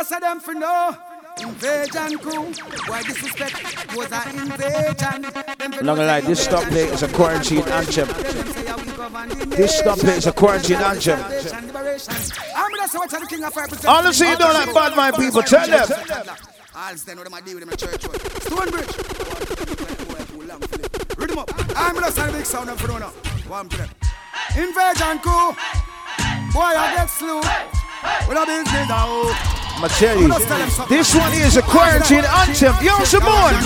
just say them for no. Invasion crew, why disrespect was an invasion. I'm not gonna lie, this stop play is a quarantine anthem. This stop play is a quarantine anthem. Honestly, you don't like bad mind people, tell them. I'll stand with them, I deal with them in church. Stonebridge. Read them up. I'm gonna a big sound for now. One play. Invasion crew. Boy, I get slew. With a business now. I'ma tell you, this one is a quarantine anthem. Yo, Simone.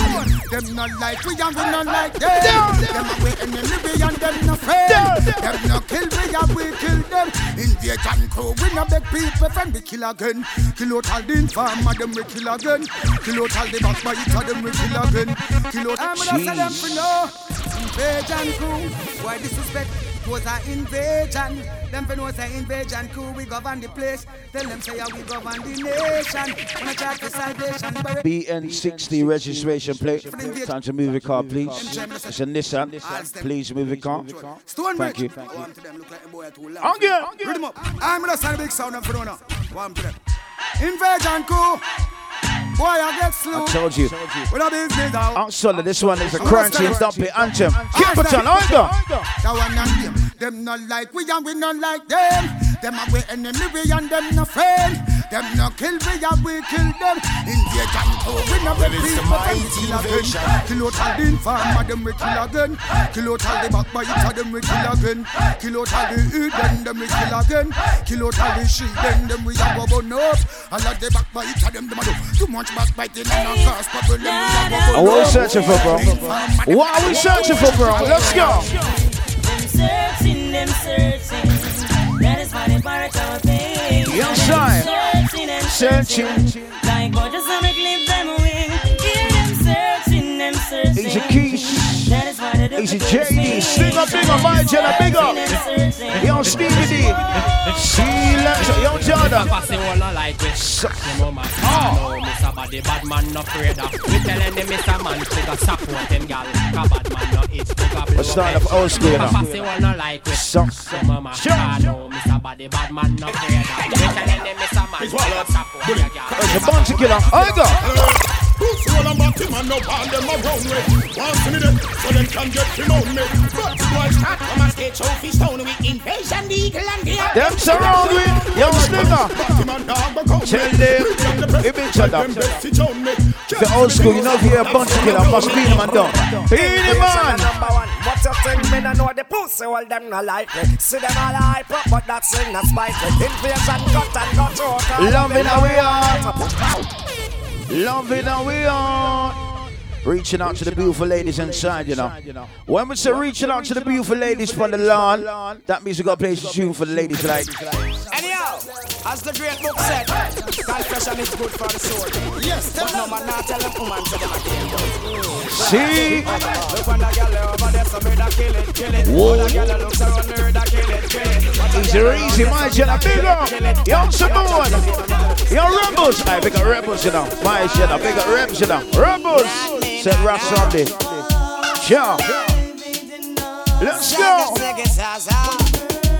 Them not like we and we not like them. Them are we enemy we and them no friend. Them no kill we and we kill them. Invasion crew we no beg people friend we kill again. Kill out all the informer them we kill again. Kill out all the backbiter them we kill again. Kill out. I'm gonna say them for no. Invasion crew. Why disrespect? Was an invasion. Them for know say invasion crew we govern the place. Tell them say how we govern the nation. When I try to salvation. BN60 registration plate. Time to move the car, please. It's a Nissan. Please move the car. Thank you. I'm good. I'm gonna send a big sound for now. One. Invasion crew. Boy, I get slow. I told you. With a business now. Outside of this one is a quarantine stop it anthem. Keep it on, on go. That one and them. Them not like we and we not like them. Them are we enemy, we and them no friend. Them no kill we and we kill them. Invasion crew, we no be people, them we kill again. Kill out all the informer, them we kill again. Kill out all the backbiter, them we kill again. Kill out all the heathen, them we kill again. Kill out all the sheep, then them we a go burn up. All of the backbiter, them them a do too much backbiting and a cause problem. Them we a go burn up. And what are we searching for, bro? What are we searching for, bro? Let's go. Them searching, them searching. That is why they part pain. Young shy. Searching and Searching. Like gorgeous and make live them win. Hear them searching, them searching. Keys. That Easy the JD. Sting up, big up, my Jenna, big up. Yo, Stevie D. See, let's Yo, Jordan. Passing all I like with Your Mr. Body bad man no afraid of We telling them Mr. Man Figure support them gal Cause bad man no itch Figure blow Let's start off old school now. Passing all I like with So- Your mama no Mr. Body bad man no afraid of We telling them Mr. Man Figure support them gal There's a bunch of killer. I go. Who's all about him and no pan them around me? Want to me dead, so them can get him on me. But the boy start from a stage trophy stone with invasion the eagle and the Them surround with young slinger. Tell them, if it's a dog. The old school, you know, if you hear a bunch of killer, must be the man down. Be the man. Number one, what you think me no know the pussy, well them no like me. See them all hype up, but that's in the spite. Invasion cut and cut out. Loving how we are. Loving how we are. Reaching out to the beautiful ladies inside, you know. When we say reaching out to the beautiful ladies from the lawn, that means we got to play a tune for the ladies like. Anyhow, as the great book said, confession is good for the soul. Yes, but no man not tell a woman to them a kill See? Look when the girl over there, so me da kill it, kill it. Whoa. When the girl looks around me, da kill it, kill it. Easy, easy, my Jenna, big up. Young Simone. Young Rebels. I big up Rebels, you know. My Jenna, big up Rebels, you know. Rebels. Said Ross Sunday. Sure. Let's go.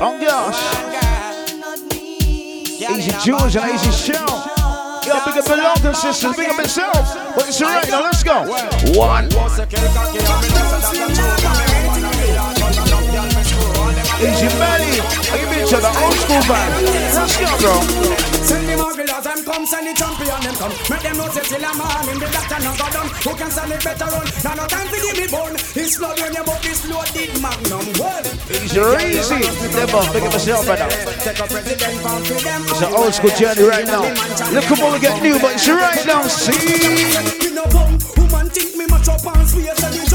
On gosh. Easy Jules and Easy Show. Yo, big up the London sisters, big up itself. But it's alright, now let's go. One. Easy Melly. Are you been to the old school band? Let's go, bro. Send the Marvelous and come send the champion them come Make them know say till a man in the doctor no go down Who can stand it better run Now no time to give me bone It's blood when you buck this loaded magnum Well Easy, easy. Never, big up myself, brother. Take a president for It's an old school journey right now. Look at what we get new, but it's right now. See? Me no bum Woman think me match up and swear to the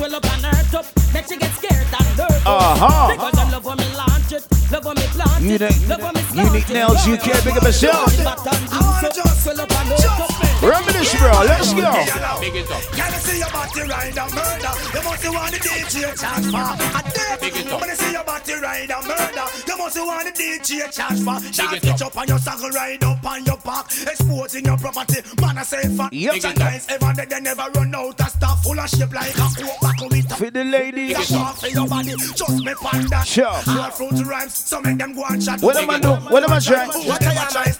Swell up and hurt up. Make she get scared and hurt Uh-huh. Because them love when me launch it. Love when me plant Unique, unique nails UK, big up yourself. Reminisce, bro. Let's go. Can you see your body ride a murder? You must want the DJ charge for a. When you see your body ride a murder, you must want the DJ charge for. Shot it up. on your ride up on your back, exposing your property. Man, I say fat. Yep. Some guys ever dead, they never run out of stuff full of like a a For the ladies. Just me panda. Sure. Fruit rhymes, so make them go and chat. What am I do? What am I trying? What am I trying?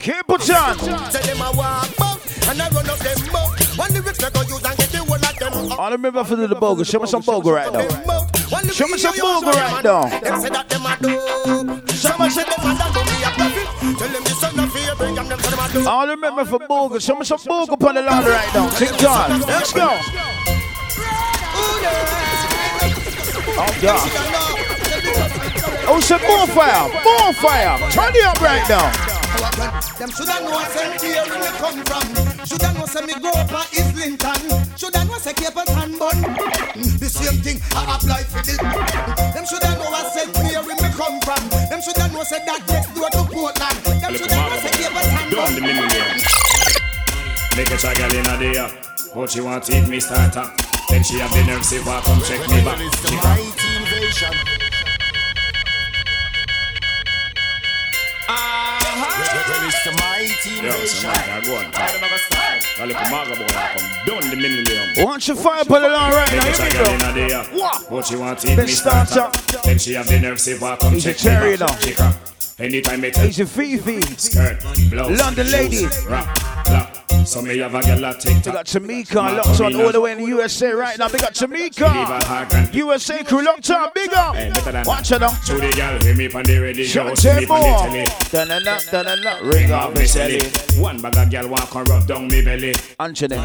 Keep it on. Say them a walk and I run up them bump. One lyrics make use and get the whole of them up. I remember for the bogle. Show me some bogle right now. them bump. One lyrics Show me some use, right now. Them say that them a dope. Some say them a done don't be a profit. Tell them this son of fear bring them them say them a dope. I remember for bogle. Show me some bogle upon the line right now. Take time. Let's go. Oh, God. Oh, some more fire. More fire. Turn it up right now. Them shoulda know say here where me come from. Shoulda know say me grow up at Islington. Shoulda know say Cape Town bun. Mm, The same thing I apply for the. Them shoulda know I say here where me come from. Them shoulda know say that next door to Portland. Them shoulda know say Cape Town Down bun. the million. Make a child in a day. But she want to eat me starter. Then she have the nerve say, "Why come check me back?" She come. Yo, somebody, I go on. I look at boy, I come down the million. Want your fire upon the line right now. Make a Here we go. a day. What? But she want to eat Best me starter. starter. Then she have the nerve say, "Why come He's a check cherry me now. Back?" She come. Anytime me tell He's a Fifi. skirt, blouse, London lady. rap, lock. So me have a girl take We top. got Tamika locked on all the way in the USA right now. Big up Tamika. USA crew locked on. Big up. Hey, better than Watch it now. To the girl, hear me on the radio, see me more. the telly. Da-na-na, da-na-na. Ring off me celly. One bag of girl want come rub down me belly. Anthony.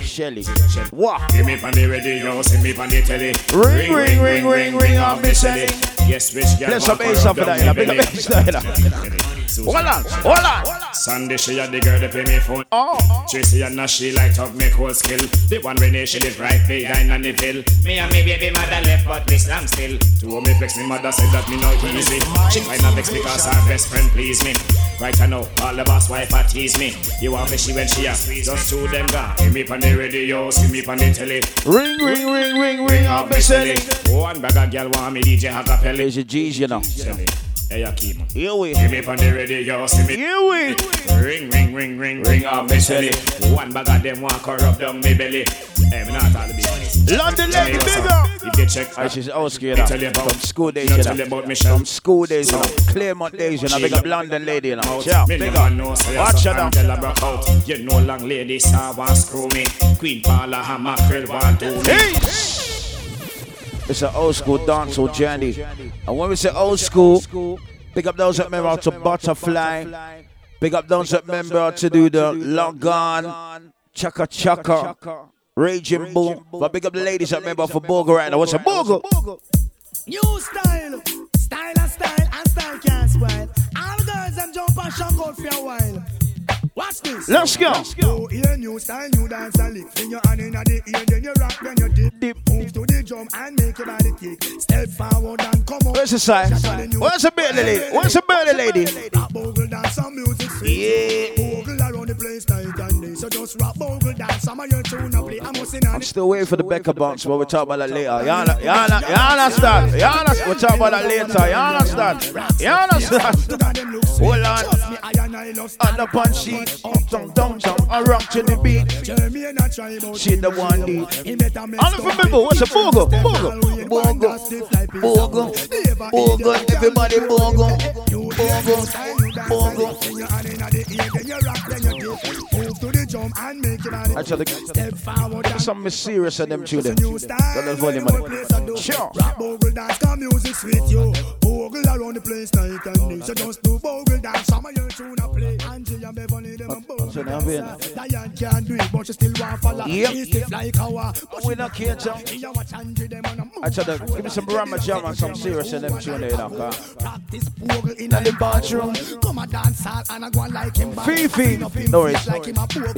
Shelly. Shelly. What? Hear me on the radio, see me on the telly. Ring, ring, ring, ring, ring off me celly. Yes, which girl want up come bass rub off of down that, me you know. Big up belly. Bass there, you. Hold on, hold on. Sunday she had the girl that pay me phone. Oh, oh. Tracy and now she like talk me cold skill. The one when she live right behind on the pill. Me and me baby mother left but me slam still. Two of me vex me mother said that me not easy. She kinda vex because her best friend please me. Right I know all the boss wife a tease me. You want me she when she a squeeze just two them gone. Hear me on the radio, see me on the telly. Ring, ring, ring, ring, ring off me celly. One bag of girl want me DJ Hagapelli. There's your G's, you know. Hey Akeem. Here we. Hear me on the radio, see me. Here we. Ring, ring, ring, ring, ring off me celly. One bag of them want corrupt down me belly. Hey, me not all the business. London lady, what's big up. If they check, I just school, you know. tell you about- From school days, you tell you know. From school days, you know. Claremont days, you know. Big up London lady, you know. out. Yeah, big up. Watch it now. Angela broke out. You know, long lady, star want screw me. Queen Paula, hammer, krill want to me. Hey! It's an old school dancehall journey. And when we say old school, big up those that remember how to butterfly. Big up those that remember how to do the log on, chaka chaka, raging boom. But big up the ladies that remember for Bogle right now. What's a Bogle? New style, style and style and style can't spoil. All the girls them jump and shock for a while. Watch this. Let's go. Oh, here new style, new dance and lick. Fling your hand in the ear, then you rock, then you dip. Dip. Move to the drum and make your body kick. Step forward and come up. Where's the side? Where's the birthday lady? Where's the birthday lady? Bogle dance and music. Yeah. Bogle around the place night and day. So just rap bogle dance. Some of your tune a play. I'm sing on I'm still waiting for the Becca bounce, but we'll talk about that later. Y'all, y'all, y'all understand? Y'all understand? We'll talk about that later. Y'all understand? Y'all understand? Hold on. Trust me, I and I love On the punch sheet, up, down, down, down, I rock to the beat. Jeremy and I try about She the one lead. He better make I don't remember, what's a beat. bogle? Step Bogle. all way Bogle. and dance The drum and make your body to step forward and some mysterious of them to them. Got the volume where on we place a it. Sure. Rap bogle dance, come music sweet yo. Bogle around the place night and day. So just do bogle dance, some of your tune a play. Angie and Beverly them a bogle so now we in. dance. Diane can't do it, but she still want follow. Yep. She stiff like our. We not care, John. Me a watch Angie them on a move. I try to give me some Brahma Jam and some serious of them tune you know. Practice bogle in the bathroom. Come a dance hall and I go like him. Fifi. No worries. like him a bogle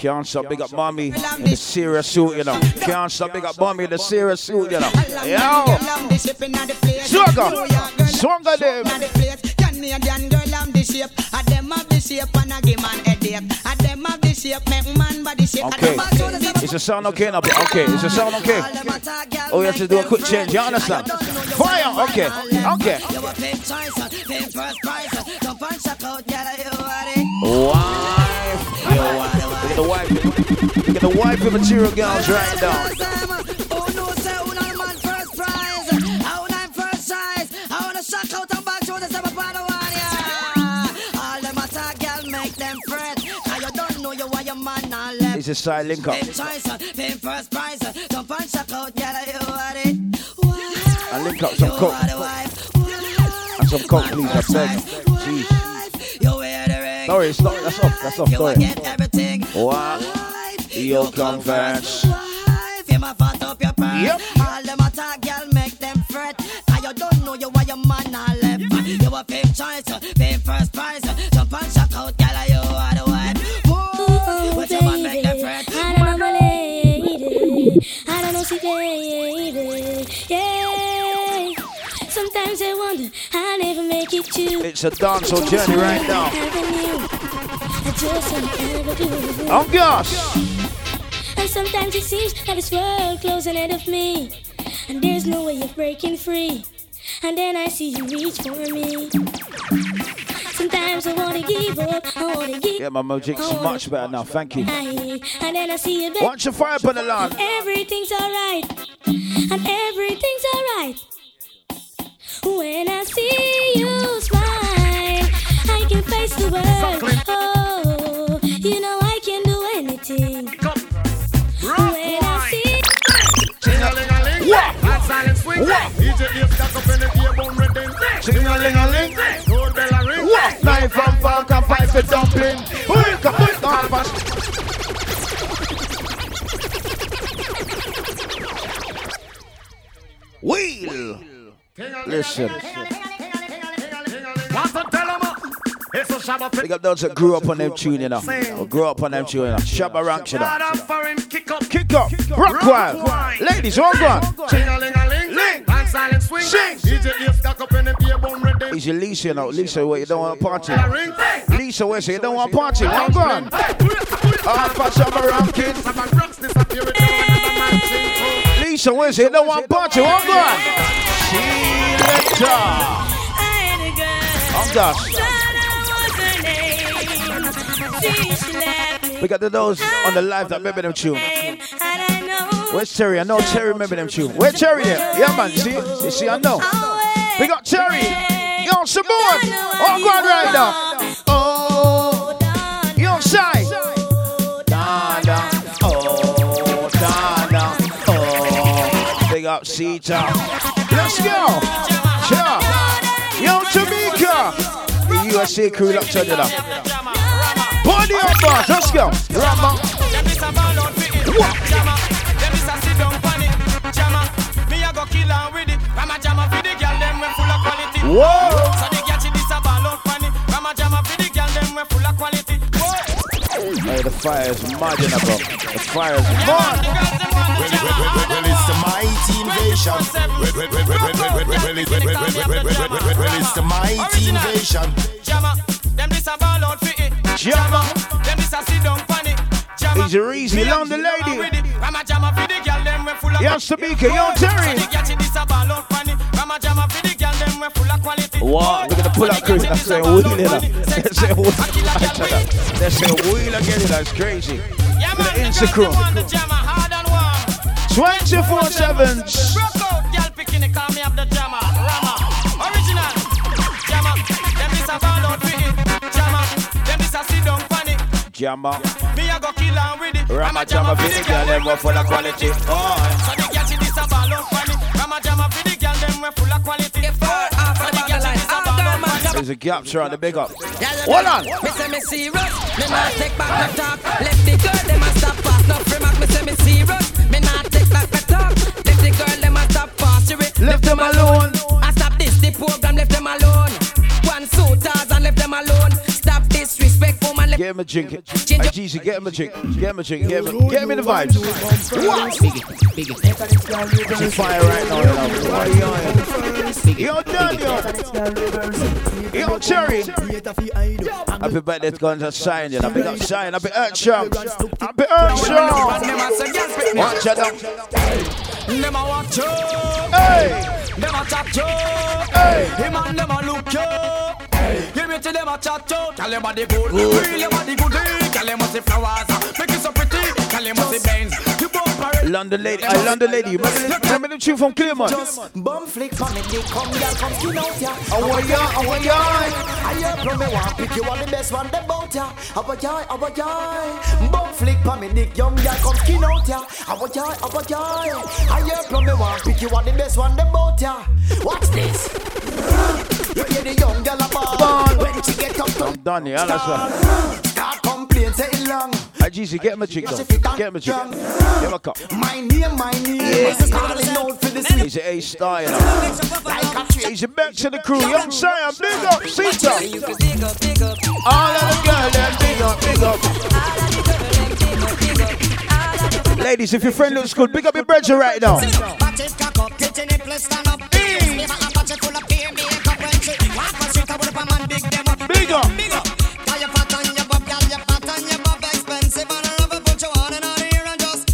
Can't stop big up mommy in the serious suit, you know. Can't stop big up mommy in the serious suit, you know. Yo, swagger, swagger them. Okay, is the sound okay now? Okay, is the sound okay? Oh, you have to do a quick change. You understand? Fire. Okay, okay your the wife. Look the wife of material girls right now. It's a side link up. And link up some coke. And some coke, please, I beg. Jeez. Wife, You wear the ring. Sorry, it's not. That's off. That's off. You will Sorry. get everything. What? Wife, You come first. Wife, you ma fat up your purse. Yep. All them attack, girl, make them fret. Now you don't know you why your man not left. You a fame choice, uh, fame first prize. uh, Jump and shock out, girl, you are the wife. Whoa, what your man make them fret. I don't know my lady. I don't know she baby. Yeah. It's a dancehall journey right now. I just don't ever do. Oh gosh. And sometimes it seems that this world closing ahead of me. And there's no way of breaking free. And then I see you reach for me. Sometimes I wanna give up, I wanna give up. Yeah, my Mojik's much better now. Thank you. And then I see you back. Watch your fire on the. Everything's alright, and everything's alright. When I see you smile, I can face the world. Oh, you know I can do anything. When I see What? Silent swing. What? DJ Ace got up in the ear bone reading. Sing a ling a ling. Gold bell a ring. What? Nine from Falk and five for dumpling. Hulk up, hulk up. Wheel. Listen. Want to tell 'em, It's a Shabba Big up those that grew up on them tune, you know. Or grew up on them tune, you know. Shabba ranks, you know. Lord of foreign kick up. Kick up, rock wild. Ladies, all gone. Ting-a-ling-a-ling. Ling. And silent swing. Sing. DJ Ace got up in the ear bone reading. Is your Lisa, you know. Lisa, what you don't want to party. Lisa, where you don't want to party. One gone. All for Shabba ranking. Alicia Wednesday, no one party, one girl. Selector. I'm Josh. We got the those on the live that remember them tune. Where's Cherry? I know Cherry remember them tune. Where Cherry at? Yeah, man. See, you see, I know. We got Cherry. Yo, I'm God, right now. Up, Sita. Let's go. Sure. Yo, Jamaica. The USA crew locked on you now. Body up, boss. Let's go. Rama. Whoa. Hey, the fire is imaginable. The fire is mad. Well, it's the mighty invasion. Well, it's the mighty invasion. Jama, them this a ball out for it. Jama, them this a sit down panic. He's a easy London lady. I'm a for the girl, them we full of. Yes, Sabika, you're Terry. I'm a jammer for the Wow, we're gonna pull out crazy. That's a wheel in that. That's a wheel. That's wheel again. That's crazy. Yeah, man, the insecure. 24 7. Broke out, y'all picking it. Call me up the jammer. Original. A go kill and with it. Rama jammer. Visit girl, them full quality. Oh. So they catch it, this a ball on funny. Rama. Is There's a gap around the big up. Hold on. Me say me serious, me not take back the talk. Let the girl them a stop fast. No free me say me serious, me not take back the talk. Let the girl them a stop fast. Left them alone. I stop this the program, left them alone. One suitors and left them alone. Stop disrespect, woman. Get him a drink. Hey, Jeezy, get him a drink. Get him a drink. Get him, get him in the vibes. What? It's fire right now, you know. Why you on? Yo, Daniel. Yo, Cherry. Happy birthday to Guns and Shine, you know. Big up Shine. Happy Earth Sham. Happy Earth Sham. Watch it down. Them watch you. Hey. Them a chat you. Hey. Him and them a look you. Me to them a chat you. Tell them body good. Your body good. Tell them see flowers. Make it so pretty. Tell them see Benz. You both parade. London lady. I London lady. Remember, remember the tune from Claremont? Just bum flick they come, girl, come skin out ya. Oh, what ya, oh, what ya. I hear from me want pick you on the best one, the bout ya. How about ya, how about ya? Bum flick dick, young girl, come skin out ya. How about ya, how about ya? I hear from me want pick you on the best one, the bout ya. What's this? You hear the young girl a ball when she get up to I'm done, yeah, that's right. Start complain, long. Hey, Jeezy, get him a drink, though. Get him a drink. Get him a cup. My name, my name, yeah. calling out for the sweet. He's a A-star, you know. Like a tree. He's a back to the crew. Young Zion, big up, Caesar. You up. All of the girls, them big up, big up. All of the girl them dig up, dig up. All of the woman Ladies, if your friend looks good, big up your brethren right now. Back it, cock up,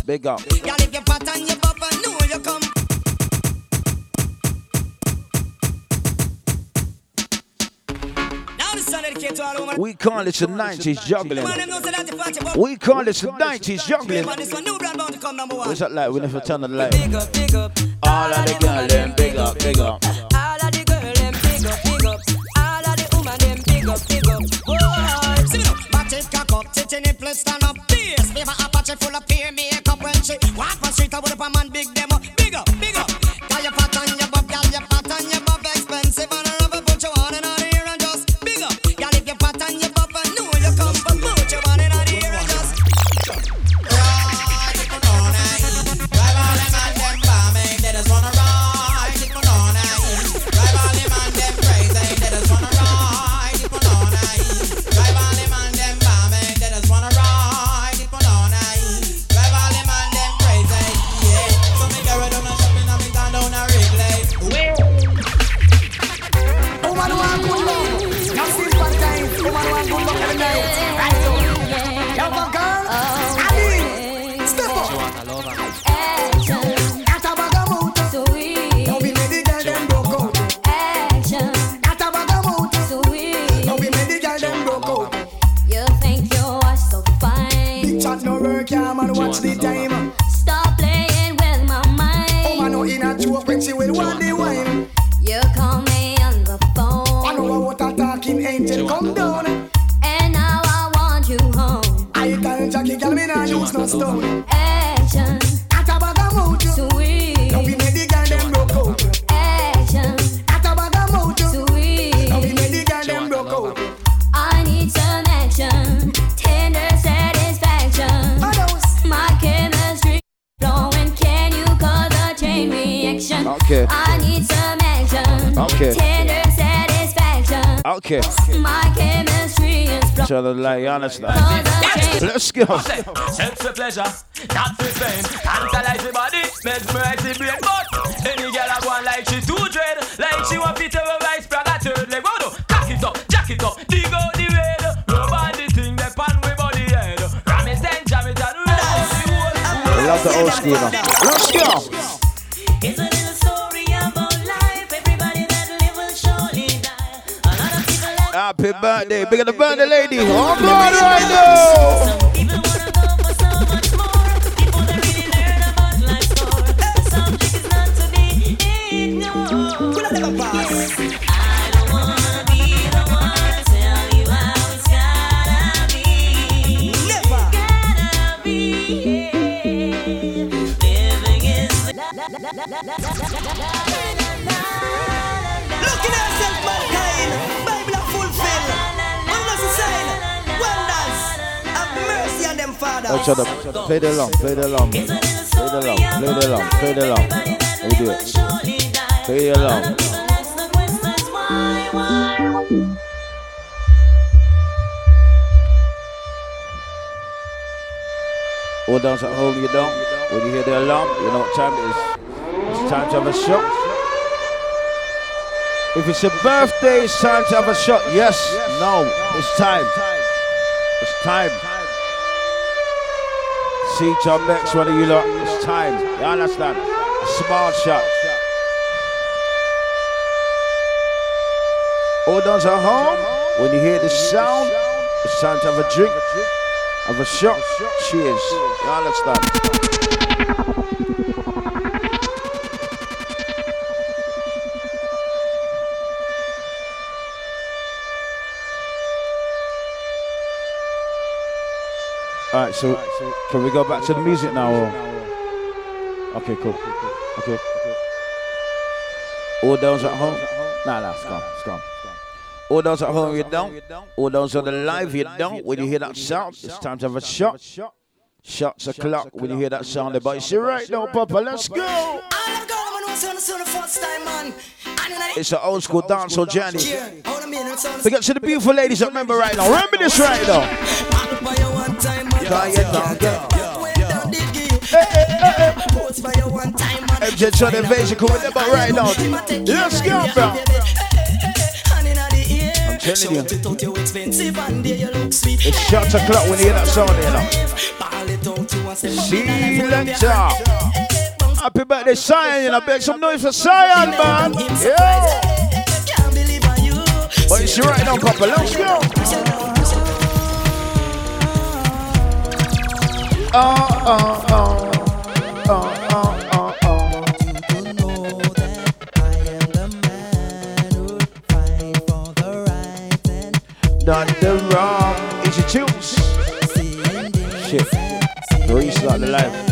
Big up. Gal, if your fat and your bob, I know you come. Now this song dedicated to all women. We call this the 90s juggling. Man, them know say that the party, but- We call this the 90s juggling. Man, this one new brand bound to come number one. What's that like? We never turn on the light. big up, big up. All of the girls, them big up, big up. All of the girl them big up, big up. All of the woman them big up, big up. Boy, See me now, back it, cock up, sit in it, place stand up. Bass, favor a patch full of when she walk on street. I would up a man, big Okay. My chemistry is flowing. Tell the lie, honestly. Cause a chain Let's go. Sex for pleasure, not for fame. Tantalize the body, mesmerize the brain. But any girl a go on like she too dread, like she want to terrorize Praga third leg. Whoa, oh, no, cock it up, jack it up, dig out the red. Rub on the thing, that pan with body head. Ram it and jam it and roll I love the old school now. Let's go. Happy birthday. Big up the birthday lady. Oh, God, right now. Each other. Play the along, play the along. Play the along, play the along, play the along. Me do it. Play the along. All those at home, you don't. When you hear the alarm, you know what time it is. It's time to have a shot. If it's your birthday, it's time to have a shot. Yes, no, it's time. It's time. See John next one of you lot. It's time. You understand? A small shot. All those at home, when you hear the sound, it's time to have a drink, have a shot. Cheers. You understand? Right, so can we go back to the music now? Or? Okay, cool. Okay. All those at home? Nah, nah, it's gone. It's gone. All those at home, you don't. All those on the live, you don't. When you hear that sound, it's time to have a shot. Shots o'clock when you hear that sound. But it's right now, Papa. Let's go. It's an old school dancehall journey. Big up to the beautiful ladies that remember right now. Remember this right now. MJ John Invasion coming up right now. Let's go, bro. I'm telling you. It's shots o'clock when you hear that sound, you know. Selector. Happy birthday, Cyan. You know, make some noise for Cyan, man. Yeah. But it's right now, Papa. Let's go. Done the man who fighting wrong. Easy tunes. Shit. Grease like the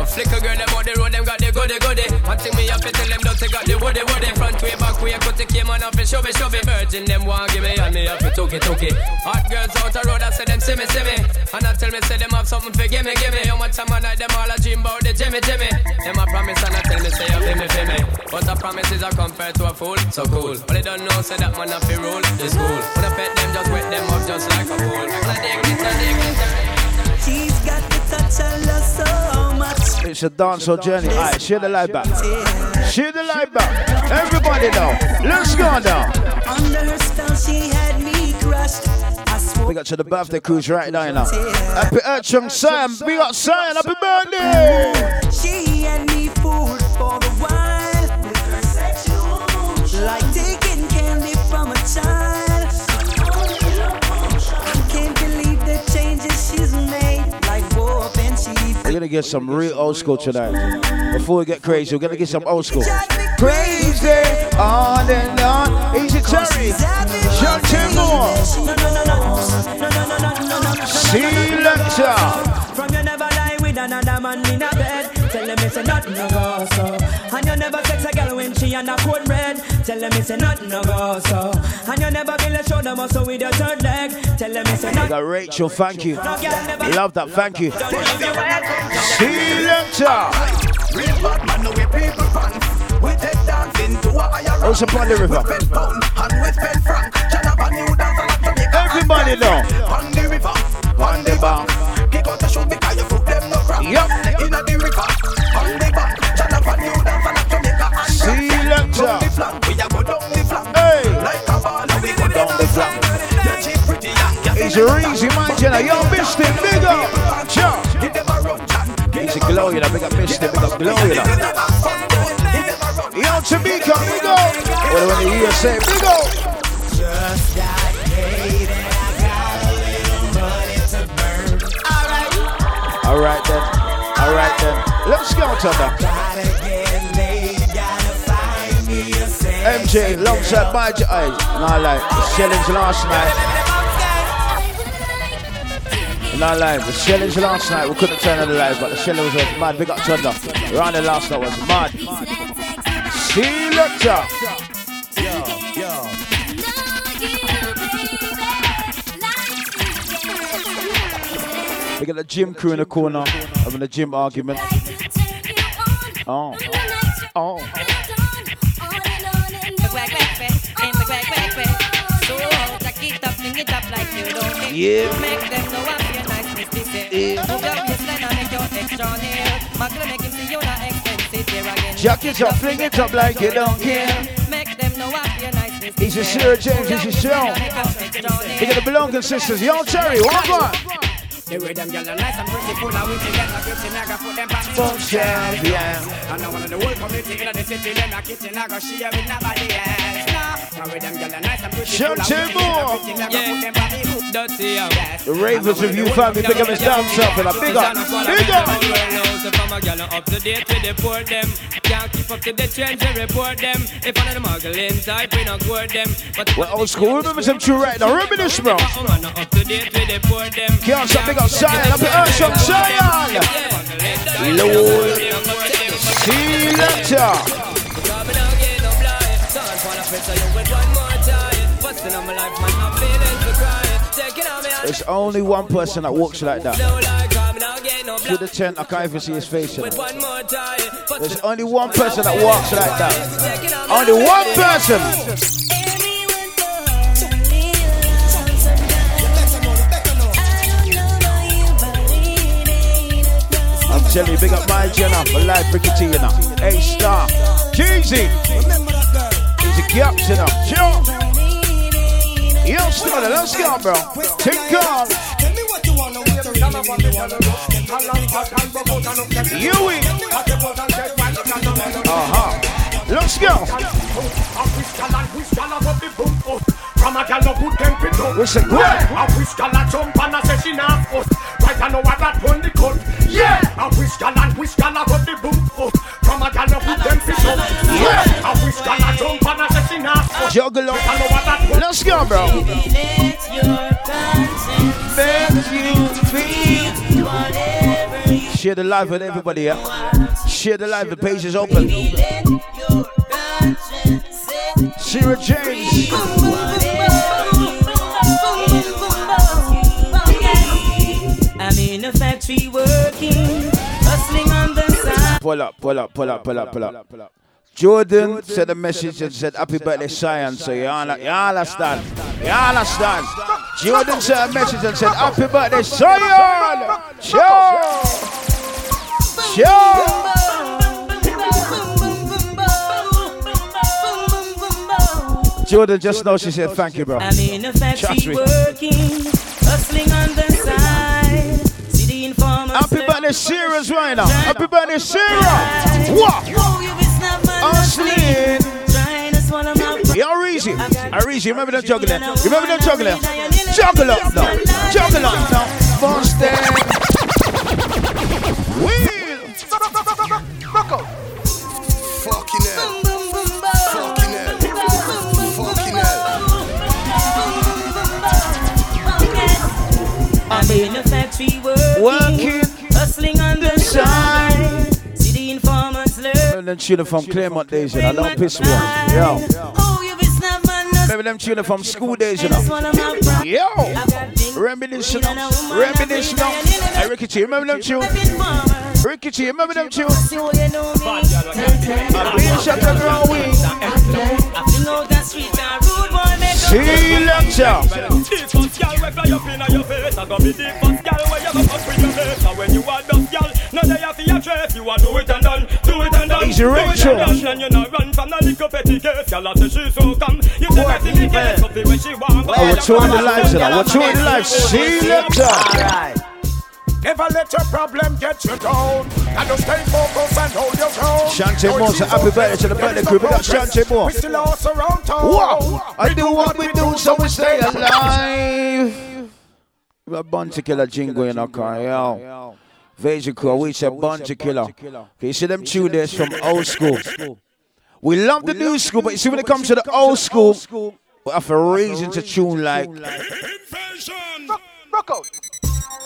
Well, I know flicker girl, them on the road, them got the goody goody. One thing me up tell them, don't they got the woody woody. Front way, back way, cut the came on up and show me, show me. Virgin, them want give me, and me up it, took it. Hot girls out the road, I say them see me, see me. And I tell me, say them have something for give me, give me. How much time I night, them all a dream about the Jimmy, Jimmy. Them a promise and I tell me, say feel me, feel me. But a promise is a compare to a fool, so cool. But they don't know, say that man have to rule, it's cool. When I pet them, just wet them up just like a fool. I I. She's got the It's a dancehall journey. Alright, share the light back. Share the light back. Everybody now. Let's go now. Under her spell, she had me crushed. Big up to the birthday cruise right now, you know. Happy Urchum Sam. Big up Sam. Happy birthday. she had me fooled for a gonna get some real old school tonight. Before we get crazy, we're gonna get some old school. Crazy on and on. Easy Terry. John Timor. Selector. From never lie with another man in a bed. Tell them it's a nothing no go so. And you never sex a girl when she on a cold red. Tell them it's a nothing no go so. And you never build a shoulder muscle with your third leg. Tell them it's a We nothing. got Rachel, thank you. No girl. Love that, thank you. Selector. Real bad man, no way people fun. We take dancing to a higher Also upon the river. Red pound and with pen frank. Shut up and you dance a lot to make Everybody know. On the river, on the bank. Kick out the shoe because you foot them no cramp. Yup. The flank. Yeah, she pretty, yeah, yeah. It's a easy man, you know. Yo, it, big up. Sure. Give them a run, John. It's a glow, you know. Big up, it, big up, glow, you know. Yo, Jamaica, big up. What when the USA, big up. Just got paid and I got a little money to burn. Alright, All right then. All right then. Let's go, Thunder. MJ, alongside my eyes. Not like the shellings last night. Not lying, the shellings last night we couldn't turn on the live, but the shelling was mad. Big up Thunder. The last night was mad. Selector. We got the gym crew in the corner having a gym argument. Oh. Oh. Yeah. Make them know I'm your nice misty say. Yeah. Move your waistline and make your extra nail. Magna make him see you not expensive here again. Jack it up, fling it up like you don't care. Make them know I'm your nice misty He's a Sarah James, he's a show. They got the belonging sisters. Yo, Cherry, one? The way them gyal are nice and pretty, full of witty, get a kitchen, I put them back Fuck champion. And now one of the whole community in the city, them a kitchen, I share with nobody else. Nah, the way them gyal are nice and pretty, full of Shout witty, more. get a kitchen, I got put them back Dirty yo. The Ravens Review family, big up his dance up and a big up. Big up. So from a gal up to date with the port them. Can't keep up to the trends and report them. If one of the muggling type, we not court them. But old school, remember some true right now. Remember this, bro. woman not up to date with the port them. Can't stop, big up Zion. Zion. Lord. Selector. There's only one person that walks like that. Through the tent, I can't even see his face. you. There's only one person that walks like that. Only one person. I'm big up my Jenna, my life Rickety, you know. A star. Jeezy. He's a gap, you know. Sure. Yo, still, let's go, bro. Take on. Yui. Uh-huh. Let's go. Listen, good. A wish a jump and a say she not I know what that one the cut. Yeah. A wish gal and wish gal a got the boom up. From a gal no put them pit up. Yeah. A wish gal a jump and a say she not us. Juggle Right I know what that one. Let's go, bro. Share the live with everybody, yeah? Share the live, the page is open. Sarah James. The side. Pull up, pull up, pull up, pull up, pull up. Jordan sent a message and said, Happy birthday, Science. So you all, you all understand. You all understand. Jordan sent a message and said, Happy birthday, Science. Sure. Sure. Jordan just knows she said, Thank you, bro. I'm in a factory Trust working, hustling on the side. The informer. Happy birthday, Sarah, right now. Happy birthday, Sarah. What? Ashley. Trying to swallow my Yo, Reezy. Reezy, remember them juggling? Remember them juggling? Juggle up now. Juggle up now. Monster. Wheel. Fucking hell. Fucking hell. Fucking hell. I'm in a factory working, Working hustling on the side. See them tuna from Claremont days, you know. Don't piss me off. Yo. Oh, you be snap man, no Remember them tuna from school days, you know. Yo. Reminisce, you know. Reminisce, you know. Hey, Ricky T, remember them tune? Ricky T, remember them tune? A big shot of ground wing. See, lecture. First girl we fly up inna your face, I go be the first girl where you go fuck with your face. And when you are dust girl, no day for your trace. You a do it and done, do it and done, Easy do Rachel. and you not run from the little petty case. Girl, I she so come, you say that she get something when she want. Oh, we're touring the know. We're touring the lives. See, lecture. Never let your problem get you down. And just stay focused and hold your ground. Shante Moore, so happy birthday to the birthday group. We got Shante Moore. We still all surround town. Wow. I do what we do, so we stay alive. We got Bounty Killer jingle in our car, yo. Veja crew, we say Bounty Killer. Okay, you see them two days from old school. We love the new school, but you see when it comes to the old school, we have a reason to tune like. Rock out.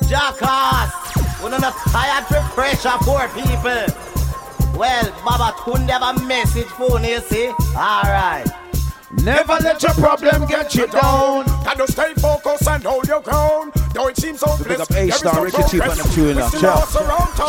Jackass, we don't have tired to pressure poor people. Well, Baba Tunde have a message for you, see? Alright. Never let your problem get you down. And just stay focused and hold your ground. Though it seems so Pick up A-Star, Ricky T, and them two in there. Ciao.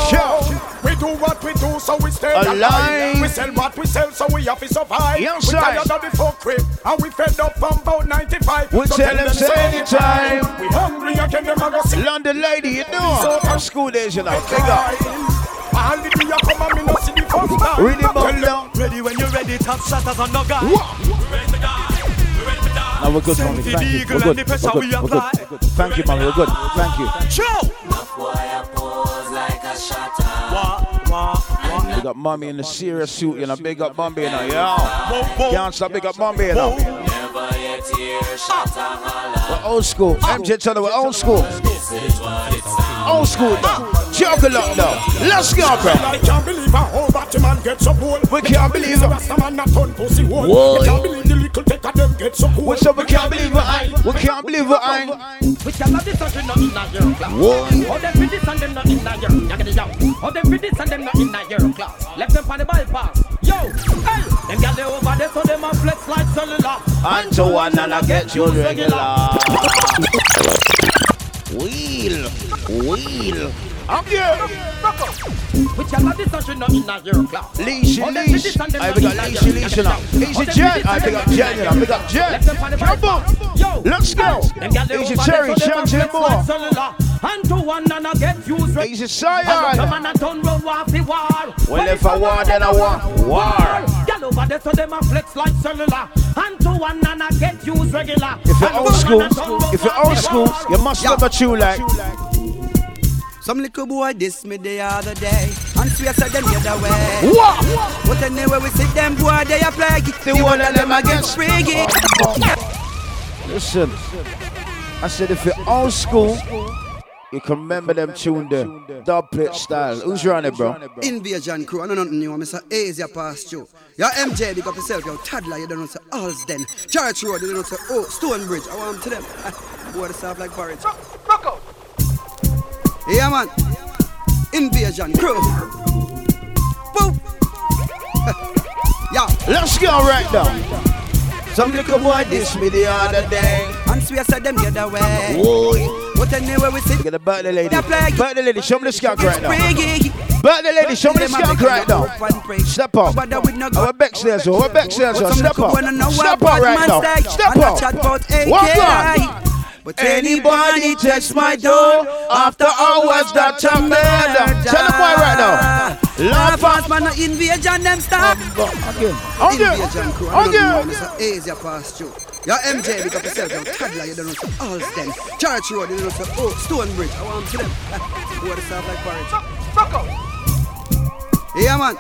Ciao. We do what we do, so we stay alive. Alive. We sell what we sell, so we have to survive. Yes, we sir. tired of the folk crib, and we fed up from about 95. We So tell them say anytime. We hungry again, them a go see. London lady, you know. From school days, you know. Big up. All the day you come and me no see the first time. Read it up down. Ready when you're ready, top shatters on no guy. No, we're good, mommy. Thank you. We're good. We're good. We're good. We're good. Thank you, mommy. We're good. Thank you. We got mommy in the serious suit, you know. Big up mommy, you know. Can't stop. Big up mommy, you know. We're old school. MJ Turner, we're old school. Old school now. Chocolate now. Let's go, bro. I can't believe a whole Batman get so cool. We can't believe the it. Rasta man not turn pussy hole. Whoa. We can't believe the little take of them get so cool. What's up? We can't believe it. I. We can't believe it. I. We cannot this and we not in a your class. Whoa. How them for this and them not in a your yaggedy yow. How them for this and them not in a your class. Left them on the bypass. Yo, hey, them gal they over there so them a flex like cellular. And to one and I get you regular. Wheel. Wheel. I'm here. We cannot this and we not in your class. Leash, How them for leash. this and them I not big in up a leash, your leash, yaggedy you know. yow. Easy How them Jen. I and big them up Jen, in you a know. Big up Jen. Left on the Jump up. bypass. Yo, Let's go. Them gal they Easy over Cherry, there so them a Shanty flex Moore. like cellular. And to one and I get used. Easy Come Sion. on and turn round off the war. Well, if I war, then I want war. Girl over there so them a flex like cellular. And to one and I get used regular. If you're old school, one and turn round if you're old school, you must love a tune like. Some little boy diss me the other day And swear said them get away What? But anyway we see them boy they a play The one of them against Spriggy Listen, listen. I said if you're old school, you can remember them tune there. Dub plate style. Who's running, bro? Invasion crew, I know nothing new, I'm Mr. Asia past you. Your MJ, big up yourself, your toddler, you don't know say Harlesden. Church Road, you don't know say, oh, Stonebridge, I want to them. Boy, they soft like porridge. Yeah, man. Invasion crew. Boom. yeah. Let's go right now. Some little boy diss me the other day. And swear said them get away. Whoa. But anyway we see Get the birthday lady. They play- Birthday lady, show me the skunk right now. Spriggy. Birthday lady, show me the skunk right now. up and pray. Step up. But that with no Our back stairs, so our back stairs, so step up. boy don't know Step up right now. Step up. Walk on. But anybody text my door after hours that a murder. Tell them why right now. Laugh fast man, no invasion them stop. Again. Again. Invasion crew, I don't know, Again. Mr. Asia past you. Your MJ, big up yourself, your toddler, you don't know say Harlesden. Church Road, you don't know say, oh, Stonebridge. I want to them. Boy, they soft like porridge. Rock out. Yeah, man.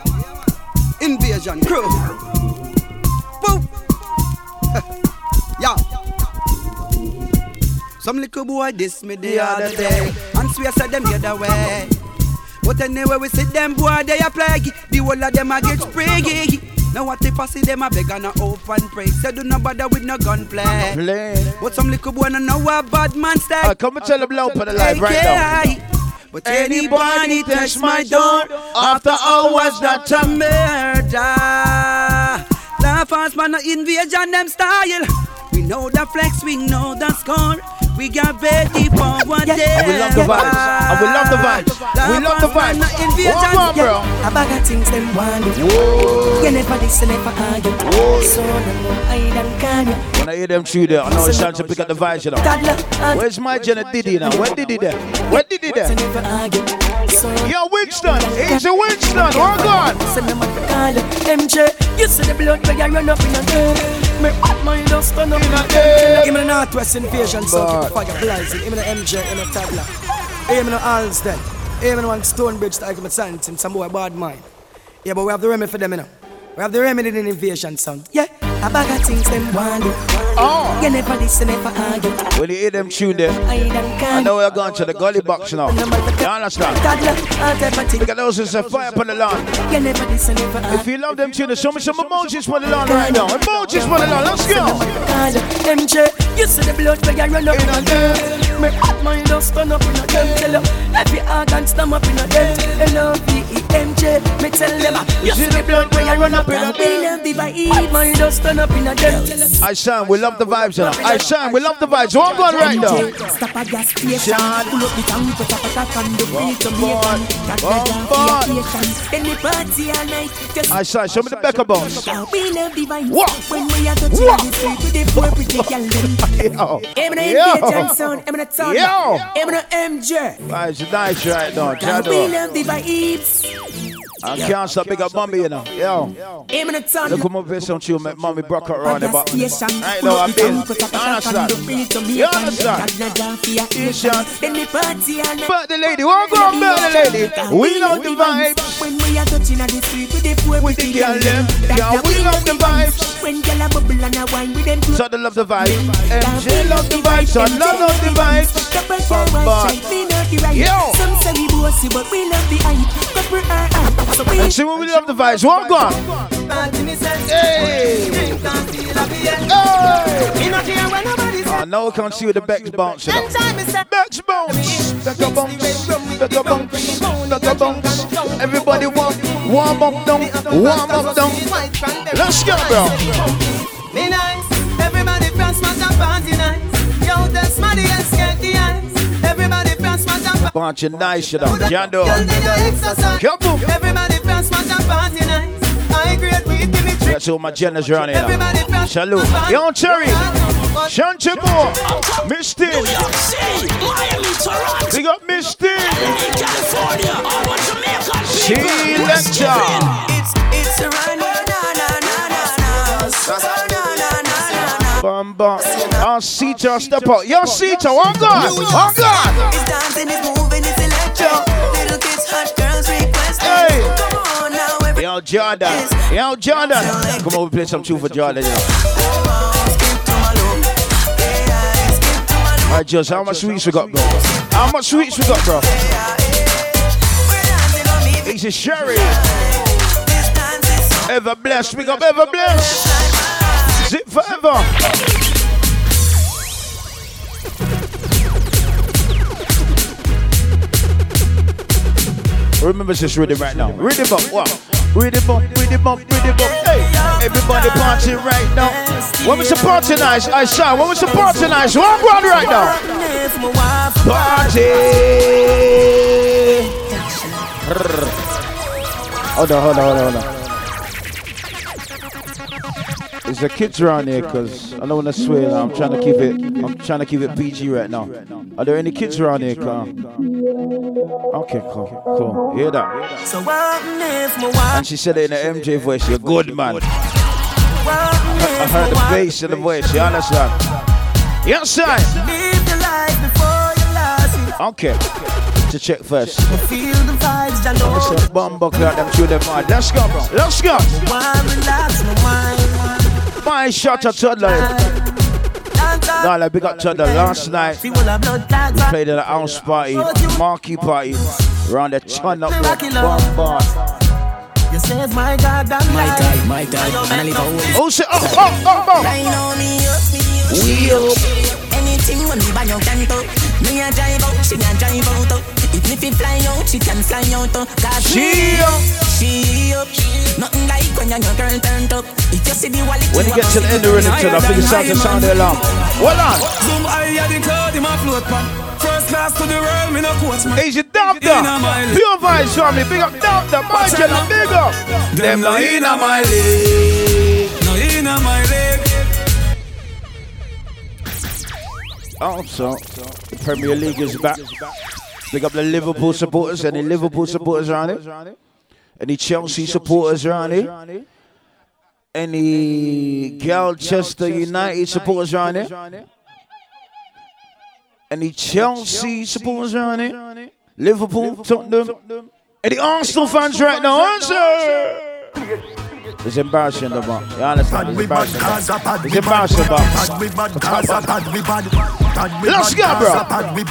Invasion crew. Boom. Some little boy diss me the other day and swear said them get away. But anyway we see them boy they a play. The whole of them a get spriggy. Now what if I see them a beg and a open pray? Say do not bother with no gunplay. Play. But some little boy no know what bad man style. Uh, come and tell them loud for the live right now. But anybody touch my door after hours that a murder. Laugh fast, man, no invasion, them style. We know the flex, we know the score. We got ready for one day. And we love the vibes. And we love the vibes. We love the vibes. One more, bro. A bag of things them want do. Whoa. You never listen, never argue. So no more hide and can you. When I hear them through there, I know it's time to pick up the vibes, you know. Uh, Where's my Jenna Diddy now? Where Diddy there? Where Diddy there? Yo, Winston. Easy Winston. Hold on. MJ, you see the blood where you run up in a day. Me hot mind just stand up in a day. Give me the Northwest invasion, so keep fire blazing. Give me the MJ in a tabla. Give me the Harlesden. Give me the one Stonebridge to argument something. Some boy bad mind. Yeah, but we have the remedy for them, you know. We have the remedy in invasion sound. Yeah, a bag of things them want. Oh. You never listen, never argue. When you hear them tune there, I know we're going to the gully box now. You understand? Look at those who say fire upon the lawn. You never listen, never argue. If you love them tunes, show me some emojis for the lawn right now. Emojis for the lawn. Let's go. MJ, you see the blood where you run up in a day. Me hot mind just stand up in a them. Tell you, every organ stand up in a them. L-O-V-E-M-J, me tell them. You see the blood where you run up in a. Hot mind just stand up in a them. I shine, we love the vibes, know. I shine, we love the vibes. One going right now. Stop a gas station. Pull up the tank, put up a tap and the beat to me. Got the vacation. Any party all night. Just I shine, show me the Becca bones. we love the vibes. When we are touching the street with the poor pretty girl them. Yo. I'm gonna Yo. invasion sound. I'm gonna turn. Yo. I'm gonna MJ. Vibes nice right now. We love the vibes. I can't stop big up mommy, you know. Yo. I'm gonna turn. Look come up here some tune, make mommy broke her around the back. Station. Right now, I'm the in. tank, put up a tap and the beat to me. You understand? Got the vacation. Then the party all night. But the lady, what go on, but the lady? We love the vibes. When we are touching at the street with the poor With the girl them. Yeah, we love the vibes. When girl a bubble and a wine with them clothes. So they love the vibes. MJ love the vibes. So love love the vibes. Couple girl Bumba. white we know the right. Yo. Some say we bossy, but we love the hype. Couple are hype, so we And see when we love the vibes. What go on? Hey. I know I can't see with the Bex bounce. You know. Bex bounce. Becca bounce. Becca bounce. Becca bounce. Everybody warm, warm up down, warm up down. Let's go, bro. Me nice, everybody from smash and party nice. Yo, that's money and scared smash and Bunch of nice, you know. Jando. Come on. Everybody from smash and party nice. I great weed, give me treat. That's all my generals around here. now. Salute. Young Cherry. Shantibo. Misty. Miami, Toronto, Big up Misty. California, all of Jamaica. She lecture. It's it's a run, Bamba. Oh, Sita, step out. Yo, Sita, one God. One God. It's dancing, it's moving, it's electro. Little kids, hot girls request. Hey. Come on now, every Yo, Jordan. Yo, Jordan. Come over, and play some tune for Jordan. You know. All right, Just, how much sweets we got, bro? How much sweets we got, bro? Easy Sherry. Ever blessed. Big up, ever blessed. Zip forever. Remember this rhythm right now. Rhythm up, what? Rhythm up, rhythm up, rhythm up. Hey, everybody party right now. When we support tonight, I shine. When we support tonight, one one right now. Party. Hold on, hold on, hold on, hold on. Is the kids around here? Cause I don't want to swear. Now. I'm trying to keep it. I'm trying to keep it PG right now. Are there any kids around here? Carl? Okay, cool, cool. Hear that? So what if my wife? And she said it in the MJ voice. You're good, man. I heard the bass in the voice. You understand? Yes, sir. Live your you lost. Okay. To check first. Feel the vibes, I know. Clock them through them hard. Let's go, bro. Let's go. Relax my? My shot at toddler. Nah, like big up toddler. Last night I we played at a house party, marquee party, around the ton up there. Bumbo. You save my God, and My time, my time. And I live a Oh, shit. Oh, oh, oh, oh. Right now, me up, me up. We up. Anything when me buy your canto. Me a drive out, she a drive out. Even if it fly out, she can fly out. Cause She up. She up. Nothing like when your girl turned up. If you see the wallet, When you get to the end of the rhythm, I think it's time to sound the alarm. Hold on. Zoom higher the cloud in my float pan. First class to the world, me no coach man. Easy Doctor. Inna my. Pure Vibes family. Big up Doctor. My channel. Big up. Them no inna my league. No inna my league. Also, the Premier League is back. Big up the Liverpool supporters. Any Liverpool supporters around here? Any Chelsea supporters around here? Any Galchester United supporters around here? Any Chelsea supporters around here? Liverpool, Tottenham? Any Arsenal fans right now? Answer! It's embarrassing, though, man. You understand? It's embarrassing. man. It's embarrassing, man. Let's go, bro.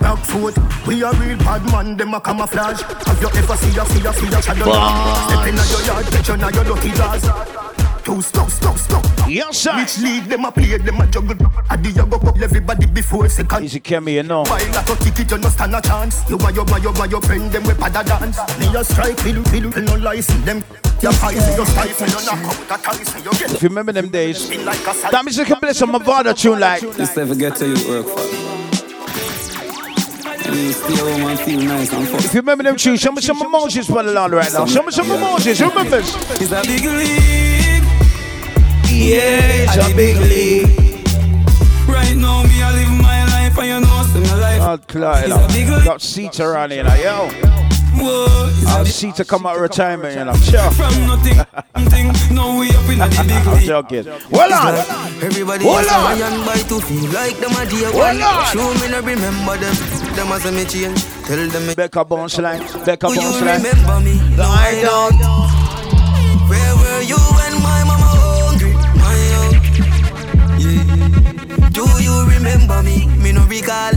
Back foot, we a real bad man, them a camouflage. Have you ever see a see a see a shadow? Boss. Step inna your yard, get you inna your dirty jaws. Two stop, stop, stop. Yes, sir. Which league them a play, them a juggle. Adi you go up everybody before second. Easy Kemi, you know. While I go kick it, you no stand a chance. You and your man, your man, your friend, them we pada dance. Me a strike, fiddle, fiddle, no license them. Your eyes, your stifle, you knock out that eyes, you get If you remember them days, that means you can play some Mavado tune like. This never get to you work for. You stay home and feel nice and fuck. If you remember them tunes, show me some emojis for the land right now. Show me some emojis. Who remembers? It's a big league. Yeah, it's a big league. Right now, me I live my life and you know, see my life. God, Clyde, It's a big you know. Got Sita around here, like, yo. Whoa, it's a I'll big see to come out of retirement, you know. Sure. From nothing, nothing, now we up in the big I'm joking. Well on. Everybody Hold has on. a young boy to feel like them a day Hold on. Show me no remember them. Them as a me change. Tell them me. Becca Bones line. Becca Do you remember me? No, I don't. Remember me? Me no recall.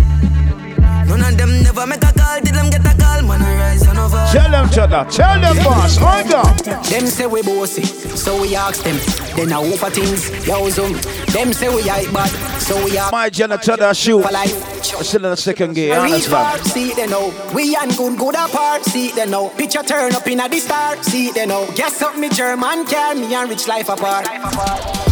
None of them never make a call. Did them get a call? Man, I rise and over. Tell them, Cheddar. Tell them, boss. On go. Them say we bossy, so we ask them. Then I whoop at things, yo zoom. Them say we hype bad, so we ask. My Jenna shoot. For life. Still in the second gear. We reach far, Understand? see they know. We and good, good apart, see they know. Picture turn up in a the star, see they know. Guess up me German car, me and rich life apart.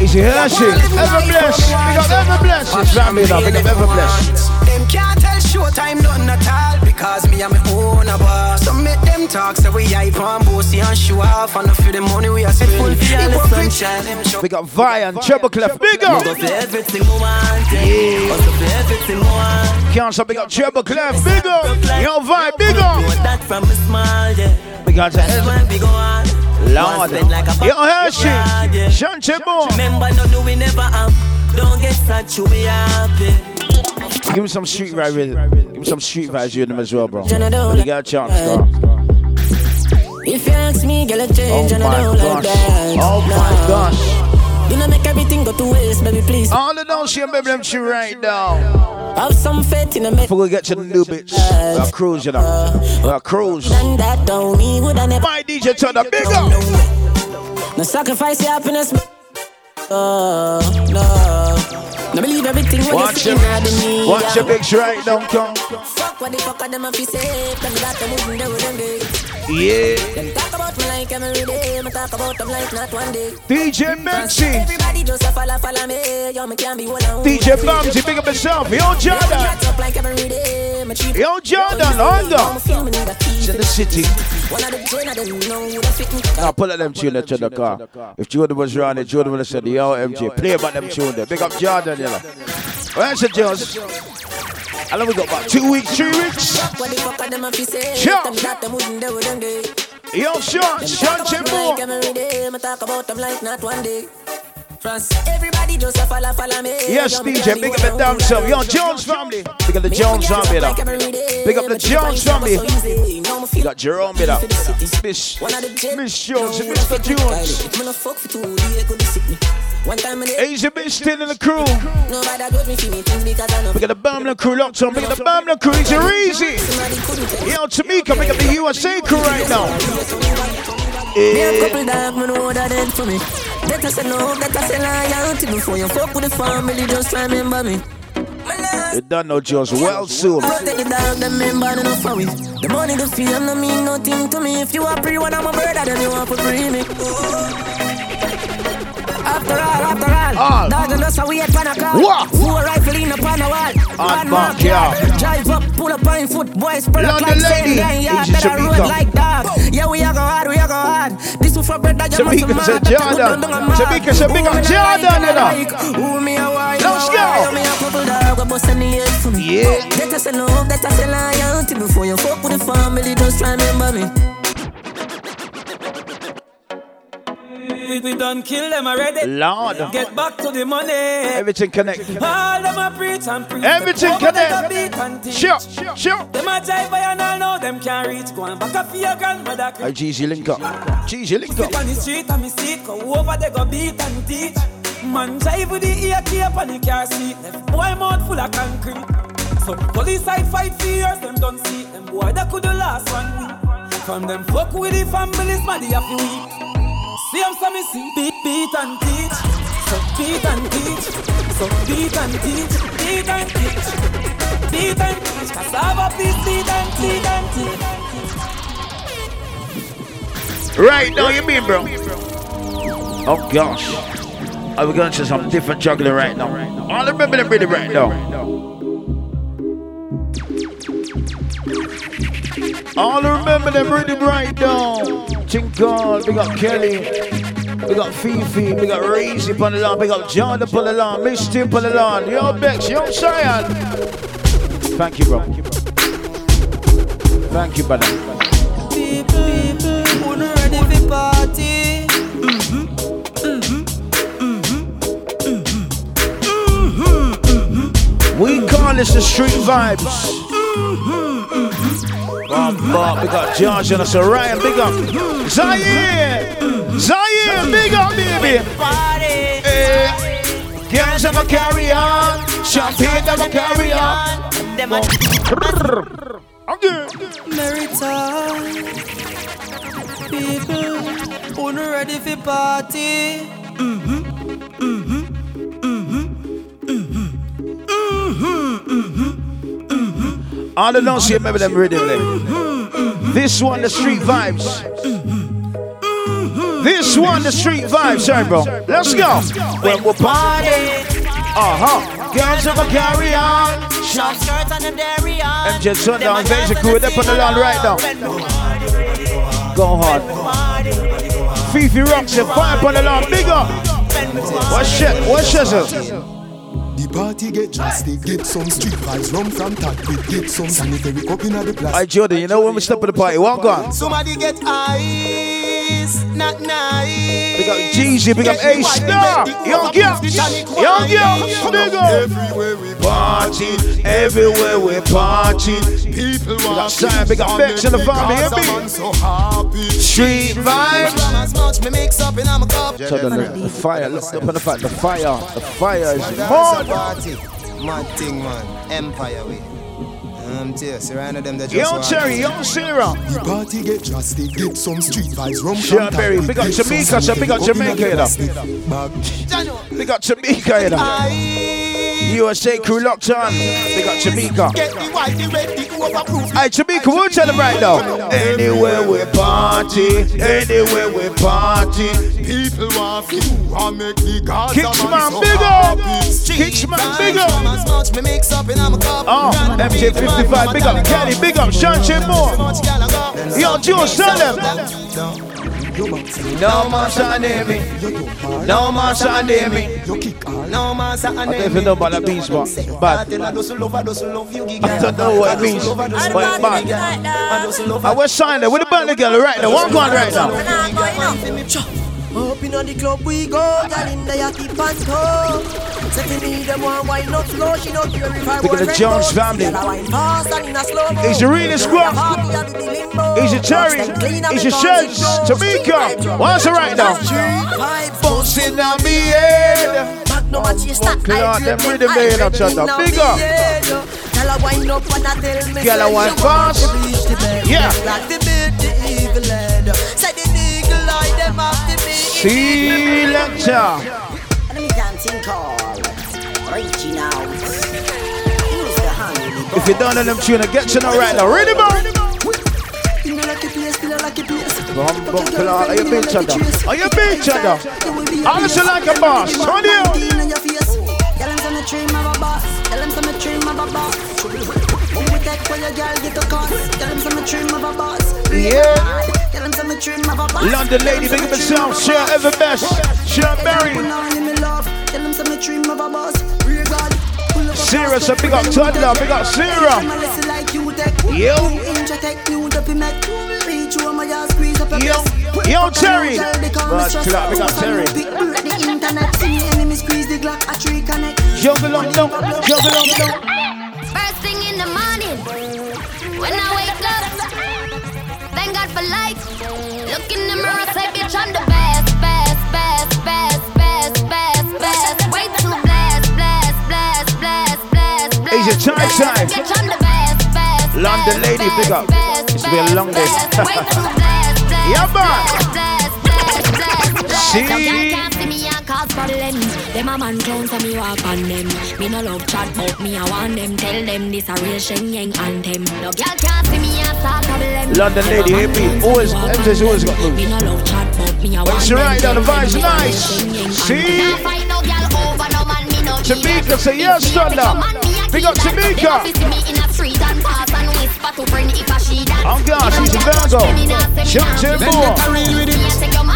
Easy Hershey. Ever bless. Big up Ever bless. It's family now. Big up Ever bless. Them can't tell showtime nothing at all because me and me own a boss. So make them talk, say we hype and bossy and show off and for the money we are spending. Hypocrite, them show Big up Vi and Treble Clef. Big up. Everything we want. Yeah. Everything we want. Can't stop. Big up Treble Clef. Big up. Yo, Vi. Big up. that from a small, yeah. Big. That's why we go on. Lord. Like a Yo, Hershey. yeah, yeah. Shanche Boy. Remember, no, do we never. Don't get you be happy. Give me some street vibe rhythm. Give me some street vibes rhythm as well, bro. You get a chance, bro. If you ask me, girl, I change Oh and I my don't like gosh. that. Oh my gosh. Those shit, baby, them right now. Have some faith in a make Before we get to the new bits, we're cruise, you know. We're cruise. and that don't me would I never. My DJ turn the big up. No sacrifice your happiness. Oh, no. No believe everything when Watch you your, see in the media. watch your big right down, come. Fuck what the fuck are them if you say Them that them wouldn't do day Yeah. Talk about every day talk about not one day DJ Maxi. Everybody just a follow, follow me Yo, me can't be one on DJ Bamsy, big up yourself. Yo, Jordan. Up Yo, Jordan, hold on. in the city. Now pull at them tune to the car. If Jordan was running, Jordan would have said, Yo, MJ, play about them tune there. Big up Jordan, you know. Where's the Jones? How long we got about two weeks, three weeks? Fuck what the fuck are them if you say Sure. Them that them wouldn't do them day Yo, Them talk Chimbo. Like every day Me talk about them like not one day France, everybody just a follow, follow me Yes, DJ, big up the damn self. Yo. Jones family. Big up the Jones family. Big up the Jones family. You got Jerome, you know. Miss, Miss Jones and Mr. Jones. One time in the Easy bitch still in the crew. Nobody got me feeling things because I know Big up the Birmingham crew locked on. Big up the Birmingham crew. Easy Yo, Tamika, big up the USA crew right now. Me a couple dog, me know that dead for me. Better say no, better say loyalty before you fuck with the family. Just remember me. You done know Joe's well soon. Protect the dog, member, no for we. The money, the fame, no mean nothing to me. If you are free, when I'm a brother, then you want to free me. After all, after all, All. dog and us, we at pan a car. Wah. Four rifle in upon a wall. Hard mark, yeah. Drive up, pull up on foot, boys, spread up London like same lady. gang, yeah. Better road Jamaica. like dog. Yeah, we are go hard, we are go hard. This is for brother, you must Jamaica said Jordan. Jamaica up Jordan, you know. Who me a why? Let's go. Me a couple dog, we bust any head for me. Yeah. That I say love, that I say loyalty. Before you fuck with the family, just try remember me. We, we done kill them already. Lord. Get back to the money. Everything connected. All them a preach and preach. Everything Over them connect. a beat and teach. Sure, sure. Them a jive by and all know them can't reach. Go and back up for your grandmother. Hey, Jeezy, link up. Jeezy, link Sit up. on the street and me see. Go over there go beat and teach. Man jive with the ear tape and the car seat. Left boy mouth full of concrete. So police side fight for years. Them don't see them boy that could the last one week. From them fuck with the families, man, they have to weep. See some me see beat, beat and teach. So beat and teach. So beat and teach. Beat and teach. Beat and teach. Cassava beat, beat and beat and teach. Right now, you mean, bro? Oh gosh. Are we going to some different juggling right now? I remember them really right now. All remember them really right now. Tinkle, we got Kelly, we got Fifi, we got Razy on the got John up on the Miss Tim on the lawn, yo Bex, yo Cheyenne. Thank you, bro. Thank you, brother. People, people, not ready for party? We call this the street vibes. Bob, Bob, we got George and us, Ryan, big up. Zaire, Zaire, big up, baby. Eh, Girls never carry on, champagne never carry on. Okay. Merita. People, who not ready for party? All along, see, remember them rhythm. This one, the street vibes. This one, the street vibes. Sorry, bro. Let's go. When we're party. Uh huh. Girls never carry on. Short skirt and them dairy on. MJ Sundown, Invasion Crew, they put the land right now. Go hard. Fifi Rocks fire on the lawn. Big up. What's shit? What's shit? The party get drastic, get some street vibes, rum from Tactic, get some sanitary cup in the plastic. Hey, Jordan, you know when we step at the party, what gone? Somebody get ice, not nice. Big up Jeezy, big up A Star. Young girls, young girls, big up. Everywhere we Party, everywhere we party. People Big up want Sam, big up Bex and the family, you man so happy. Street vibes. As much me mix up in my cup. So the, the fire, look up on the fire, the fire, the fire is Dance more. a mad thing man, empire way. Um, dear, surrounded them that just Young Cherry, young Sarah. The party get drastic, get some street vibes, rum Sure, from Berry, big up Jamaica, so big up sanitary cup in Jamaica, you the know. Big up Jamaica, you know. USA crew locked on. Big up Jamaica. Get the white, the red, the overproof. Hey, Jamaica, we'll tell them right now. Anywhere we party, anywhere we party. People want you and make the Gaza Kingsman, so big up. happy. Kingsman, big up. As much me up in my. Oh, MJ55, big up Kelly, big up Shanche Moore. Yo, Jules, tell them. No more son near me. No more son near me. No man say I don't even know about that means, but bad. I just love, I just love you, I don't know what it means, but it's bad. I was there with the band girl right now. One going right now. Up in the club we go, girl in there keep on toe. Say to me them one wine not slow, she not care if I Look at the want Jones rainbow. family. Girl, I wine fast and in a slow mo. He's the realest squad. Happy I do the limbo. He's a Cherry. Touch clean and He's a because Shells. it goes. Jamaica. What's it right now? Bouncing on me head. No match you start. Cloud, them rhythm there, you know, Chanda. Big up. Girl I wind up and I tell me. Girl, I say wine fast. to reach the bed. Yeah. Out. If you don't know them tune, get to know right now. Ready, man? You know like a place, feel like a place. Bumbo clock, are you big chugger? Are you? Like a boss. Turn oh. you. Tell them some dream of a boss. Tell them some dream of a boss. When we take for your girl get a cost. Tell them some dream of a boss. Yeah. London lady, big up yourself. Share ever best. Share Berry. Tell them some dream of a boss. Real Sarah, so big up Toddler, big up Sarah. Yo. Yo, yo, Terry. But clap, big up Terry. The internet see enemy squeeze the Glock a tree connect. Juggle on, no, juggle on, no. First thing in the morning, when I wake up, thank God for life. Bitch, I'm the best, best, best, best, best, best, best. Way too blessed, blessed, blessed, blessed, blessed. It's your time, time. Bitch, I'm the best, best. London lady, big up. It's been a long day. yeah, man. See? Some girl can't see me and cause problems. Them a man clown so me walk on them. Me no love chat but me I want them. Tell them this a real Shen Yang anthem. No girl can't see me and start problems. London lady, hit me. Always, emphasis always got moves. Me no love chat me I want When she them. right down, the Tell vibe's this a real nice. See? anthem. Can't find no girl over no man me no Tamika say yes, Thunder. Big up Tamika. Oh God, she's a Virgo. Jump to the ball.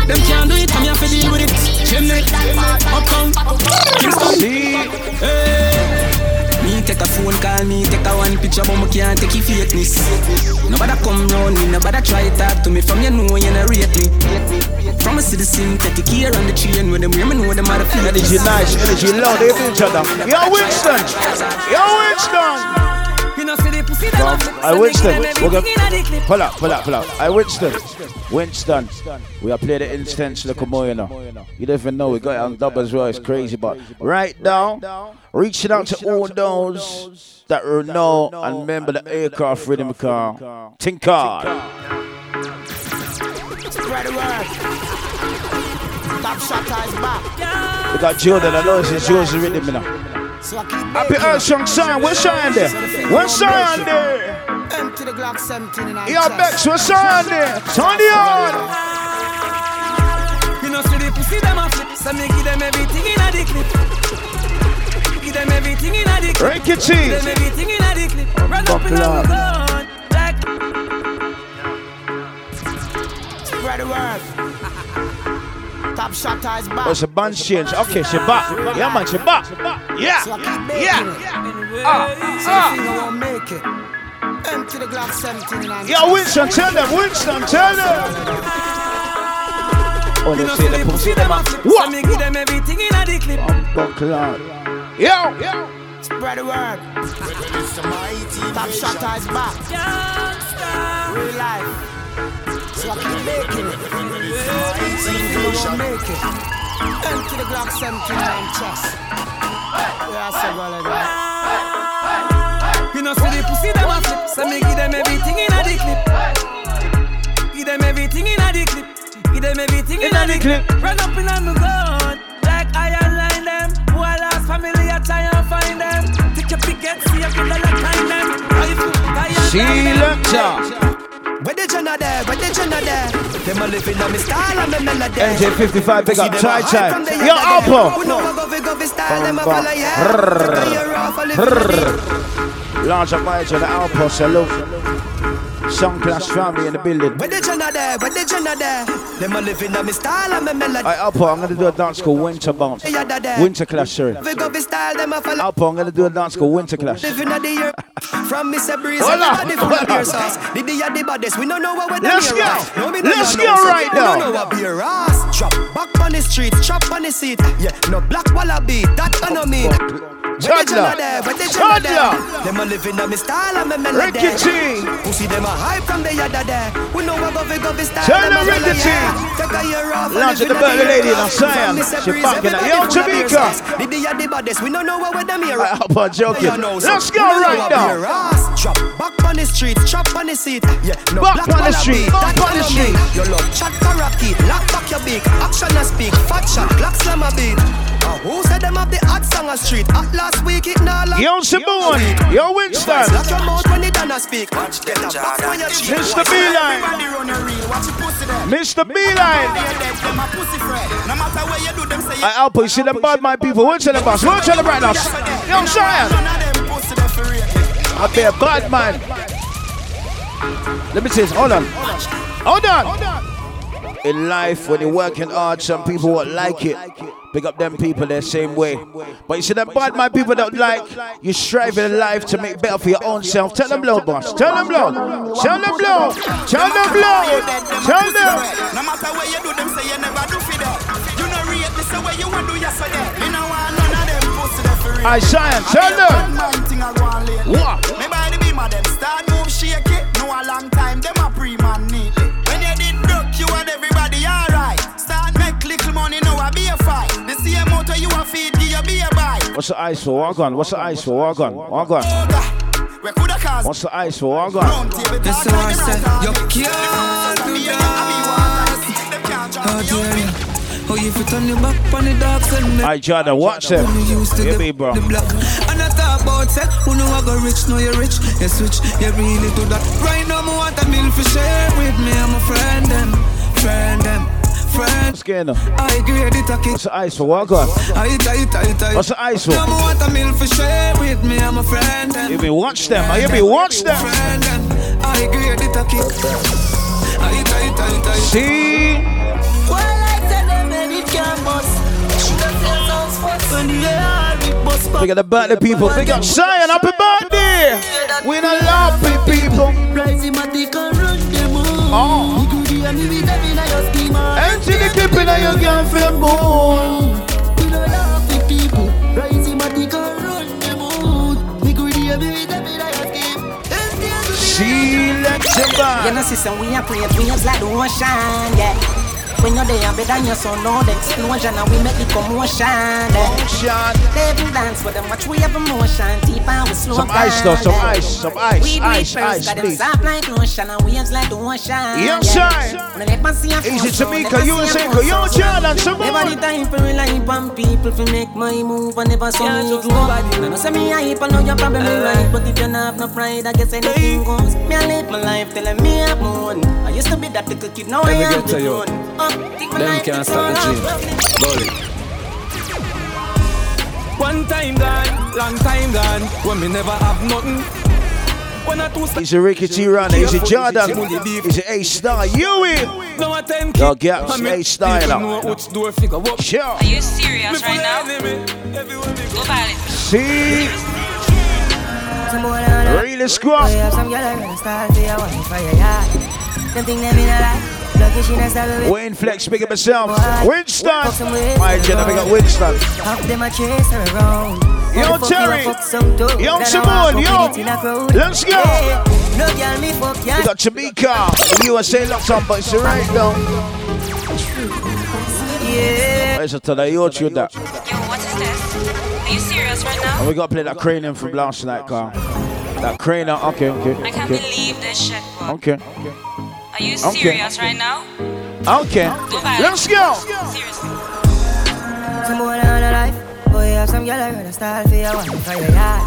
Them can't do it, I'm here to deal with it. Gymnast, uptown. See? Me take a phone call, me take a one picture, but me can't take your fakeness. Nobody come round me, nobody try talk to me. From you know you not rate me. From a citizen, take a key around the train with them. You know them the feelings. Energy nice, energy low, they hit each other. Yo, Winston. Yo, Winston. You know, see the pussy Come, them I Winston. We're gonna pull up, pull up, pull up. I Winston. Winston. We are playing the instance more, you. You don't even know we got it on dub as well. It's crazy, but right now, reaching out to all those that are know and remember the aircraft rhythm car. Tinkard. Spread the word. Top shot is back. We got Jordan. I know it's yours rhythm, you know. So Happy Earth Song Sign. Where's Sign there? Where's Sign there? Empty the Glock 17 in our Yo, chest. Bex, where's Sign there? Turn it on. You know, see the pussy them a flip, so me give them everything in a the clip. Give them everything in a the clip. Break your Give cheese. them everything in a the clip. Run up in a gun. Like Spread the word. Top shot is back. Oh, it's a bunch change. Okay, she back. Yeah, man, she back. Yeah, So I keep making yeah. it. Ah, So ah. the won't make it. Empty the Glock 17 in our Yo, Winston, tell them, Winston, tell them. Oh, you they know, say see the the pussy pussy them them a up. flip, me give them everything in a the clip. Buckle on. Yo, yo. Spread the word. Top shot is back. Real life. So I keep making it. So the finger won't make it. Empty the Glock 17 chest. Yeah, I said like that. You know, see the pussy them a flip, so me give them everything in a the clip. Give them everything in a the clip. Give them everything in a the clip. Run up in a me gun, like iron line them. Who I lost family, I try and find them. Take your picket, see if you like kind them. Fire, Selector. Where the Jenna there? Where the Jenna there? Them a living on me style and me melody. NJ55, big up, See them try, try. Yo, Alpo. Who know I go fi go fi style, them a follow yeah. bum. Take a year off, a live in the Launch up my to the Alpo, salute. Song Clash family in the building. Where the Jenna there? Where the Jenna there? Them a living on me style and me melody. Alright, Alpo, I'm gonna do a dance called Winter Bounce. Winter Clash, sorry. Fi go fi style, them a follow. Alpo, I'm gonna do a dance called Winter Clash. Living at the year from Mr. Breeze, on, on. sauce. The day of the baddest, we don't know what we're Let's go. at. No, me no Let's go right we now. don't know what beer ass. Drop back on the street, chop on the seat. Yeah, no black wallaby, that I know me. Where the Toddler. Jenna there? Where the Jenna there? Toddler. Them a living on me style and me melody. Ricky T. Pussy them a hype from the yada there. We know what go go fi style. Tell them a them follow, Ricky yeah. Take a year off. Launch at the year lady in off. Zion. From Mr. She in the- Yo, Jamaica. sauce. The of baddest, we don't know what we're them here at. I'm joking. Know, so Let's go right now. Drop back on the street, chop on the seat. Yeah, no Back on the street, back on the street. Your love chat parakeet, lock back your beak. Action and speak, fat shot, clock slam a beat. Uh, who said them have the hot song a street? At last week, it not last. Yo, Simone. Yo, Winston. Lock your mouth when it done a speak. Get a box when you cheat. Mr. Beeline. Everybody run a reel. Watch your pussy there. Mr. Beeline. Them a pussy friend. No matter where you do, them say I Alpo, you see them bad my people. What's the boss? What's the right now? Yo, Cheyenne. I be a bad man. Let me say this. Hold on. Hold on. In life, when you're working hard, some people won't like it. Big up them people the same way. But you see them bad my people that like you strive in life to make better for your own self. Tell them loud, boss. Tell them loud. Tell them loud. Tell them loud. Tell them. No matter where you do, them say you never do for that. You know rate this the way you want do yesterday. Me no want none of them pussy there for real. I Cheyenne, tell them. Man thing I go on lately. What? Me the beam of them start move shake it. No a long time them a pre-man neatly. Everybody alright. Start make little money, now I be a fight. The same motor you a feed, give you be a buy. What's the ice for? Walk on. What's the ice for? Walk on. Walk on. Where coulda cause What's the ice for? Walk on. This is what I said. Oh, oh, you can't do that. How dare you? How you fit on your back on the dogs and I Jordan, watch them. Yeah, me, bro. the block. And I talk about say, who know I go rich, know you rich. You switch, you really do that. Right now, I want a meal for share with me. I'm a friend, them, friend, them, friend. What's going on? I grade it a kick. What's the ice for? Walk on. I tight, tight, tight. What's the ice for? Now I want a meal for share with me. I'm a friend, them. You mean watch them? You mean watch them? Friend, them. I grade it a kick. I tight, tight, tight. See? Well, I tell them and it can't bust. She does your sounds first. When the air it bust back. Big up the birthday people. Big up Zion. Happy birthday. We not laughing people. Rising my dick and run them on. Oh. You could hear me in your scheme. Empty the clip in your girlfriend bone. We don't laugh with people. Rising my dick and run them on. We could hear me with them in your scheme. Empty and Selection You band. know, sister, we are create waves like the ocean, yeah. When you're there, better than your son, know the explosion, and we make the commotion. Yeah. They even dance with them, watch we have emotion, deep and we slow Some down. ice though, some yeah. ice, some ice, We do ice, ice, got them please. soft like lotion, and waves like the ocean. Young yeah. Shine. When they never see a Easy phone, so Jamaica, you see a say, phone, yo, so- Jordan, some Never more. the time for rely on people to make my move and never saw me grow. I know say me hype, I know you're probably right, uh, but if you not have no pride, I guess anything goes. Me I live my life telling me I'm one. I used to be that little kid, now I am the to one. Them can't is stop the all gym. One time gone, long time gone, when me never have nothing. When I two He's a Ricky T. Runner. He's a Jordan. He's a A-Star. You in? No, I ten Yo, gaps, I make A-Star, people know which door figure what. Sure. Are you serious right now? Go about it. See? Some boy on a- Really squad. Some girl that run style for your wife for your yard. Them think them in a lie. Lucky she not Wayne Flex, big up yourself. Winston. My Jenna, big up Winston. Half them a chase her around. Yo, How the fuck you a Terry. fuck some too? Yo, Simone, yo. with it in a crowd. Let's go. Yeah. No girl me fuck ya. We got Jamaica. USA locked on, but it's alright though. Yeah. Where's it today? That. Yo, what is this? Are you serious right now? And we got to play that cranium from last night, car. That cranium. Uh, okay, okay. I can't Okay. believe this shit, bro. Okay. Are you Okay. serious right now? Okay. Dubai. Let's go. Seriously. Some boy on a life. Boy have some girl that run style for your wife for your yard.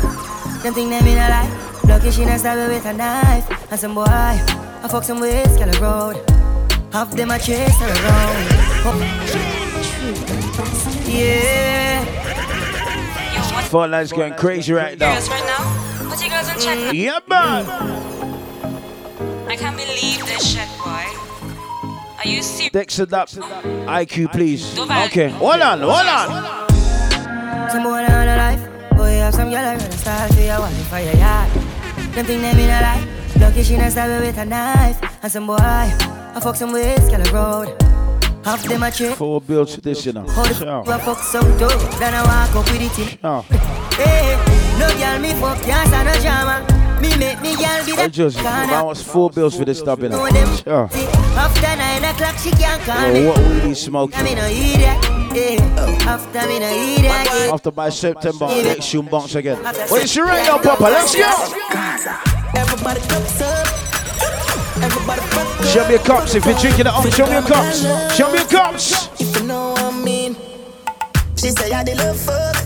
Them think them in a lie. Lucky she not stab her with a knife. And some boy, I fuck some ways, girl a road. Half them a chase her around. Oh. Yeah. Fortnite's going crazy right now. Serious right now? What you guys on chat? Yeah, man. I can't believe this shit, boy. Are you serious? Dexter that IQ, please. Dubai. Okay. Hold on, hold on. Some boy on a life. Boy have some girl that run style for your wife for your yard. Them think them in a lie. Lucky she not stab with a knife. And some boy, I fuck some ways, girl a road. Half them a chase. Four bills for this, you know. How the Sure. f you fuck some too? Then I walk up with it in. Oh. Hey, no girl me fuck can't stand no drama. Me make me girl be Hey, the Josie, I was four bills for this stuff, you know. Know Sure. After nine o'clock she can't call me. what weed he I me smoking? no eat that. Yeah. After me no eat that. Yeah. After by September, next shoe bounce again. Well, it's right now, Papa. Let's go. Everybody cups up. Everybody fuck up. Show me your cups if you're drinking it up. Show me your cups. Show me your cups. If you know what I mean. She say I did love fuck.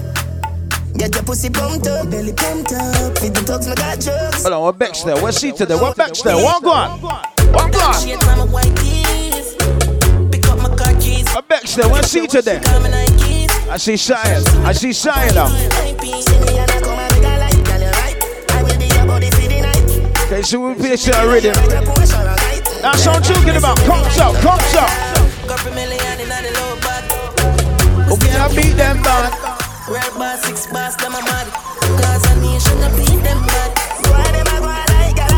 Get your pussy pumped up, belly pumped up. Feed the thugs, me got drugs. Hold on, what Bex there? What seat there? What Bex there? What gone? What gone? Shades on my white tees. Pick up my car keys. What Bex there? What seat there? I see Shia. I see Shia now. Okay, so we'll play some rhythm. That's what I'm talking about. Comes up, comes up. Okay, I beat them back. Red bar, six bars, them a mad. Cause a nation, I beat them bad.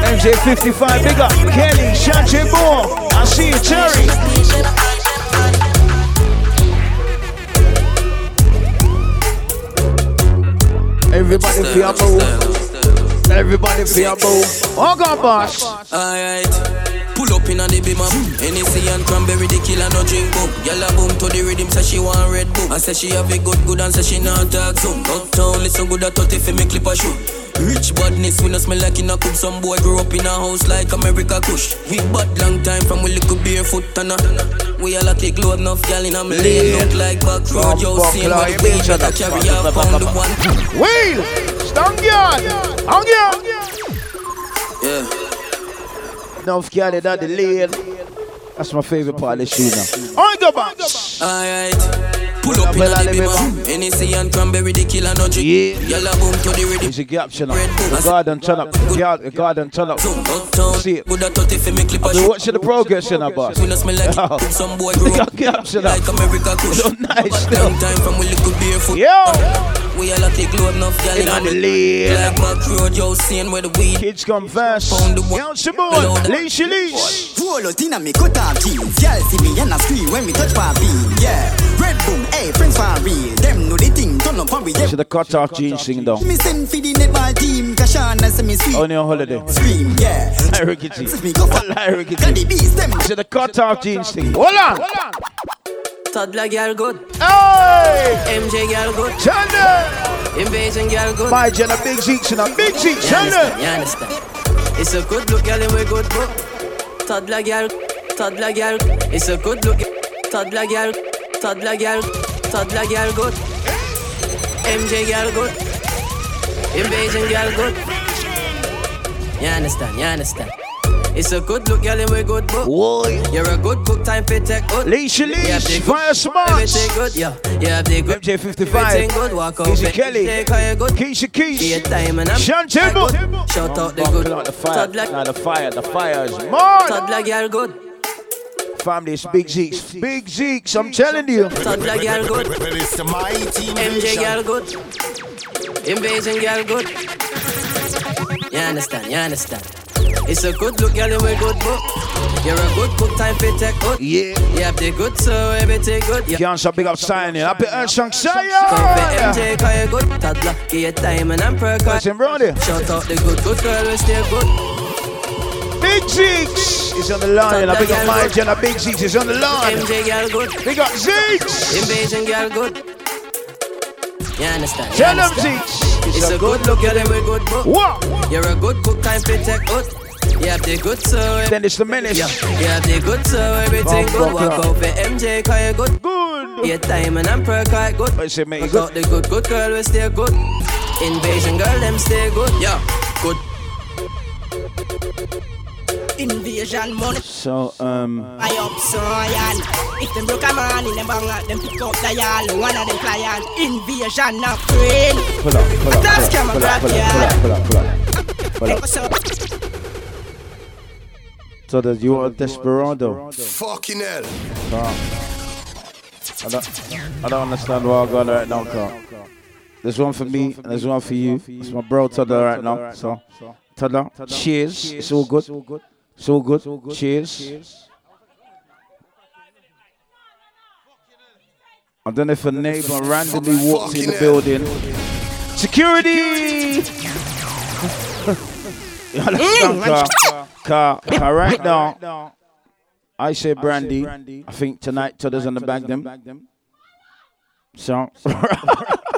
MJ 55, big up. Kenny, Shanti Moore. I see you, Terry. Everybody feel move. Everybody feel move. Oh, God, boss. Alright. Pull up in a the beamer. Hennessy and cranberry, the killer no drink boom. Gyal a boom to the rhythm, say she want red boom. I say she have a good good and say she not talk soon. Uptown listen good at 30 fi me clip a shoot. Rich badness, we no smell like in a coop. Some boy grew up in a house like America Kush. We bad long time from we little barefoot and a. We all a take load enough gyal in a me lane. Look like back road, yo, same with the weed that I carry a pound the one. Wheel! Stang yard! Hang yard! Yeah. Enough girl in the lane. That's my favorite part of the show now. I go back. Alright. Pull up in a the beamer. Hennessy and cranberry, the killer no drink. Yeah. Gyal a boom to the rhythm. It's a gap, you know. The garden turn up. Girl, the garden turn up. See it. Good at 30 fi me clip a I've been watching the progress, you know, boss. We no smell like Some boy grew up Gaps, you know. like America Kush. So nice, But long time from we little barefoot. Yo. We all a take load enough gyal In in on a the me. lane. Like back road, yo, seeing where the weed. Kids come fast. Found the one. Young Simone, leash, leash. Roll out inna me cut off jeans. Girl see me and a scream when me touch my beat. Yeah, red boom, hey, friends for real. Them know the thing, turn up and we To the cut off jeans thing though. Me send for the netball team, Kashana say me sweet. Only on holiday. Scream, yeah. I rickety. Me go for I rickety. Got the beast, them. To the cut off jeans thing. Hold on. Toddler girl good. Hey! MJ girl good. Chanda! Invasion girl good. My Jenna, big Zeeks and a big Zeeks. You Chanda! understand? You understand? It's a good look, girl, and we good book. Toddler girl, toddler girl. It's a good look. Toddler girl, toddler girl, toddler girl good. MJ girl good. Invasion girl good. You understand? You understand? It's a good look, girl, and we good book. Boy. You're a good cook, time fit take good. Leash, You have the leash. Fire smarts. Everything good, yeah. You have the good. MJ 55. Everything good, walk out. Easy Kelly. Take how you good. Keisha Keys. Be a time and I'm good. Shout out the good. out the fire. Now the fire, the fire is more. toddler girl good. Family, it's Big Zeeks. Big Zeeks, I'm telling you. Toddler girl good. Well, it's the mighty MJ girl good. Invasion girl good. You understand? You understand? It's a good look, girl, and we good book. You're a good cook, time fit take good. Yeah. You have the good, so everything good. Yeah. Can't stop big up signing. Happy Earth Song Come for MJ, cause you good. Toddler, give you time and I'm per Listen. Shout out the good, good girl, we stay good. Big Zeeks is on the line. I big up my Jenna. Big Zeeks is on the line. MJ girl good. Big up Zeeks. Invasion girl good. You understand? You Tell them? Zeeks. It's a good look, and we good book. What? You're a good cook, time take good. You have the good, so Then it's the menace. Yeah, you have the good, so everything good. bum, Walk out for MJ, cause you good. Good. Your time and I'm good. I say, mate, good? the good, good girl, we stay good. Invasion girl, them stay good. Yeah, good. Invasion money. So, um, I up so yan. If them broke a man in them bang out, them pick up the yall. One of them client. Invasion of brain. pull up, pull up, That's pull up, camera pull up, pull up, pull up, pull up, pull up. So, So that you are desperado. Fucking hell. Carl. I don't, I don't understand what I'm going right now, Carl. There's one for me and there's one for you. It's my bro Toddler right now. So, Toddler, cheers. It's all good. It's all good. Cheers. I don't know if a neighbor randomly walked in the building. Security! You understand, Carl? Car, car, right now. I say brandy. I think tonight Toddler's on the bag them. So,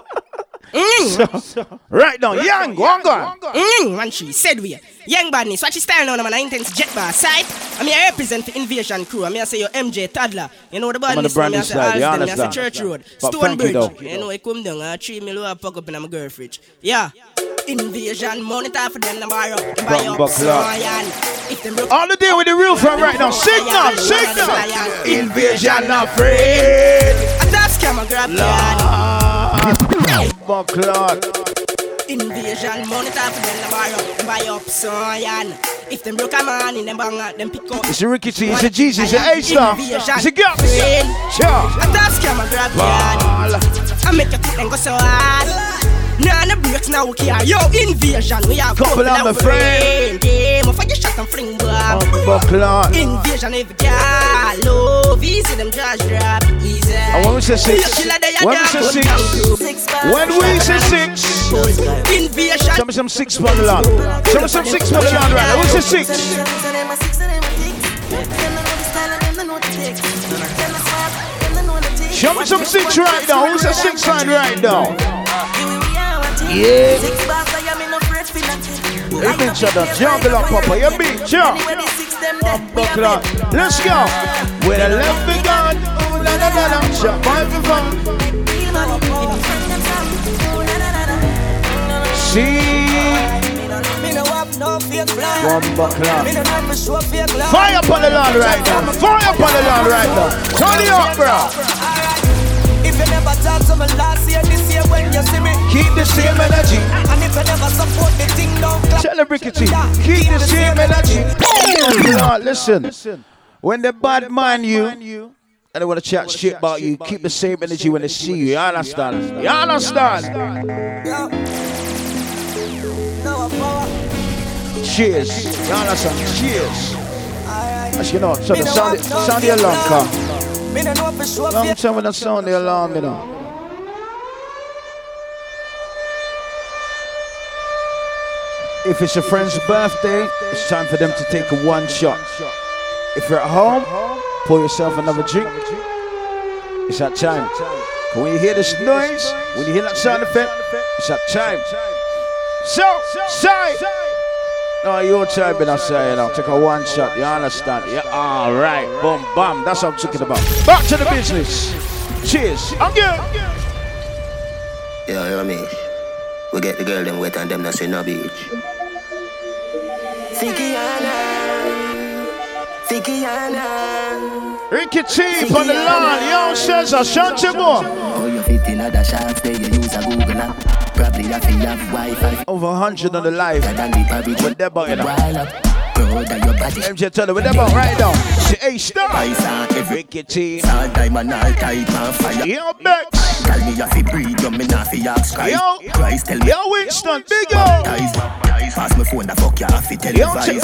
So, right now, young, go on, go on. Mm, man, she said we. Young badness, what you style now, man? I intense jet bar side. I mean, I represent the invasion crew. I mean, I say your MJ Toddler. You know the I'm on the badness. I mean, I branding say side, you Alston, I say. Church Road, But thank you, Stonebridge. You know, I come down, I three million I fuck up in my girl fridge. Yeah. Invasion, monitor for them, them buy up. Them buy up. Buck So, clock. yeah, If them broke On the day with the real front right now. Signal, signal. Invasion afraid. I top scam, I grab Buck clock. Invasion, monitor for them, them buy up. Buy up. If them broke a man in them bang them pick up. It's a Ricky T, it's a Jesus, it's a A-Star. It's a Gap. Sure. Top scam, I grab I make you think them go so hard. Nah, no breaks now, okay. Ah, yo, invasion, we have Couple of my friend. Game, if I get shot and fling bomb. Buck clock. Invasion, every girl, love, easy, them just drop, easy. And when we say six, Killer, they are when we say six, when we say six, Invasion. show me some six for the land. Show me some six for the land right now. What's the six? Show me some six right now. Who's the six line right now? Yeah. Hey, big shut up. Jungle up, Papa. You big jump. Buckle up. Let's go. When I left. Ooh, la, la, la, la. Shut my phone. See. One buckle. Fire upon the land right now. Fire upon the land right now. Turn it up, bro. If you never talk to me last year when you see me, Keep the same energy. and if you never support the thing, don't clap. Tell the Rickety. Keep the same energy. Lord, listen. When they bad mind you, and they want to chat shit about you, keep the same energy when they see you. You understand? You understand? Cheers. You understand? Cheers. As you know, so the sound, sound the alarm car. Me no know for sure. Long time when the sound the alarm, you know. If it's a friend's birthday, it's time for them to take a one shot. If you're at home, pour yourself another drink. It's that time. when you hear this noise, when you hear that sound effect, it's that time. So, say. No, your time, but I say, you know, take a one shot. You understand? Yeah, all right. Boom, bam. That's what I'm talking about. Back to the business. Cheers. I'm good. Yeah, you know me. We get the girl them wet and them not say no beach. Ricky T on the line. Yo, says I shut you more. You fit in other shots, there you use a Google app. Probably have to have Wi-Fi. Over 100 on the live. With that boy, you know. While up, proud of your body. MJ tell her with that boy right now. She A star. Ice on every Ricky T. All diamond, all type on fire. Yo, Bex. Tell me if you breathe, you me not fi ask Christ. Yo. Christ tell me. Yo, Winston, big yo. Guys, pass me phone, the fuck you have to televise.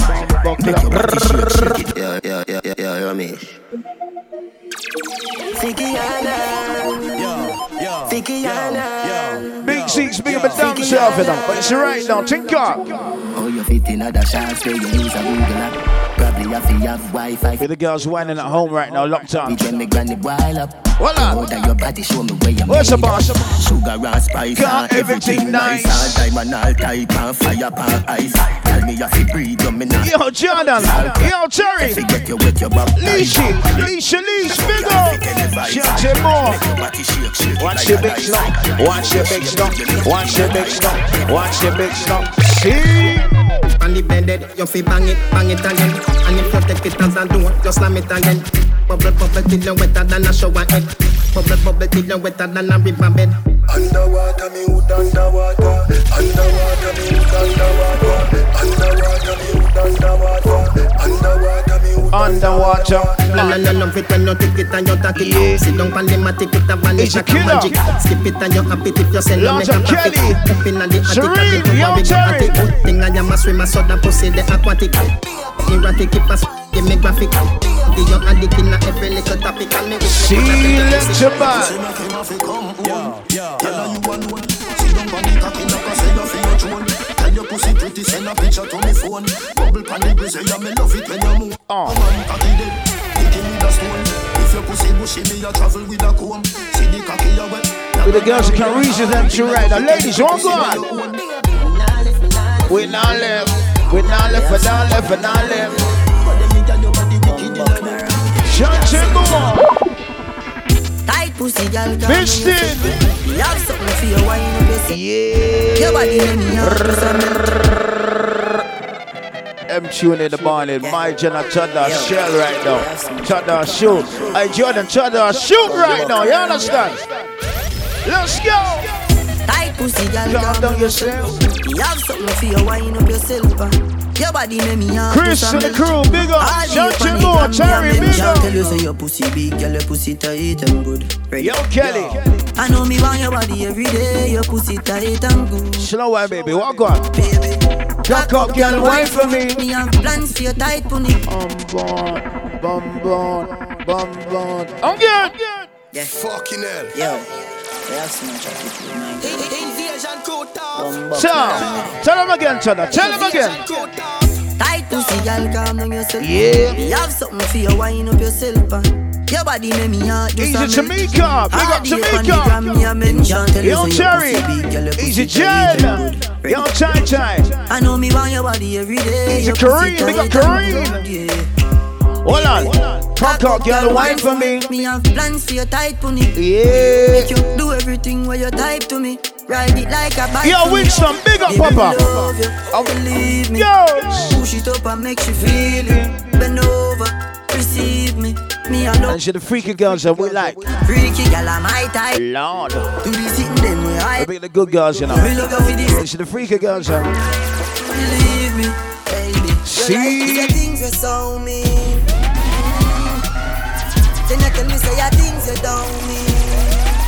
Make your body shake, shake it. Yeah, yeah, yeah, yeah, yeah, you know me. Fikiana, Fikiana. Big Z's big up and down himself, you know. But it's right now. Think up. Oh, you fit in other shots, there you use a Google app. With the girls whining at home right now, locked up. Voila. Of your body, show me where you What's made the boss? Sugar and spice Got and everything nice. All diamond, all type and fire pan ice. Tell me if you breathe, you me not. Yo, Jordan. Yo, Terry. If you get your wet, you baptize. Leashy. Leashy, leash. Big up. Shout it more. Watch your big slump. Watch your big slump. Watch your big slump. Watch your big slump. See? On the bed, you fi bang it, bang it again. And if you take it as a door, just slam it again. Bubble, bubble till you wetter than a shower head. Bubble, bubble till you wetter than a river bed. Underwater, me hood underwater. Underwater, Underwater, me hood underwater. Underwater, Underwater, me hood underwater. Underwater, Underwater, me hood Underwater. La la la love it when you take it and you take it. Yeah. Sit down pon the mat, take it a vanish It's a like a killer. magic. Skip it and you happy if you send Lord make a of profit. Kelly. Up inna the attic, Serene, attic, yo, over the Terry. attic. Good thing I am a swimmer, so that pussy the aquatic. Erratic, keep us, give me graphic. The young addict inna every little topic and me. See, let's your back. Tell your pussy pretty, send a picture to me phone. Bubble pan the grizzly, yeah, me love it when you move. Oh. Man, cocky dead, kicking with a stone. If your pussy bushy, me a travel with a comb. See the cocky you wet, With the girls that can reach them to right now. Ladies, one God. We not left. We not left. We not left. We not left. Pussy, girl. It. You have something for your wine up yourself. Yeah. Your body make me hard. M tune in the morning. My Jenna Chada shell right now. Chada shoot. I Jordan Chada shoot right now. You understand? Let's go. Tight pussy, girl. Calm down yourself. You have something for your wine up yourself. uh. Your body make me hard. Chris and the crew, big up. Shout the you panic more, and me Terry, and them big up. Tell you say your pussy big, girl, your pussy tight and good. Ready? Yo, Kelly. I know me want your body every day. Your pussy tight and good. Slow one, baby. Walk on. Baby. Cock up, girl, wine for me. Me have plans for your tight pony. Um, bum, bum, bum, bum, bum. I'm good. Yeah. Fucking hell. Yo. So, tell him again, Chada. Tell him again. Tight girl, calm down yourself. Yeah. Have something for up yourself. uh. Your body me hard. Easy Tamika. Big up Tamika. Yo, Terry. Easy Jen. Yo, Chai Chai. I know me want your body every day. Easy Kareem. Big up Kareem. Hold on. Cock up, girl, wine for me. Me have plans for your tight pony. Yeah. Make you do everything where you type to me. Ride it like a bike. Yo. Winston, big up, Papa. love you. Oh. Believe me. Yo. Push it up and make you feel it. Bend over, receive me. Me alone. And she the freaky girls that we like. Freaky gal, I'm my type. Lord. Do this thing then we We hide. be the good girls, you know. Me love you for this. And she the freaky girls, you know. Believe me, baby. See? Life is things you saw me. Your things you don't mean,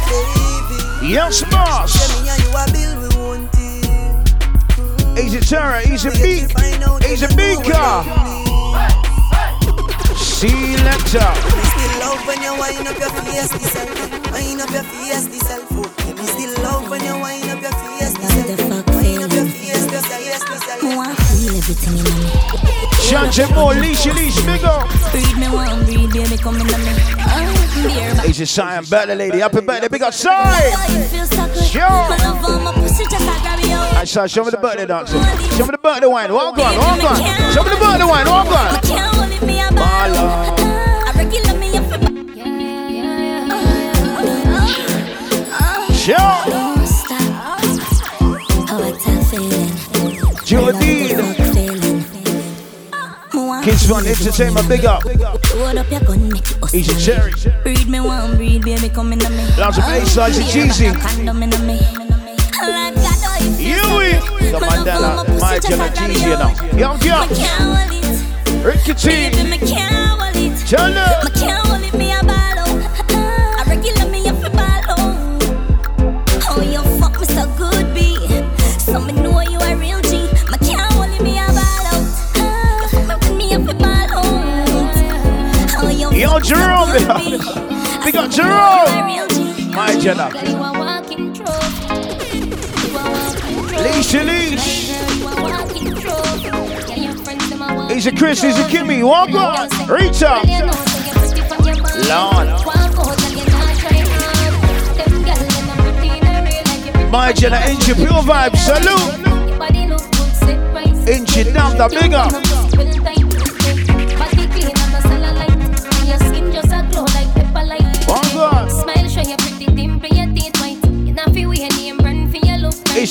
baby. Yes, boss. Tell me how you a bill we want it. Easy Terror, easy beat, easy beat car. Selector. Me still love when you wind up your face yourself. Wind up your face yourself. Me still love when you wind up your face yourself. Wind up your face yourself. Me want feel everything in me. Shante more, leashy, leash, big up. Me one, breathe, baby, in me. Better lady, big up. Sure. Pussy just like grab you. I show me the birthday dancer. Show me the birthday wine, walk on, walk on. Show me the birthday wine, walk on. It, Jodine. Feeling. Kids Fun Entertainment, big up. Load up your gun, make it. Easy Cherry. Breed me one, breed, baby, come in me. Lots of A-sides and cheesy. Condom in me. Like that, oh, you feel Yui. The Mandela, my Jenna Cheesy, know. Young, young. Ricky T. Baby, you a walking trophy. Yeah, your friends, them a walking Easy Chris, easy Kimmy, walk on. Reach up. Lord. My Jenna, Inchi, pure vibe, salute. Inchi, damn the big up.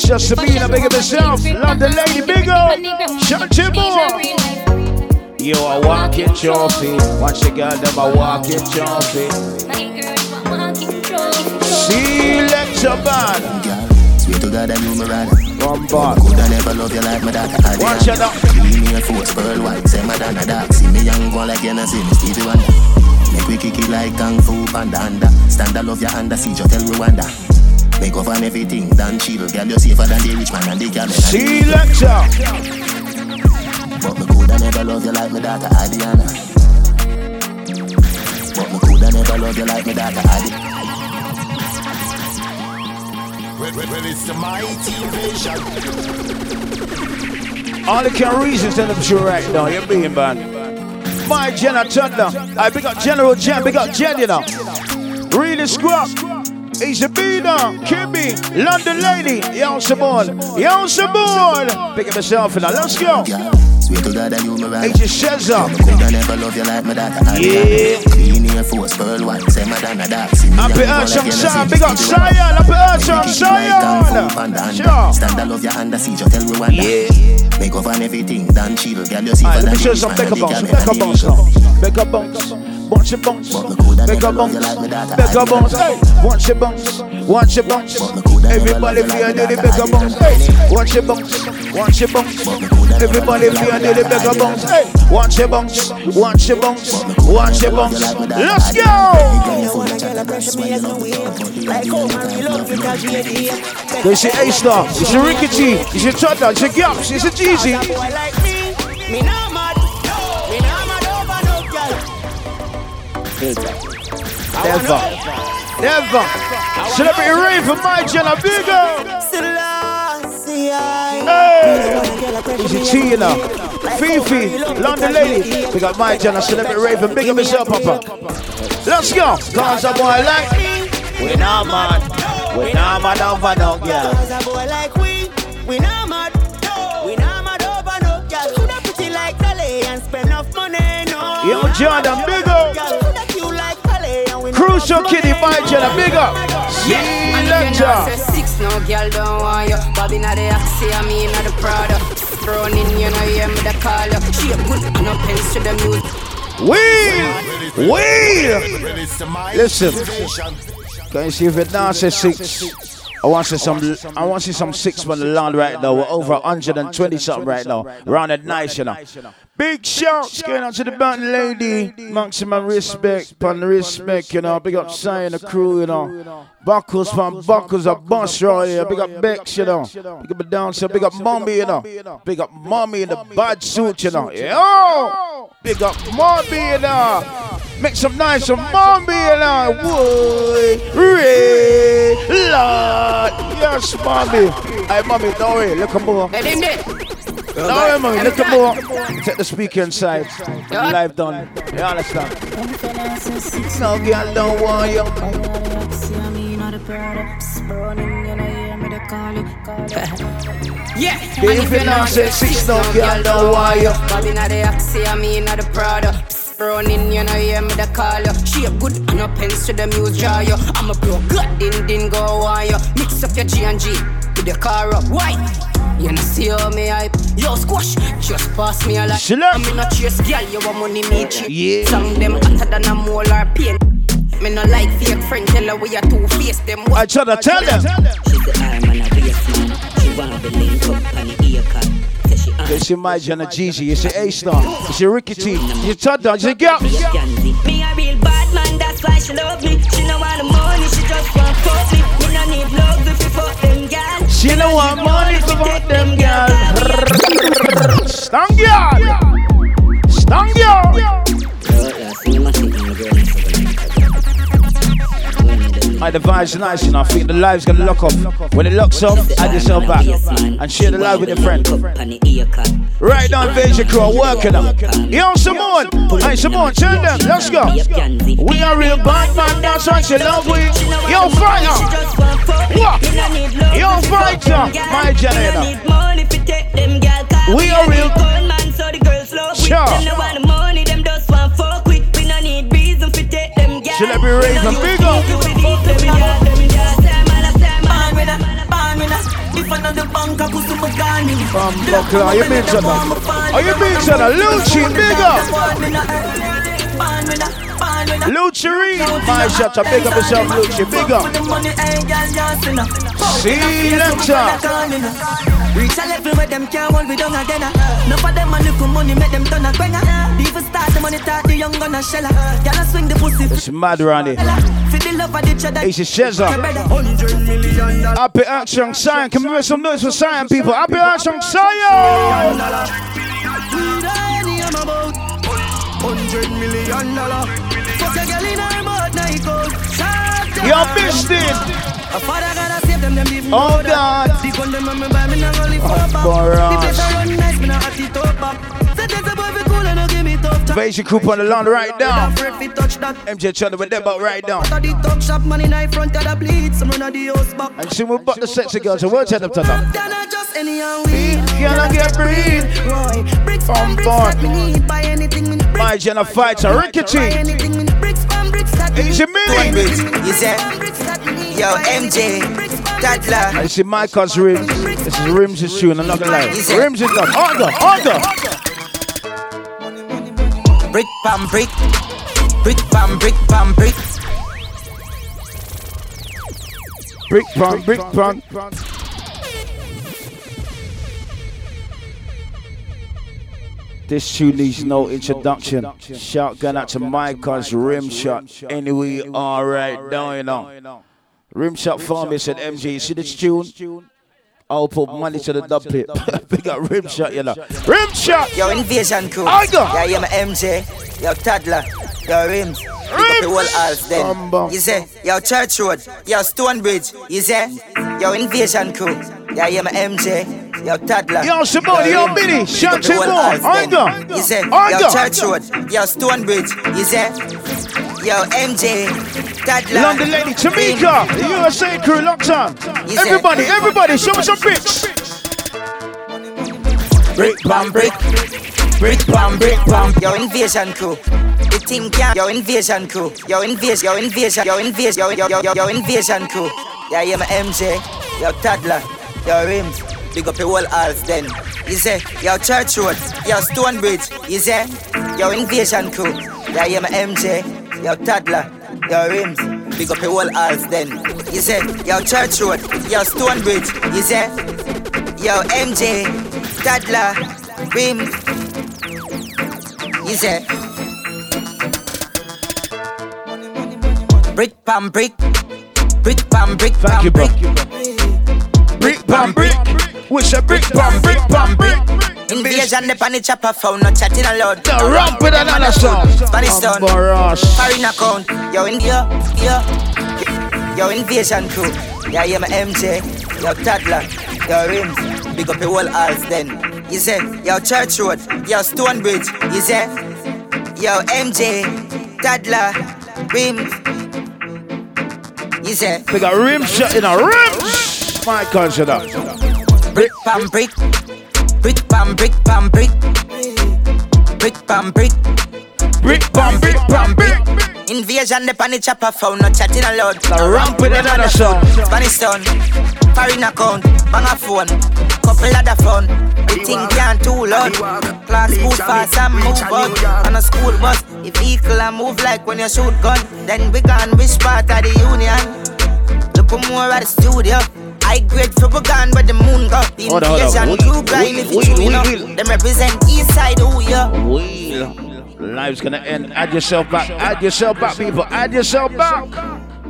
Your look. It's just Sabina, big up yourself. Love the lady, big up. Shut your more. You are walking trophy. Watch the girl, them a walking trophy. Selector band. Sweet to God, I knew me rather. One bar. Could I never love you like my daughter? I Watch it up. Give me a force, pearl white, say my dana dark. See me young one like you know, see me Stevie Wonder. Make we kick it like Kung Fu Panda under. Stand I love your under, see you tell Rwanda. Make up on everything, done chill. Girl, you safer than the rich man and the girl. Selector. But me coulda never love you like my daughter Adiana. But me coulda never love you like my daughter Adi. Well, well, well, it's the mighty invasion. All the can reasons tell them sure right now. You're being bad. My Jenna Thunder. I big up General Jen, big up Jen, you know. Really scrub. Asia Bina, Kimmy, London Lady, Young Simone, Young Simone. Pick up yourself now, let's go. To God that you me right. Asia Shezza. Coulda never love you like my daughter. Yeah. Clean Air Force, pearl white, say my dana dark. See me Happy young, go Earth like on Hennessy, Zion, big up Stevie Wonder. Zion, happy Earth on Kick it like Kung Fu Zion. Panda. Sure. Stand I love your under siege, you tell wonder. Yeah. Make up on everything, done chill. Girl, you see for let me show you some Becca bounce, Becca bounce now. Becca bounce, watch your bounce. Becca bounce, Becca bounce. Watch your bounce, watch your bounce. Everybody feel do the Becca bounce, hey. Watch your bounce, watch your bounce. Everybody feel do the Becca bounce. Watch your bounce, watch your bounce, watch your bounce. Let's go. This is A Star, this is Ricky T, this is Tata, this is Gaps, this is Jeezy. Girl. Never, never. should Celebrity rave for my Jenna, big up. Hey, Easy T, you know. Fifi, London lady. We got my Jenna, celebrity rave and big up yourself, Papa. Let's go. Cause a boy like me. We no mad, we no mad over no girl. Cause a boy like we, we no mad, we no mad over no girl. Coulda pretty like Dolly and spend enough money, no. Yo, Jordan, big up. Crucial Kitty, my Jenna, big up. Yeah, and if you not say six, no girl don't want you. Bobby not the Axie, I mean not the Prada. Browning, you know, hear me the call you. She a good, no pens to the music. Wheel! Wheel! Listen. Can you see if it now says six? I want to see some. I want to see some six on the land right now. We're over 120 something right now. Rounded nice, you know. Big shouts going out to the mountain lady. Maximum respect, pan respect, you know. Big up Zion, the crew, you know. Buckles from Buckles, a boss right here. Big up Bex, you know. Big up the dancer. Big up Mommy, you know. Big up Mommy in the bad suit, you know. Yo! Big up Mommy, you know. Make some nice some Mommy, you know. Woy, Ray, Lord. Yes, Mommy. Hey, Mommy, don't worry. Look at more. Let him there. Don't worry, Mommy. Look at more. Take the speaker inside. Live done. You understand? No girl don't want you. Yeah, If you not say six, no girl don't want you. Bobby not the Axie, I mean not the Prada. Psst, Browning, you know, hear me the call you. She a good, and no pens to the music draw you. I'm a bro, good, din din go on you. Mix up your G and G with the car up. Why? You know, see how me hype. Yo, squash, just pass me a lot. I'm in a chase, girl, you want money, me cheap. Yeah. Song them hotter than a mole or pain. Me no like fake friend, tell her we are two face them. I try to tell them. She's the arm and a waist man. She want the link up on the ear cut. Say she You see my Jenna Jeezy, you see A Star, you see Ricky T, you see Tata, you see Gaps. Me a real bad man, that's why she love me. She no want the money, she just want fuck me. Me no need love if you fuck them gal. She don't want money to fuck them girls. Stang girl. Stang girl. My device nice enough. I think the live's gonna lock off. When it locks off, add yourself back and share the live with a friend. Right now, Invasion Crew are working up. Yo, Simone. Hey, Simone, tell them. Let's go. We are real bad man. That's why she love we. Yo, fighter. What? Yo, fighter. My generator. We are real. Sure. Celebrity rave and big up. From Buckler, are you that? Are you to that? Lucci, big up. Lucci, my shot, big up yourself, Lucci, big up. See, Lecture. Reach a level where them can't hold me down again. Uh. No for them a look for money, make them turn a quenga. Even start the money, talk the young gun a shella. Y'all swing the pussy. It's mad around here. For the love of the cheddar. It's a Shezza. Hundred million dollars. Happy Action Science. Can we make some noise for Science people? Happy Action Science. Hundred million dollar. Fuck a girl in her mouth, night coat. You're missed A father gotta save them, them leave me Oh. God. The gun them on me buy me not only for Oh, pop. Boras. The place I run nice, me not hot it up up. Invasion group on the lawn right now. Afraid fi touch that. MJ trying with them about right now. Out of the talk shop, man in the front of the bleed. Some run of the house back. And soon we'll butt the sexy girls. So we'll tell them to them. Then I just any and we. Can I get breed? From born. need. Buy anything me bricks. My Jenna fighter, Buy Rickety. anything bricks from bricks Easy. Anything You say, yo, MJ, Tadla, I see Micah's rims. This is rims' tune. I'm not gonna lie. Rims is done. Order, order. Brick pam brick, brick pam brick pam brick. Brick pan, brick pan. This tune needs no introduction. Shotgun going out to Micah's rim shot. Anyway, alright, are right now, you know. Rim shot farmer said MJ, you see this tune? I'll put money to the dub plate. Big up rim shot, you know. Rim shot! Yo, Invasion crew. I go. Yeah, yeah, my MJ. Yo, Tadla. Yo, Rims. Up the whole half then. You say, yo, Church Road. Yo, Stonebridge. You say, yo, Invasion crew. Yeah, yeah, my MJ. Yo, Tadla. Yo, Simone, yo, Rims. Minnie. Big Shout up the to whole more. I then. You say, I yo, go. Church Road. Yo, Stonebridge. You say, yo, MJ. Tadla. London lady, Tamika, the USA crew locked on. You Everybody, everybody, show me some bricks. Brick bam brick, brick bam brick bam. Yo invasion crew, the team can. Yo invasion crew, yo invasion, yo invasion, yo invasion, yo yo yo yo invasion crew. Yeah, yeah, my MJ, yo Tadla, yo Rims. Big up the whole half then. You say, yo Church Road, yo Stonebridge. You say, yo invasion crew. Yeah, yeah, my MJ, yo Tadla, yo Rims. Big up the whole half then. You say, yo Church Road, yo Stonebridge. You say, yo MJ, Tadla, Rims. You say, brick pam brick, brick pam brick pam brick. Brick, bam, brick. Wish a brick, bam, brick, bam, brick. Invasion the pan chopper phone, no chatting aloud. The ramp with another song. Spanish town, foreign account. Yo India, yo, yo invasion crew. Yeah, yeah, my MJ, yo Tadla, yo Rims. Big up the whole half then. You say, yo Church Road, yo Stonebridge. You say, yo MJ, Tadla, Rims. You say, They got rim shot in a rim. My country now. brick pam brick, brick pam brick pam brick, brick pam brick. Brick, bam, brick, bam, brick. Invasion the pan chopper phone, no chatting aloud. The ramp with another song. Spanish town, foreign account, bang a phone, couple other phone. The thing can't too loud. Class move fast and move out. On a school bus, the vehicle and move like when you shoot gun. Then we gone which part of the union? Look more at the studio. I grade for we gone where the moon go. The Hold on, hold on. invasion Wheel, grind if wheel, it's true, wheel, you know. wheel. Them represent east side, who ya? Wheel. Life's gonna end. Add yourself back. Add yourself back, people. Add yourself back.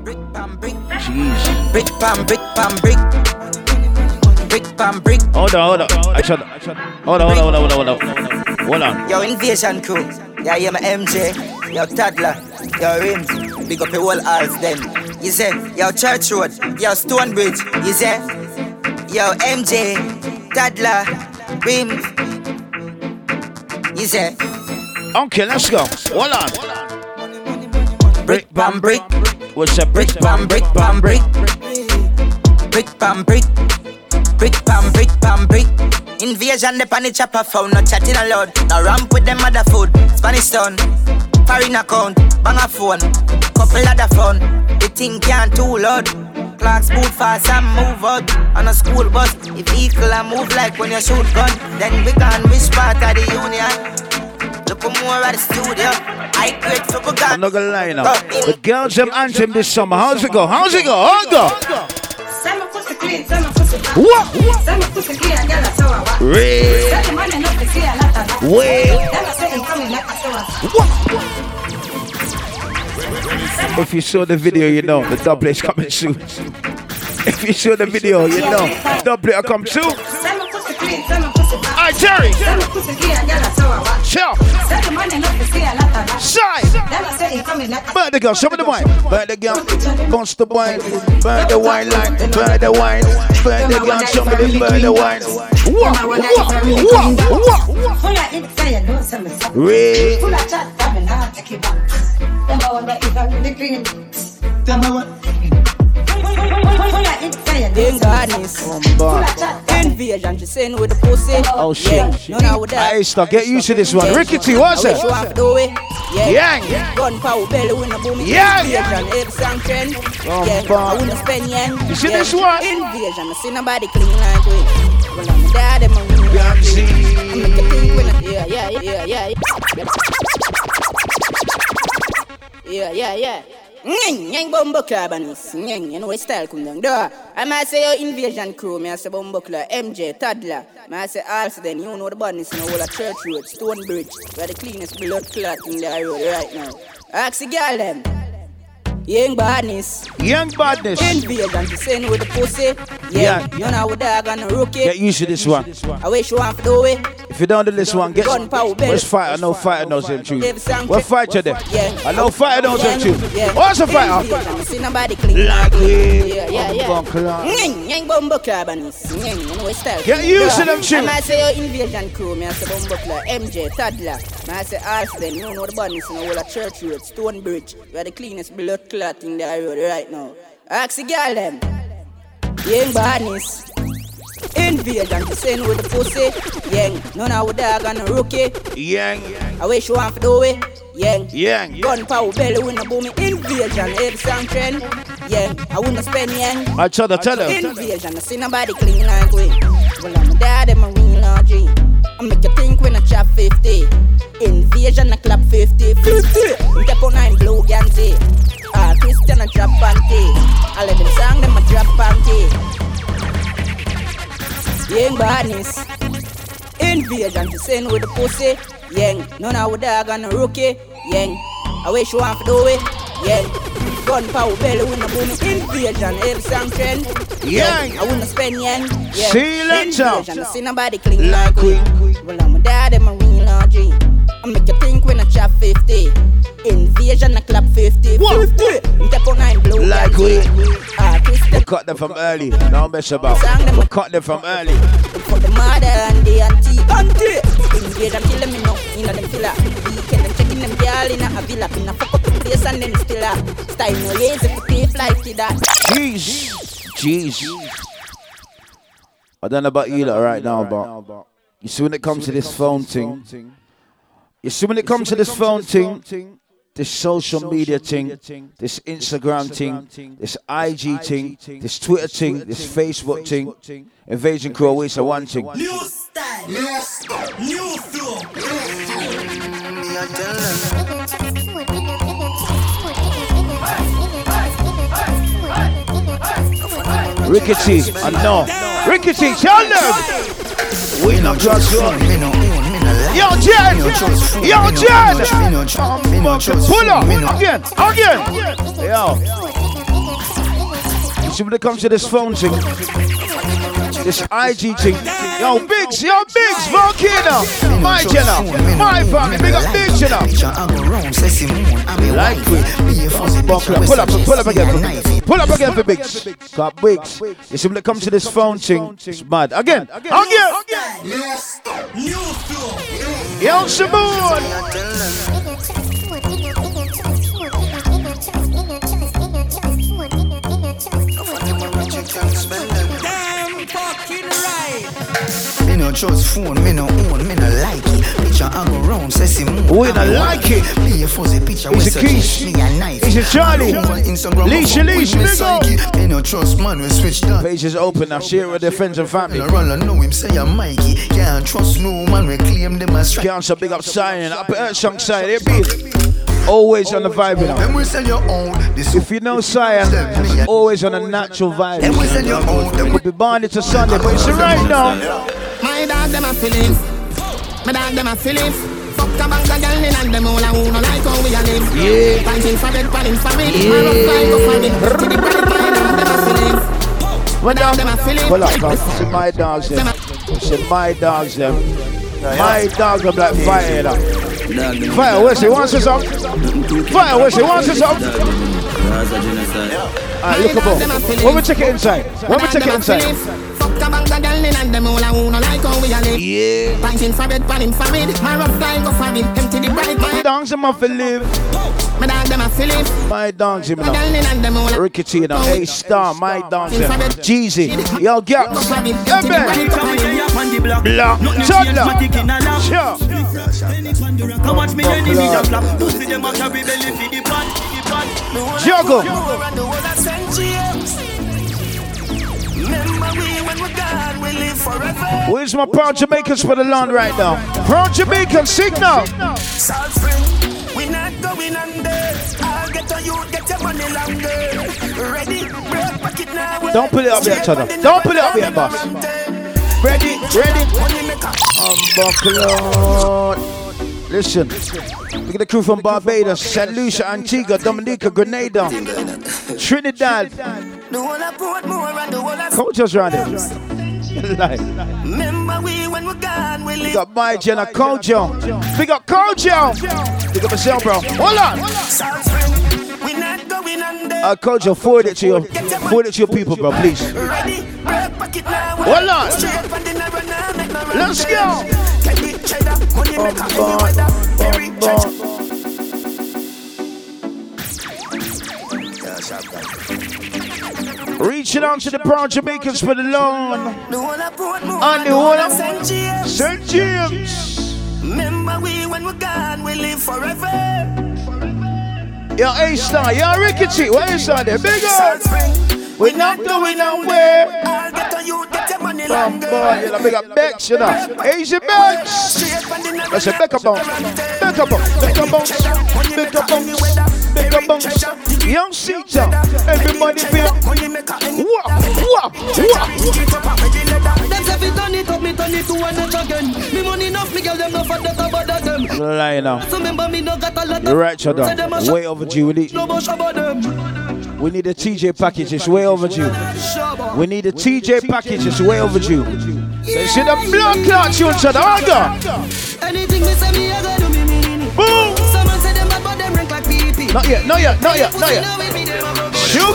Jeez. Brick pam, brick pam, brick. Brick pam, brick. Hold on, hold on. I tried. Hold on, hold on, hold on, hold on. Hold on. Yo, invasion crew. Yeah, yeah, my MJ. Yo, Tadla. Yo, Rims. Big up the whole half then. You say, yo, Church Road. Yo, Stonebridge. You say, yo, MJ. Tadla. Rims. You say, Okay, let's go. Hold on. brick pam brick. What's a brick, pam brick pam brick. Brick pam brick. Brick pam brick pam brick. Invasion the pan chopper phone, no chatting aloud. No ramp with them other food. Spanish town, foreign account, bang a phone, couple other phone. The thing can't too loud. Clocks move fast and move out on a school bus. The vehicle and move like when you shoot gun. Then we gone which part of the union? More at the studio. I great for we I'm not gonna lie now. The girls have anthem this summer. How's it go? How's it go? How's it go? Say my pussy clean, say my pussy fat. What? Say my pussy clean, girl, I saw what. Red. Say the man enough to see a lot of that. Wait. Them a say him coming like a shower. If you saw the video, you know the double is coming soon. If you saw the video, you know double will come soon. Hi, Jerry. Like a Burn the girl, show me the wine. Burn the girl, bounce the wine. Burn the wine like, burn the wine. Burn the girl, show me the burn the wine. Full of inside, no some Re- Full of chat, coming hard, take it back. Them I wonder if I really clean. Them I want. Full of inside, Then godness. Full of chat. Invasion, she saying with the pussy. Oh Yeah, shit. no, no, with that. Hey, stop. Get used to this one. Rickety, what's it? wish you want to do it. Yeah. Yang. Gun power belly when the boom. Yang. Invasion, every sanction. Yeah. bun. I wanna spend yang. You see yeah. this one? Invasion. I see nobody clean like we. Well, I'm dad, I'm a Yeah, yeah, yeah, yeah, yeah. Yeah, yeah, yeah. Nyeng, nyeng bombo club and this. Nyeng, you know what style come down there. I might say your invasion crew, me I say bombo club, MJ, Toddler. Me I say also then, you know the badness in the whole of Church Road, Stone Bridge. Where the cleanest blood clot in the road right now. Ask the girl them. Young badness. Young badness. Invasion, she saying with the pussy. Yeah, you know what dog and a rookie. Get used to this one. I wish you want to do it. If you don't do this one, get Gun power belly. Where's fighter? No fighter knows them tune. Every song What check- fighter there? Yeah. I know fighter knows them tune. What's a fighter? See nobody clean Like we. Yeah, yeah, yeah. Bump club. Nyeng, nyeng club and this. Nyeng, you know style. Get used to them shit. I say your invasion crew, me I say club, MJ, Toddler. Me I say Alston, you know the badness in the whole of Church Road, Stone Bridge. Where the cleanest blood clot in the road right now. Ask the girl them. Young badness. Invasion, she saying with the pussy. Yang, none of the dog and rookie. Yang. I wish you want to do it. Yang. Yang. Gun power belly when the boom invasion. Every song trend. Yang. I wanna spend yang. I tell her, tell her. Invasion. I see nobody clean like we. Well, I'm dad and my real OG. I make you think when I chop 50. Invasion, I clap 50. 50. You take on nine blue ganzi. Ah, Christian, I drop panty. I let them song, them I drop panty. Young badness. Invasion to send with the pussy. Yang, none of the dog and a rookie. Yang, I wish you want to do it. Yang, gun power belly when the boom invasion. Every song trend. yeah. I wanna spend yang. Yeah. See you later. Invasion, I see nobody clean like we. Well, I'm a dad and my real OG. I make you think when I chop 50. Invasion, I clap 50. 50. You take on nine blue. Like we. We cut them from early. Don't mess about. We cut them from early. For the mother and the auntie, auntie. And kill them enough, you know them filler. Weekend them girl in a villa, in a fuck up the place and then still a style no lazy to pay flight to that. Jeez. Jeez. I don't know about you lot right now, but you see when it comes to this phone thing, you see when it comes to this phone thing, this social media thing, this Instagram thing, this IG thing, this Twitter thing, this Facebook thing, Invasion Crew always say one thing. New style, new style, new flow. Rickety, I know. Rickety, tell them. We not just one. Yo, Jen! Yo, Jen! Pull up! Again! Again! Yo. You see when it comes to this phone thing, this IG thing. Yo, Biggs, yo, Biggs, Volcano. My channel, my family, big up you know. Like it. Buckle up, pull up, pull up again. Pull up again for Biggs. Got Biggs. You it comes to this phone thing, it's mad. Again, again. Yo, Shaboon. No trust phone, me no own, me no like it. Picture I go round, say Simone. We no like it. Me a fuzzy picture, It's we a suggest me a knife. It's a Charlie. I go on Instagram, fuck leash, with me big up. psyche. Me no trust man, we switch that. Page is open. Share it with their friends and family. No run, I know him say I'm Mikey. Can't trust no man, we claim them as strike. Council big up signing. Up at Earthsong side. They be always on the vibe you know. we sell your own. This If you know Sion, always on a natural vibe. Then we sell your own. Then we Could be born to Sunday, but it's a right now. My dog them a feelings. My dog them a feelings. Fuck a bang of girl in and them all a who no like how we a live. Yeah. Fighting for bed, panning for it. Yeah. My rough guy go for it. To the bright, my dog them a feelings. When dog them a feelings. Pull up, man. It's my dogs them. It's my dogs them. My dogs them like fire. Fire, where's he? Wants us up? Fire, where's he? Wants us up? Alright, look above. When we take it inside. When we take it inside. Fuck a bang of girl in and them all a who no like how we a live. Yeah. Pints infrared, pan infrared. My rough guy go for him, empty the bright My dogs them off live. My dog them a Philip. My dogs him My girl in and them all now. a Rickety you know. A star. My dogs them. Jeezy. Yo, get. Yeah, man. Black. Toddler. Sure. Come watch me enemy just flap. Pussy them a carry belly for the pan, the pan. Juggle. Where's my proud Jamaicans for the land right now? Proud Jamaican signal. We not going. I'll get you, get your money. Don't put it up yet, Toddler. Don't put it up yet, boss. Ready, ready. Unbuckle. Listen, look at the crew from Barbados, St. Lucia, Antigua, Dominica, Grenada, Trinidad. The whole of Portmore and the whole of Cultures around it. like, Remember we when we're gone, we we got my Jenna Kojo. We got Kojo. Big up myself, bro. Hold on. South spring, we not going under. Uh, Kojo, forward it to your, forward it to your people, bro, please. Ready, break pocket now. Hold on. Straight up and the narrow now, make no run Let's go. Heavy cheddar, money maker, any weather. Very treasure. Reaching out to the proud Jamaicans for the loan. The whole of Portmore And the whole of St. James. St. James. Remember we when we're gone, we live forever. Yo, A Star, yo, Rickety, where is that there? Big up. We're not going nowhere. I'll get on you, get your money Come longer. boy, you know, big up Bex, you know. Asian Bex. Straight up and the narrow That's a Becca bounce. Becca bounce. Becca bounce. Becca bounce. Becca bounce. Young Caesar. Everybody feel. Wah, wah, wah. Them say fi turn it up, me turn it to one again. Me money enough, me girl them no for that about them. Lie now. So remember me no got a lot of. Right, Say them Chadon. shop- Way overdue. We need, No bush about them. We need a TJ package. It's way overdue. We need a TJ package. It's way overdue. They see the blood clot tune, Chadon. Hold on. Anything me say me, I go do me mean. Boom. Someone say them bad, but them rank like PP. Not yet, not yet, not yet, not yet. Sugar.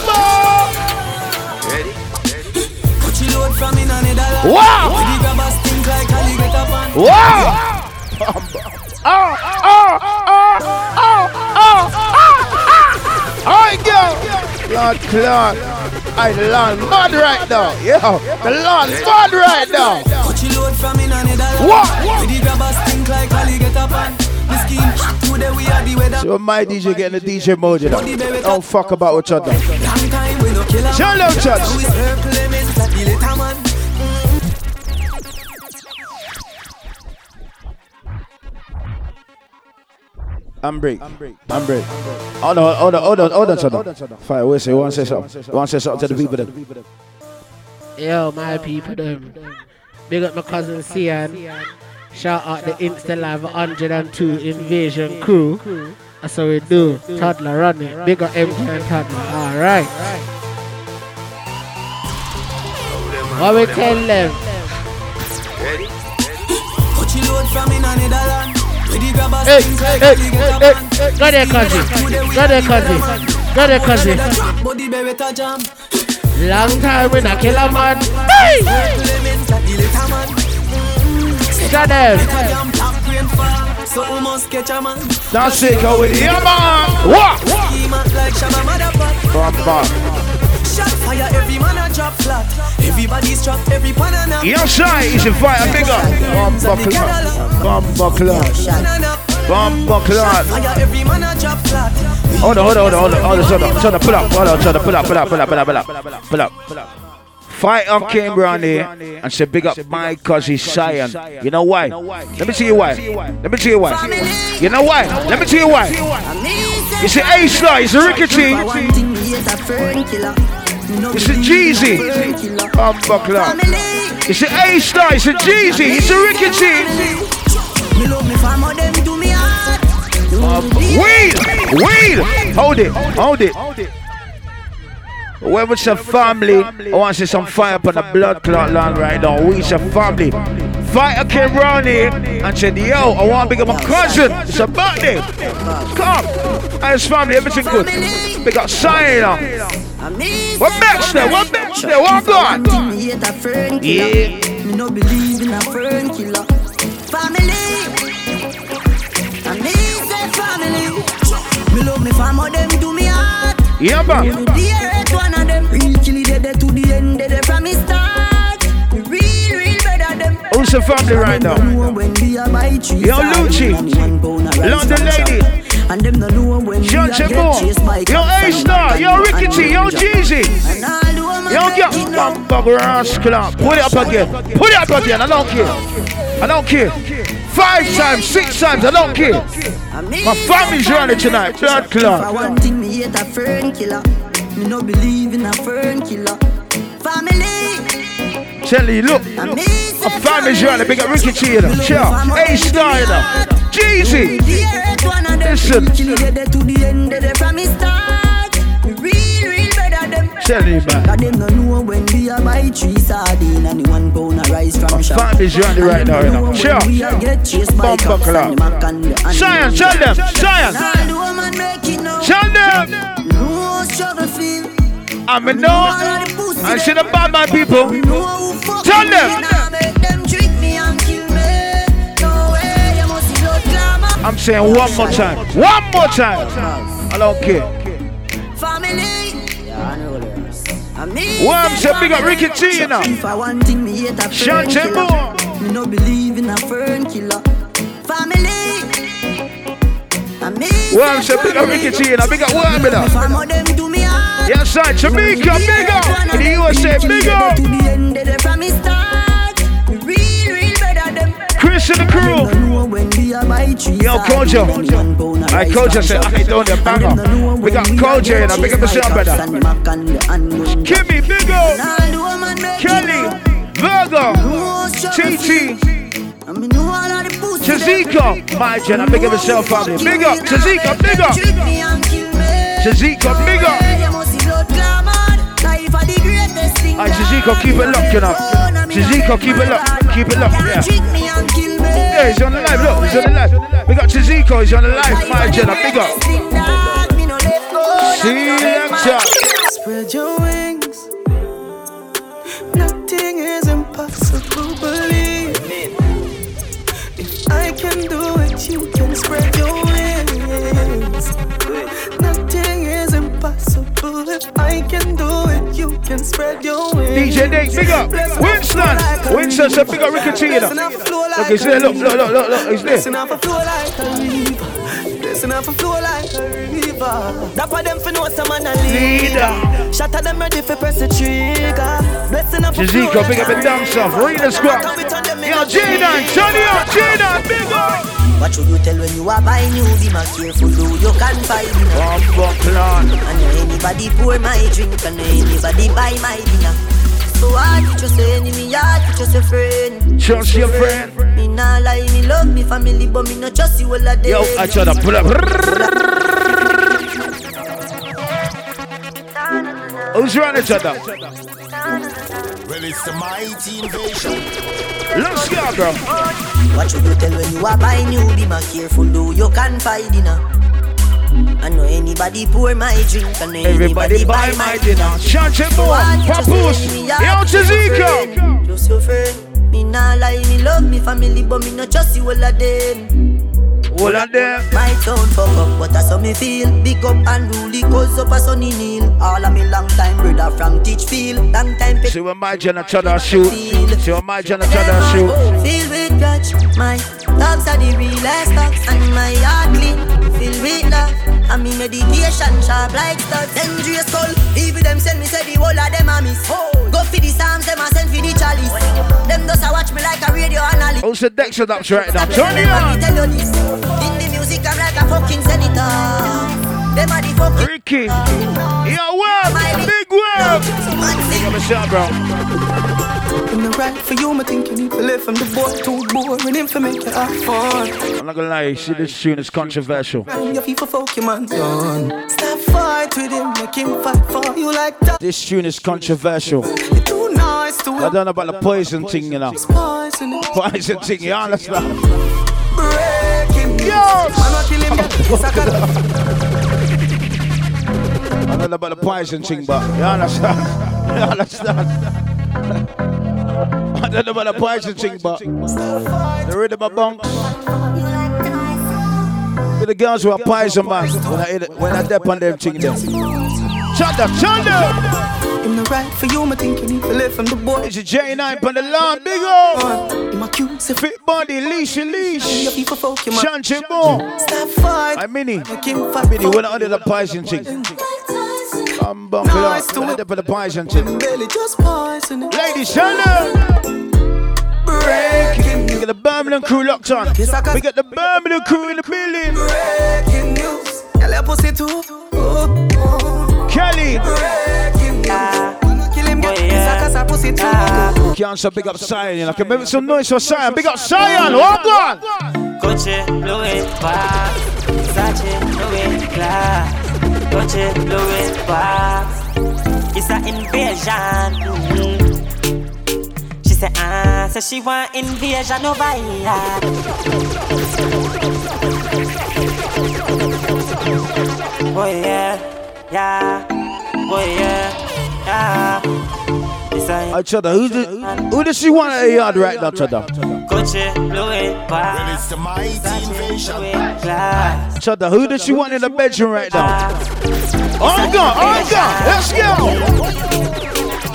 Put your load from in a Netherlands. Wow. With the grabbers think like alligator pan. Wow! Oh, oh, oh, oh, oh, oh, I go! Lord Clark, I the Lord mad right now. Yo, the Lord mad right now. Put your load from in a Netherlands. What? With the grabbers think like pan. The scheme, today we are the weather. So my DJ getting the DJ mode, you know. Don't fuck about what you done. Long time we no kill a Shout man. out, Church. Now we circle them in like the little man. I'm break. I'm break. Hold on, hold on, hold on, hold on, hold on. Fire, wait, say, you want say something? You want say something to the people then? Yo, my people, them. Big up my cousin Cian. Shout out the Insta Live 102 Invasion crew. That's how we do. Toddler run it. Big up MJ and Toddler. Alright. What we tell them? Put your load from in a Netherlands. With the grabbers Hey, hey, hey, hey, pan. hey, go there, cousin. Go there, cousin. Go there, cousin. Body beretta jam. Long time we not kill a man. Hey! Circle them in like the little man. Go there. Make a damn black rain fall. So we must catch a man. That's it, go with it. Yeah, man. What? Scheme up like Shabba Motherfucker. Bam, bam. Shot fire, every man a drop flat. Everybody's trapped, every pan and a Your side is a fire bigger. Bomba clock. Bomba clock. Bomba clock. Fire, every man a drop flat. Hold on, hold on, hold on, hold on, hold on, hold on, hold on, pull up, hold on, hold on, pull up, pull up, pull up, pull up, pull up, pull up, pull up. Fight up came round here and said big up my cousin Cyan. You know why? Let me tell you why. Let me tell you why. You know why? Let me tell you why. You see A Sly, it's a rickety. It's a Jeezy. Bomba clock. You see A Sly, it's a Jeezy. It's a rickety. Me love me farmer, them do me hard. Um, Wheel! Wheel! Hold it, hold it. When it's a family, I want to see some fire up on the blood clot land right now. We a family. Fighter came round here and said, Yo, I want to pick up my cousin. It's a birthday. Come. And his family, everything good. Big up Sign What next there? What next there? What God? Me hate a friend killer. Yeah. Me no believe in a friend killer. Family. And me say family. Me love me family, them do me heart. Yeah, man. Dearest one of them. Real dead to the end, dead from me start. Real, real better them. Who's the family right now? When we are by tree Yo, Lucci. London lady. And them no know when John we are get chased by Yo, A-Star, Yo, Rickety. Yo, Jeezy. And all the woman Yo, get up. bumper rascal. Put it up again. Put it up again. I don't care. I don't care. Five times, six times. I don't care. My family's running tonight. Blood If I clot. one thing, me hate a fern killer. No believe in a fern killer. Family. Tell look. My family's running. Big up Ricky you know. A Star. you. Jeezy. Dearest one of them. Listen. Real killy dead to the end, dead from me start. Me real, real better them. Tell you, man. Cause them no know when we are buy three sardine and the one pound of rice from shop. family's running right now, you know. Sure. we are get chased by cops and the mac and the Science, tell them. Science. And all the woman. Tell them. No struggle feel. I mean, no. I see the bad man people. Tell them. Nah, make them trick me and kill me. No way, you must see blood glamour. I'm saying one more time. One more time. I don't care. Family. And me Worm say said big up Ricky. T, you know. If I want thing, me hate a fern Shut your killer. mouth. Me no believe in a fern killer. And big up Ricky T, you know. Big up do me hard. Yes, sir. Jamaica, big up. In the USA, big up. Better. Chris and the crew. Yo, Kojo. I Kojo said, I don't the banger. We got Kojo, you know. Big up yourself, brother. Kimmy, big up. Kelly, Virgo, TT. Chazika, my gen, big up yourself, family. Big up, Chazika, big up. Chazika, big up. Alright, Chazika, keep it locked, you know. Chazika, keep it locked. Keep it locked, yeah. Yeah, he's on the live, look, he's on the live. We got Chazika, he's on the live, my gen, big up. Selector. Spread your wings. Nothing is impossible. Believe I can do it, you can spread your wings. Nothing is impossible. If I can do it, you can spread your wings. DJ Nate, big up. Winston. Winston said big up T. Look, he's there, look, look, look, look, look, he's there. Blessing off a flow like a river. Blessing off a flow like a river. Dapper them for know some man a leader. Shatter them ready for press the trigger. Blessing off a flow like up and down south. Rena Squad. Yo, J9, turn it up, J9, big up. What should you tell when you are buying you? Be my careful, though you can me. Bumper clan. And anybody pour my drink, and anybody buy my dinner. So I teach you say enemy, I teach you say friend. Trust your friend. Me nah lie, me love me family, but me no trust you all a day. Yo, I try to pull up. Who's running to them? Well, it's the mighty invasion. Let's go, bro. What should you tell when you are buying you? Be my careful, though you can find dinner. I know anybody pour my drink, and Everybody buy my dinner. Chant it more. Papoose. Yo, Chazika. Just your friend. Me nah lie, me love me family, but me no trust you all of them. All of them. My town fuck up, but that's how me feel. Big up and rule, cause up a sunny kneel. All of me long time brother from Teachfield. Long time See what my to shoot. See what my to shoot. Feel with grudge, my dogs are the realest dogs And my heart clean, feel with love And me meditation sharp like studs Dangerous skull, even them send me say the whole of them a miss. Go for the psalms, them a send for the chalice. Them does a watch me like a radio analyst. Oh, Who's the Dexter that's right now? Turn it. On. tell you this. In the music I'm like a fucking senator Them are the fucking Ricky. Yo, worm. Big worm. Big up yourself, bro. In the right for you, I think you need to live from the boy too boring him for make you fun. I'm not gonna lie, see this tune is controversial. Your FIFA folk, your man done. Stop fight with him, make him fight for you like that. This tune is controversial. You're too nice to I don't know about the poison thing, you know. poison thing, you understand? Breaking news. Man, what kill him, get I don't know about the poison thing, but you understand? You understand? I don't know about the poison thing, but the rhythm of bunks. With the girls who are poison man when I when I dip on them thing them. Shut up, shut up! In the right for you, I think you need to live from the boy. It's a J9 on the lawn, big up! My cute, Fit body, leash, leash. Your people folk, you more. Stop fight. I mini. Mini, when I did the poison thing. Mm. I'm bumping Nice up. to When I the poison thing. Belly just poison it. Ladies, shut up! Breaking We got the Birmingham crew locked on. We got the Birmingham crew in the building. Breaking news. Girl, your pussy too. Oh, oh. Kelly. Breaking news. Kill him, get this a casa pussy too. Cancer, big up Sion. You know, can make some noise for Sion. Big up Sion. Walk on. Gucci, Louis, Box, Versace, Louis, Glass. Gucci, Louis, Box. It's an invasion. mhm. She said, ah, say she want invasion over here. Boy, yeah, yeah, boy, yeah, yeah. It's a I Chada, who did, who does she want at the yard right now, Chada? Gucci, Louis, Box. It's the mighty invasion. Glass. Chada, who does she want in the bedroom right now? On go, on go, let's go.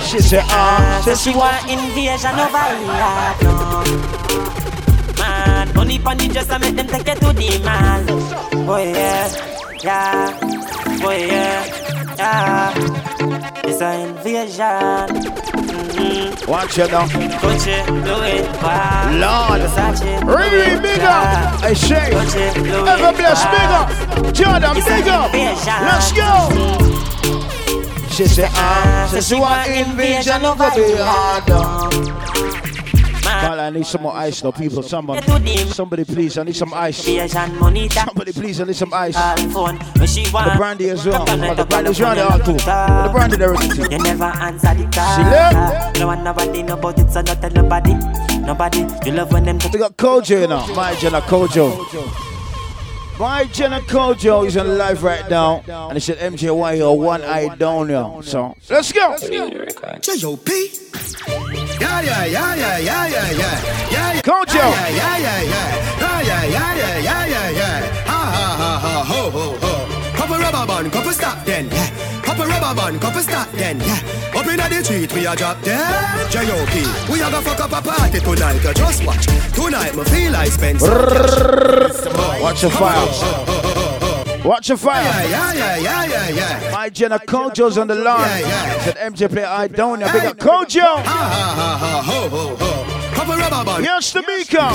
She said, ah, Say she want invasion over here, no. Man, money pon the dress and make them take it to the man. Boy, yeah, yeah, boy, yeah, yeah. It's an invasion. Mm-hmm. Watch it now. Gucci, Louis, Lord. Really big up. Gucci, Louis, Ever bless big up. Jordan, big up. Let's go. She said, ah, Say say she want invasion over the yard. God, I need some more ice now, people. Someone, um, somebody please, I need some ice. Invasion money that Somebody please, I need some ice. all phone when she want. The brandy as well. The brandy is come around the heart too. The brandy there is You never answer the call. She left. No one nobody know about it, so not tell nobody. Nobody. You love when them. We got Kojo now. My Jenna Kojo. My Jenna Kojo is on live right now. And he said, MJ, why you're one eye down now? So, let's go. J.O.P. Yeah, yeah, yeah, yeah, yeah, yeah, yeah. Yeah, yeah. Kojo. Yeah, yeah, yeah, yeah. Yeah, yeah, yeah, yeah, yeah, yeah, yeah. Ha, ha, ha, ha, ho, ho, ho. Couple rubber band, couple stop then, yeah. Couple rubber band, couple stop then, yeah. Up inna the street, we a drop dead. J.O.P. We a go fuck up a party tonight, you just watch. Tonight, me feel like spend Watch your fire. Watch your fire. Yeah, yeah, yeah, yeah, yeah, yeah. My Jenna Kojo's on the line. Yeah, yeah. Said MJ play I don't know. Big up Kojo. Ha, ha, ha, ha, ho, ho, ho. Couple rubber band. Yes, the Mika.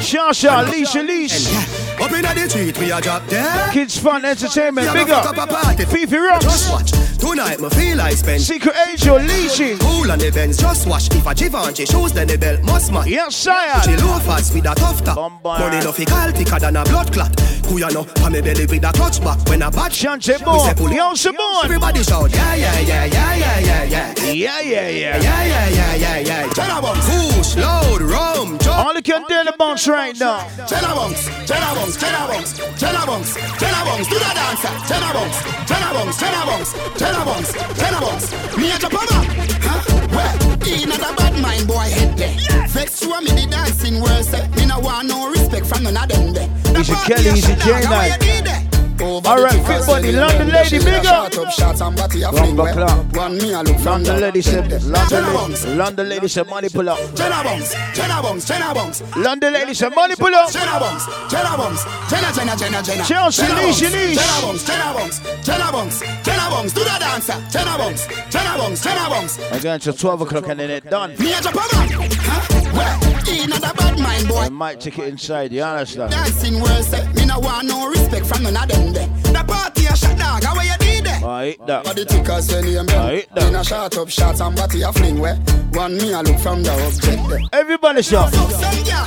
Shasha, Leash, Leash. Up inna the street, we a drop dead. Kids Fun Entertainment. Big up. up a party. Fifi Rocks. Just watch. Tonight, me feel like spend. Secret Angel, Leashy. Cool on the Benz, just watch. If a Givenchy shoes, then the belt must match. Yes, sire. She low fast with a tough top. Money no fi call thicker than a blood clot. Who ya know? I'm a belly with a clutch back when I bat. Chante more. Leon Simone. Everybody shout. Yeah, yeah, yeah, yeah, yeah, yeah, yeah. Yeah, yeah, yeah. Yeah, yeah, yeah, yeah, yeah. Chenabong. Push, load, rum, jump. All you can do the bounce right now. Chenabongs, Chenabongs, Chenabongs, Chenabongs, Chenabongs. Do the dance. Chenabongs, Chenabongs, Chenabongs, Chenabongs, Chenabongs. Me a Japama. Huh? Well, he not a bad mind boy head there. Vex you and me the dancing world say. Me no want no respect from none of them there. Easy Kelly, easy J9. Alright, fit body, London lady, big up. Rumba clock. One me a look from London the lady said, London, Bunks, London lady said, money pull up. Jenna Bunks, Jenna Bunks, Jenna Bunks. London lady said, money pull up. Jenna Bunks, Jenna Bunks, Jenna, Jenna, Jenna, Jenna. Chelsea, Jenna Leash, Bunks, Leash. Jenna Bunks, Jenna Bunks, Jenna Bunks, Jenna Bunks, do the dancer. Jenna Bunks, Jenna Bunks, Jenna Bunks. Again to 12 o'clock and then it done. Me a jump on Huh? Well, he not a bad mind boy. I might take it inside, you understand? Dancing world say, me no want no respect from none of them there. The party a shot dog, how you did there? I hate that. Body tickers when you I hate that. In a shot up shots and body a fling where. One me a look from the object there. Everybody shot. Fuck some girl.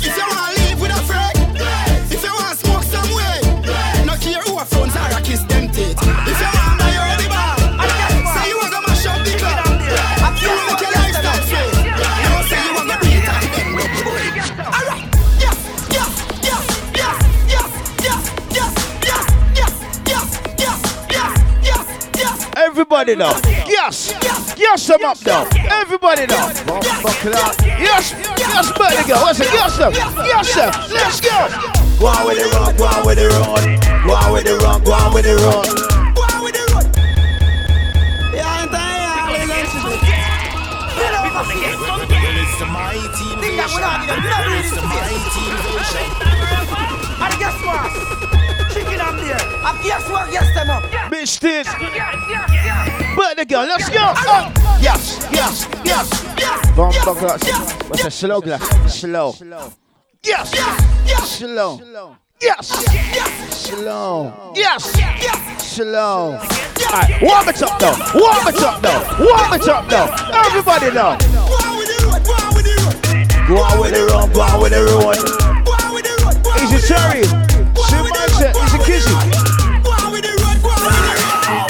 If you want live with a friend, if you want smoke some way, no care who a phones are a kiss them teeth. Everybody now. Yes. Yes, them up now. Everybody now. Yes. Yes, buddy girl. What's it? Yes, them. Yes, them. Let's go. Go on with the run. Go on with the run. Go on with the run. Go on with the run. It's the mighty invasion. It's the mighty invasion. And guess what? Chicken up there. And guess what? Yes, them up. Bitch, this. Buddy girl. Let's go. Up. Yes. Yes. Yes. Yes. Bomb buckle up. What's a slow glass? Slow. Yes. Yes, slow. Yes. Yes. Slow. Yes. Yes. Slow. Alright, warm it up now. Warm it up now. Warm it up now. Everybody now. Go on with the run. Go on with the run. Easy cherry. See mindset. Easy kizzy.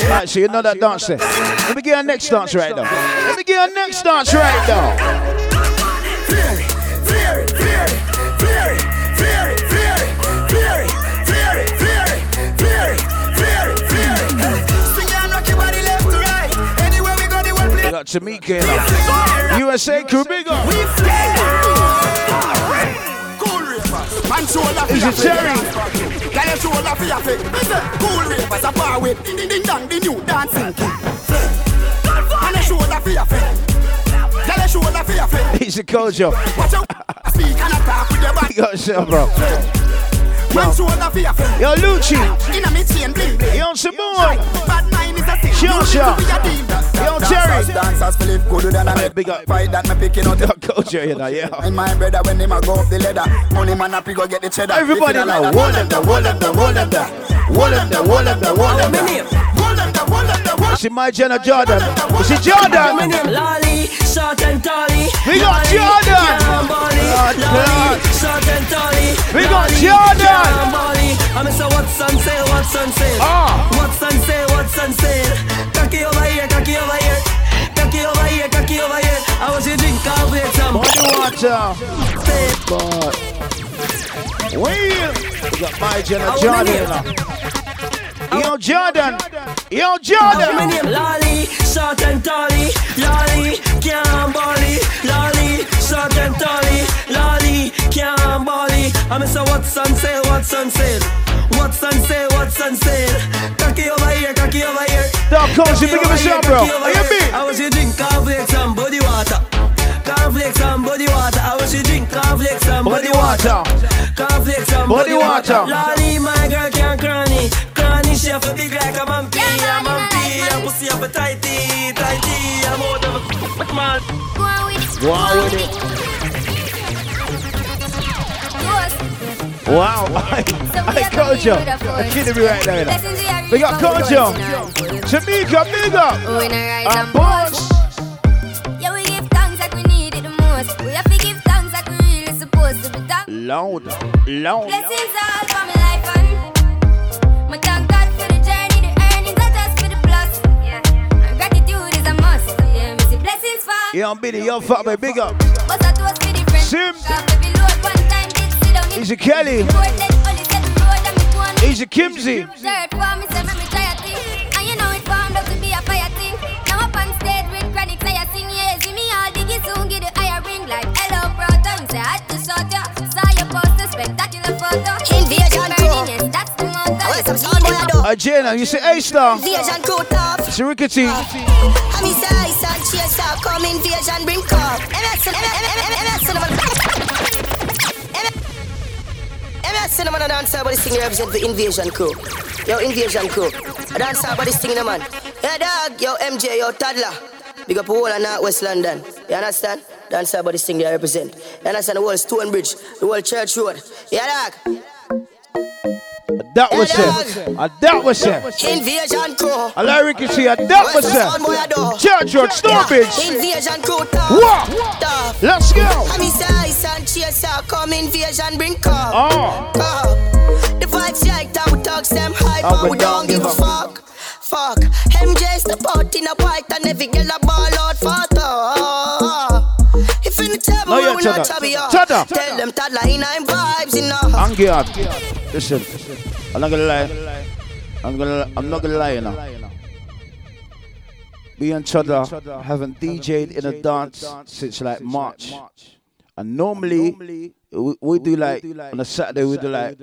Alright, so you know that dance there. Let me get our next dance right now. Let me get our next dance right now. Got Tamika in us. USA crew, big up. Man shoulder for Is your it Jerry? Girl, your shoulder for. Listen, Cool ravers a bar with ding ding ding dong, the new dancing king. Man, your shoulder for your feet. Girl, your shoulder for your. He's a Kojo. Watch out, speak and attack with your body. Big bro. Man, shoulder for your feet. Yo, Lucci. Inna me chain bling bling. Yo, Simone. Bad mind is a sin. Sure, sure. need to be a deal. Yo, Jerry. Dancers Philip good than a Big up. Fight that me picking out the Kojo, you know, yeah. And my brother when a go up the ladder Money man up he go get the cheddar Everybody now, like them wall them there, them. Wall them there, wall them there, wall them there. Wall them there, wall them there, wall Is it my Jenna Jordan? Is it Jordan? Lolly, short and tally. We got Jordan. Lolly, short and tally. We got Lolly, Jordan. Lolly. I'm say what's on sale, what's on sale. Ah. What's on sale, what's on sale. Cocky over here, cocky over here. Cocky over here, cocky over here. I was you drink coffee, some Body water. But Wheel. We got my Jenna Jordan. you. Yo, Jordan. Yo, My Jordan. name Lolly, short and tally. Lolly, can't bolly. Lolly, short and tally. Lolly, can't bolly. I'm say what's on sale, what's on sale. What's on sale, what's on sale. Cocky over here, cocky over here. Dog Cozy, big up over yourself, here, bro. Are you big? I was you drink cornflakes and body water. Cornflakes and body water. I was you drink cornflakes and Body body water. water. Cornflakes and Body body water. water. Lolly, my girl can't cranny. Cranny, she have a big like a mampy. A mampy, a pussy have a tighty, tighty. I'm out of a man. Go on with it. Wow. I, I Kojo. I'm kidding me right now. you know. We got Kojo. Tamika, big up. And boss. Blessings fall. Yeah, I'm Billy. Yo, fuck me. Big up. But I toast for the friends. Sim. Cause every load one Uh, Jenna, you say A star. Invasion crew tough. It's a rickety. I'm his ice and chase up, come invasion, bring cup. MS MS Cinnamon. MS Cinnamon, a dancer, but this thing represent the invasion crew. Yo, invasion crew. A dancer, but this thing, no man. Yeah, dog. Yo, MJ, yo, toddler. Big up all of North West London. You understand? Dancer, but this thing they represent. You understand? The whole Stonebridge, the whole Church Road. Yeah, dog. That was it. That was it. Invasion crew. I like rickety. Uh, that was Where's the sound boy I it. do? Church Road, Stonebridge. Invasion crew. What? Let's go. I'm his ice and chaser, come invasion, bring cup. Oh. Cup. The vibes like that, we talk them hype, but we we don't don't give a fuck. Fuck. MJ step out in a white and every girl a ball out for If in the table, No, yeah, we not Cheddar. chubby up. Tell them toddler in I'm vibes enough. Angry out. Listen, I'm not gonna lie. I'm gonna. I'm not gonna lie, you know. Me and Chudder haven't DJ'd in a dance since like March. And normally, we, do like, on a Saturday, we do like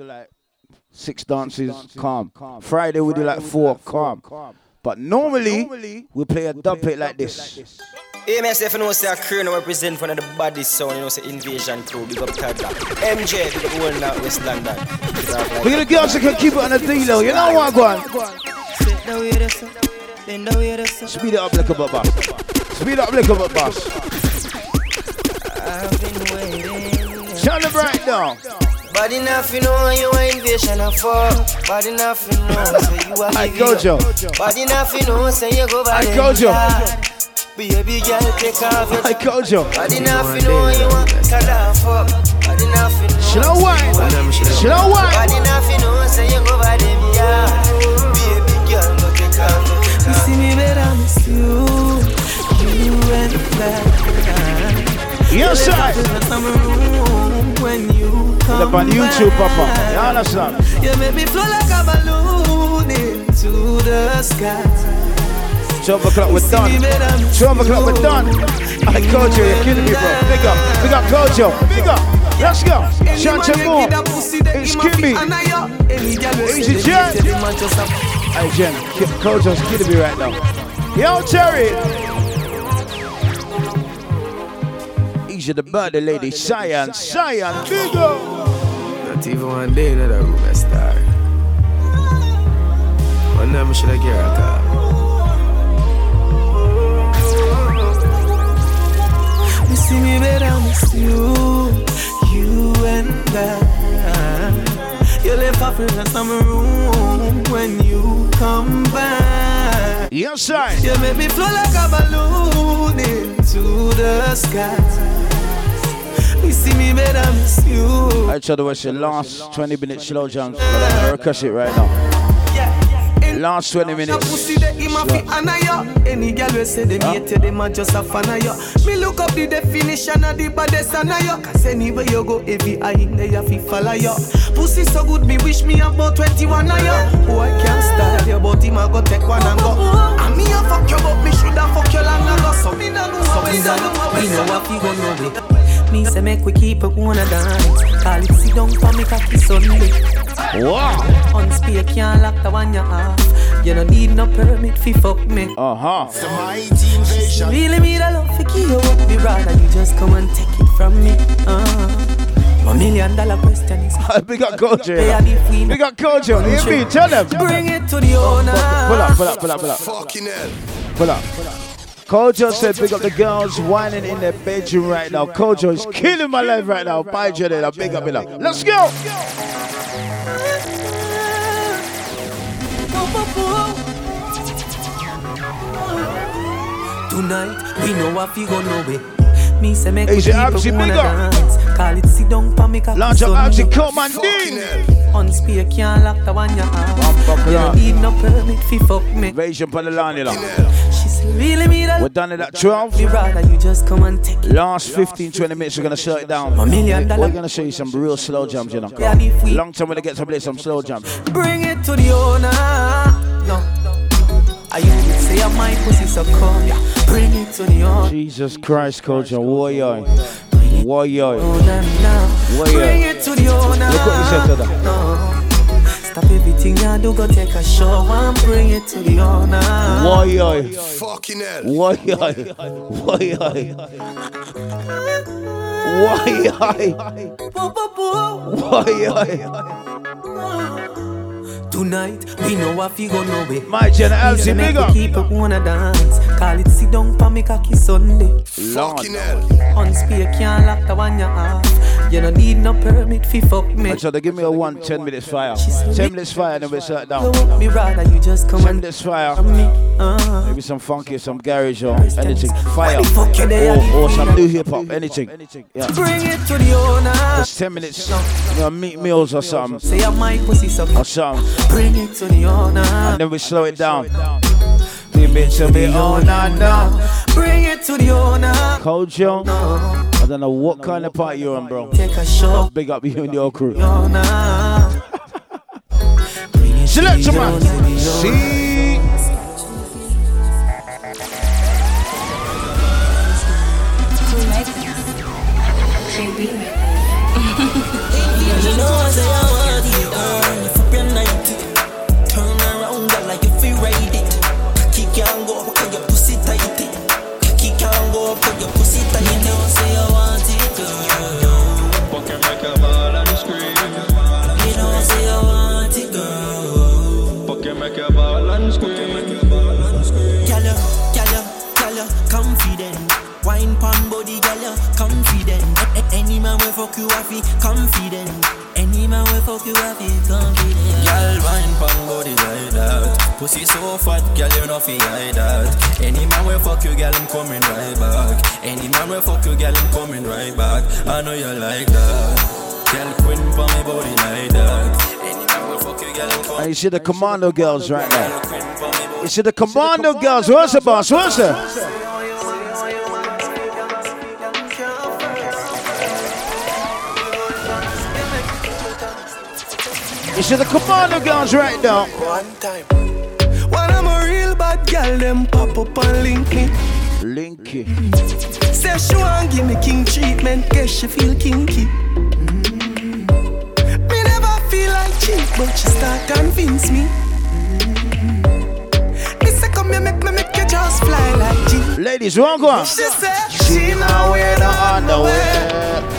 six dances, calm. Friday, we do like four, calm. But normally, we play a dub plate like this. Hey, myself, you know, say a crew now represent one of the baddest sound, you know, say Invasion Crew, big up Tada. MJ, big up all now West London. We're gonna girls that can keep it on the D-Lo. You know what, go on? Speed it up like a bit, boss. Speed it up like a bit, boss. Turn the bright down. Bad enough, you know, you are invasion of four. Bad enough, you know, say you are I give go, it up. Joe. Bad enough, you know, say you go I bad go, Joe. Bad. Baby girl, take off your I go, Joe. Bad enough, you know, you want to cut off up. Bad enough, you know. She don't whine. She don't whine. Bad enough, you know, say you go bad and bad. Baby girl, go take off your You see me better, miss you. You and that. Yes, sir. When you Put up on YouTube, Papa. You understand? You make me flow like a balloon into the sky. 12 o'clock we're done. 12 o'clock we're done. I Kojo, you're killing me, bro. Big up. Big up, Kojo. Big up. Let's go. Shanta Moore. It's Kimmy. Easy Jen. Hey, Jen. Kojo's killing me right now. Yo, Terry. Easy the birthday lady. Cyan. Cyan. Big up. Not even one day in that room, I star. One time I should have get a see me better, miss you. You and I. You left off in some room when you come back. Yes, sir. You make me flow like a balloon into the sky. You see me better, miss you. I tell the what's your last 20 minute slow jams. But I'm gonna request it right now. Last 20 minutes. Pussy the him a fi honor uh, yo. Any girl we say them hate you, them a just a fan of yo. Me look up the definition of the baddest on yo. Uh, cause anywhere you go, every eye in there you fi follow yo. Pussy so good, me wish me about 21 uh. of oh, yo. I can't style you, but him a go take one and go. And me a fuck you, but me shoulda fuck you long ago. So me no know how we so know how we know what we go know it. Me say make we keep it one a dance. Call it sit down for me cocky Sunday. Wow. On spear can't lock the one you have. You don't need no permit fi fuck me. Uh huh. It's a mighty invasion. Really me the love fi give you up, me rather you just come and take it from me. Uh. My million dollar question is Big up Kojo. They are the queen. Big up Kojo. You mean? Tell them. Bring it to the owner. Pull up, pull up, pull up, pull up. Fucking hell. Pull up. Kojo said, pick up the girls whining in their bedroom right now. Kojo is killing my life right now. Bye, Jenny. Big up, big up. Let's go. Tonight, we know what we gonna be. Me say make Hey, we is it Absy it wanna bigger? dance. Call it sit down pa me Launch up. Absy, come and ding. On spear can't lock the one you have. You don't need no permit fi fuck me. Invasion for the land, you know. She say really me the We're done at 12. Me rather you just come and take it. Last 15, 20 minutes, we're going to slow it down. A million dollar- We're going to show you some real slow jams, you know. If Long time when they get to play some slow jams. Bring it to the owner. No. I used to say I'm my pussy so come. Yeah. Bring it to the owner. Jesus Christ, Kojo. Woyo. Woyo. Bring Woyo. it to the owner. Look what you said to that. No. Stop everything you do, go take a show and bring it to the owner. Woyo. Fucking hell. Woyo. Woyo. Woyo. Woyo. Tonight, we know what we gonna be. My Jen Me Elsie, say make big we up. Keep it wanna dance. Call it sit down pa me cocky Sunday. Lord. On spear can't lock the one you have. You don't need no permit fi fuck me. So they give me a one, 10 minutes fire. 10 minutes fire, and then we shut it down. Me rather you just come 10 minutes fire. uh. Maybe some funky, some garage or anything. Fire. Or, or some new hip hop, anything. Yeah. Bring it to the owner. Just 10 minutes, you know, meat meals or something. Say I'm my pussy so Or something. Bring it to the owner. And then we slow it down bitch will be on owner now. Bring it to the owner. Coach Young. I don't know what kind of part you're on, bro. Take a shot. Big up you and your crew. Select your man. See. Remix. Fuck you happy, confident. Any man will fuck you happy, confident. Girl, wine pon body like that. Pussy so fat, girl, you know fi hide that. Any man will fuck you, girl, I'm coming right back. Any man will fuck you, girl, I'm coming right back. I know you like that. Girl, queen pon my body like that. Any man will fuck you, girl, I'm coming And you see the commando girls right now. You see the commando girls. Where's the boss? Where's the? You see the commando girls right now. One time. When I'm a real bad girl, them pop up and link me. Linky. Say she want give me king treatment, guess she feel kinky. Mm. Me never feel like cheap, but she start convince me. Me say come here, make me make you just fly like G. Ladies, wrong one. She say she now wear the underwear.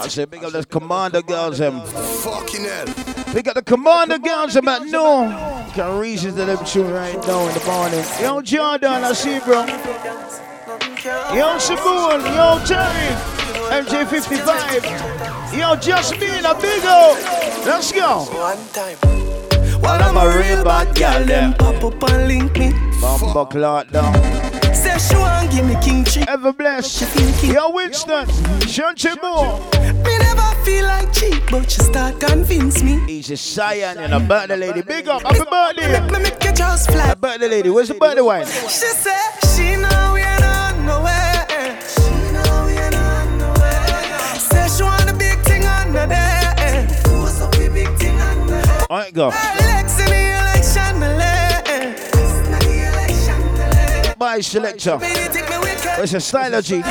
I said, big up the commando girls. Them. Fucking hell. Big up the commando girls. Them at no. Can reason to them tune right now in the morning. Yo, Jordan, I see, bro. Yo, Samoan. Yo, Terry. MJ55. Yo, Jasmine, a big up. Let's go. One time. When I'm a real bad girl, them pop up and link me. Bumbo clot down. Say she want give me king treatment. Ever blessed. Yo, Winston. Shanty Moore. Me never feel like cheap, but she start convince me. He's a Cyan and a birthday lady. Big up. Happy birthday. Make me make you just fly. A birthday lady. Where's the birthday wine? She say she know we ain't nowhere. She know we ain't nowhere. Say she want a big thing under there. What's up, the big thing under there? All right, go. Bye, selector. Where's the styler, G?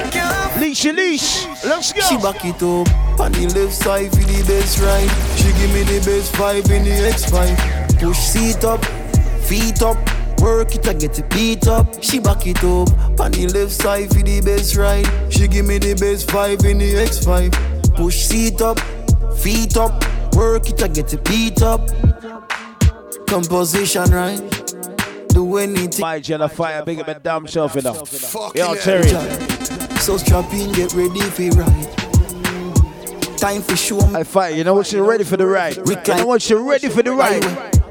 Leash, leash. Let's go. She back it up on the left side for the best ride. She give me the best five in the X5. Push seat up, feet up, work it and get it beat up. She back it up on the left side for the best ride. She give me the best five in the X5. Push seat up, feet up, work it and get it beat up. Composition right. Do anything. My Jenna Fire, big up a damn know. Fucking Yo. Terry. So strap in, get ready for the ride. Time for show. I fire. You know what? You're ready for the ride. You know what? You're ready for the ride.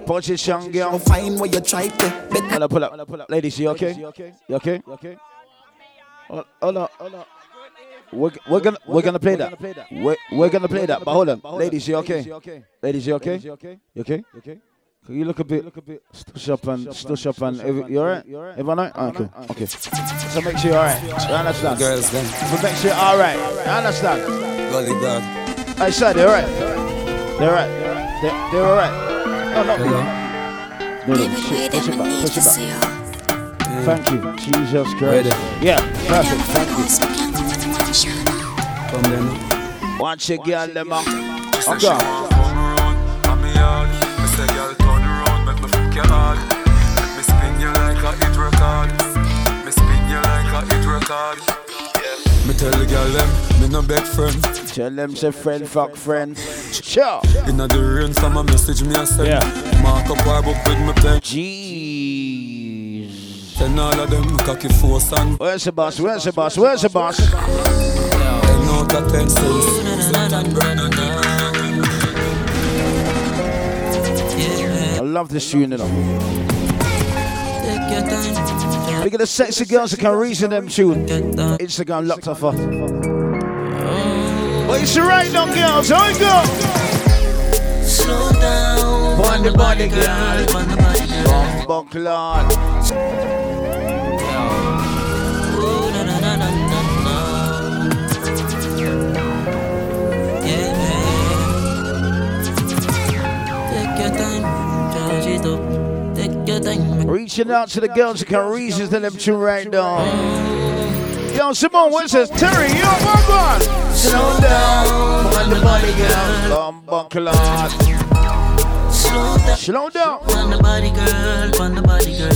Position, girl. Find where you try to. Hold up, pull up, pull up. Ladies, you okay? You okay? You okay? Hold hold on, hold on. We're, we're gonna we're gonna play that. We're, we're gonna play that. But hold on, ladies, you okay? Ladies, you okay? You okay? You okay? Can you look a bit stush up and stush up and every- you alright? Everyone alright? Oh, okay, okay. So make sure you're alright. You understand? Girls, then. So make sure you're alright. You understand? Gully dog. I said they're alright. They're alright. They're, they're alright. No, not me. No, no, shit. Push it back. Push it back. Thank you, Jesus Christ. Yeah, perfect. Thank you. Come then. Watch your girl, them up. Okay. Me tell the girl them, me no beg friend. Tell them say friend fuck friend. Sure. Inna the rain, some a message me a send. Yeah. Mark up our book with me pen. Jeez. Send all of them cocky force and. Where's the boss? Where's the boss? Where's the boss? Ten out of ten cents. I love this tune, you know. Look at the sexy girls that can reason them tune. Instagram locked off. But it's right now, girls. How it go? Slow down. On the body, girl. Bumbo clot. Take Reaching out to the girls that can reason to them tune right now. Yo, Simone, what's this? Terry, yo, what on? Slow down. On the body, girl. Bumbo clot. Slow down. Slow down. On the body, girl. On the body, girl.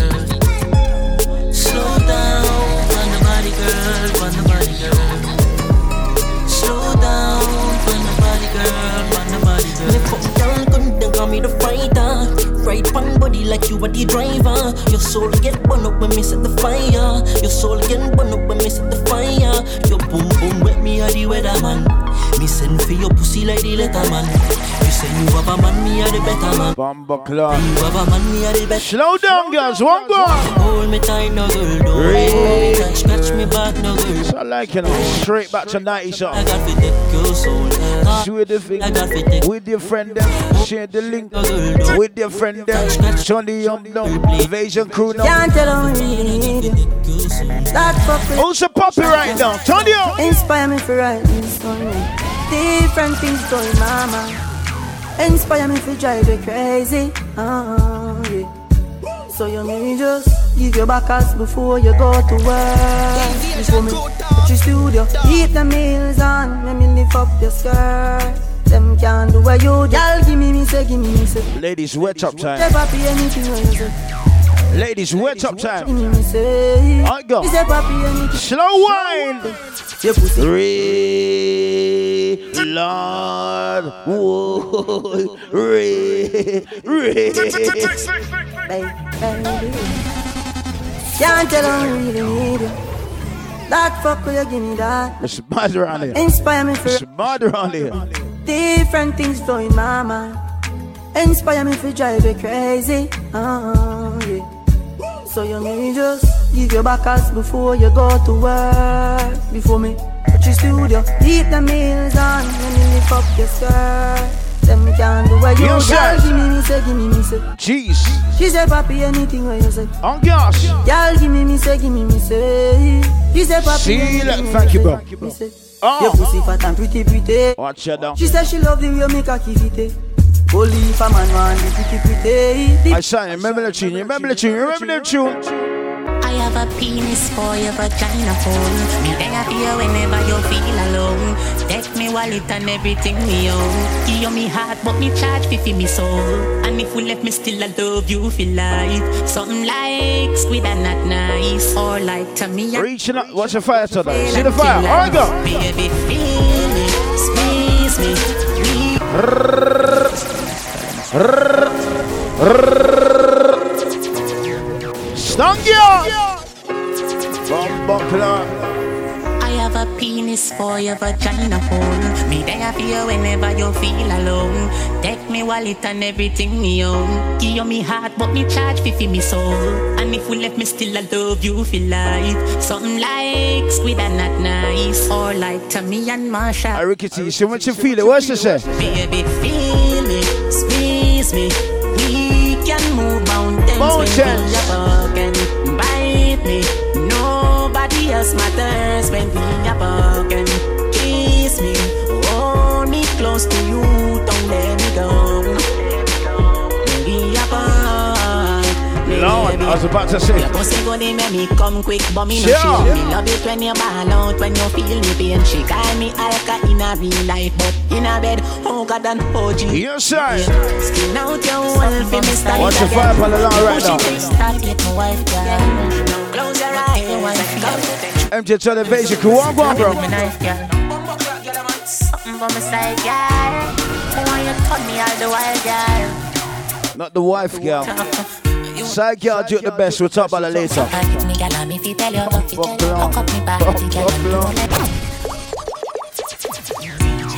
Slow down. On the body, girl. On the body, girl. Slow down. On the body, girl. On the body, girl. Me fuck down, gun, then call me the fighter. Uh ride pan body like you are the driver. Your soul get burned up when me set the fire. Your soul get burned up when me set the fire. Your boom boom wet me are the weatherman. Me send for your pussy like the letterman. You say you have a man, me are the better man. Bamba clock. You have a man, me are the better. Slow down, girls. One go. Hold me tight, no girl. Don't me tight. Scratch me back, no girl. I like it. Straight back to 90s. I got the dead girl soul. Sweet the thing I got fit take. with your friend them, share the link with your friend them. Johnny Young down, Invasion Crew now. Can't tell me really need you. That fuck with Who's a puppy right now? Johnny Young. Inspire me for write this. Different things going, mama. Inspire me for drive you crazy. Oh, yeah. So you may just give your back us before you go to work. Before me touch your studio, eat the meals on. Let me lift up your skirt. Them can't do what you do. Give me, me say, give me, me say. Ladies, wet up time. Never pay anything when you say. Ladies, wet up time. me, me say. I go. You say. Slow wine. Your pussy. Ray, Lord, whoa, Ray, Ray. baby. Can't tell me really need you. That fuck will you give me that? It's mad around here. Inspire me for It's mad around here. different things flowing my mind. Inspire me for drive you crazy. Oh, yeah. So you may just give your back us before you go to work. Before me touch your studio, eat the meals on. When you lift up your skirt, them can't do what you Girl, give me, me say, give me, me say. Jeez. She say, papi, anything what you say. Oh, On gas. Y'all give me, me say, give me, me say. She say, papi, See anything Thank you, bro. Me say, Oh. Your pussy fat and pretty, pretty. Watch it down. She say she love the way you make her kiss it. Eh. Only if a man want the pretty, pretty. I sang. Remember the tune. Remember the tune. Remember the tune. Have a penis for your vagina hole. Me there for you whenever you feel alone. Take me wallet and everything me own. Give you me heart, but me charge fi me soul. And if we left me still, I love you for life. Something like squid and not nice, or like to me. Reaching up. Watch the fire to that. See the fire. I go. Baby, feel me, squeeze me. We Stangia. I have a penis for your vagina hole. Me there for you whenever you feel alone. Take me wallet and everything me own. Give you me heart, but me charge fi fi me soul. And if we left me still, I love you for life. Something like squid and not nice, or like Tommy and Marsha. I Ricky T. So what you feel it? What's she say? Baby, feel me, squeeze me. We can move mountains Mountains. Else matters when we are broken. Kiss me, hold me close to you, don't let me go. When we are broken. Lord, I was about to say. Your pussy go make me come quick, but me no Sure. Me love it when you ball out, when you feel me pain. She call me alka in a real life, but in a bed, oh God and OG. Yes, sir. Skin out your wolf in me style Watch the fire the line right now. Start get wife, girl. Close your eyes, come. MJ to the invasion crew. One go on, bro. Me knife, girl. Something for me side, girl. Why you turn all the while, girl? Not the wife, girl. Side girl, do it the best. We'll talk about it later. Hit me, girl, and me fi tell you, fi tell you. Hook up me body, girl, and you let go.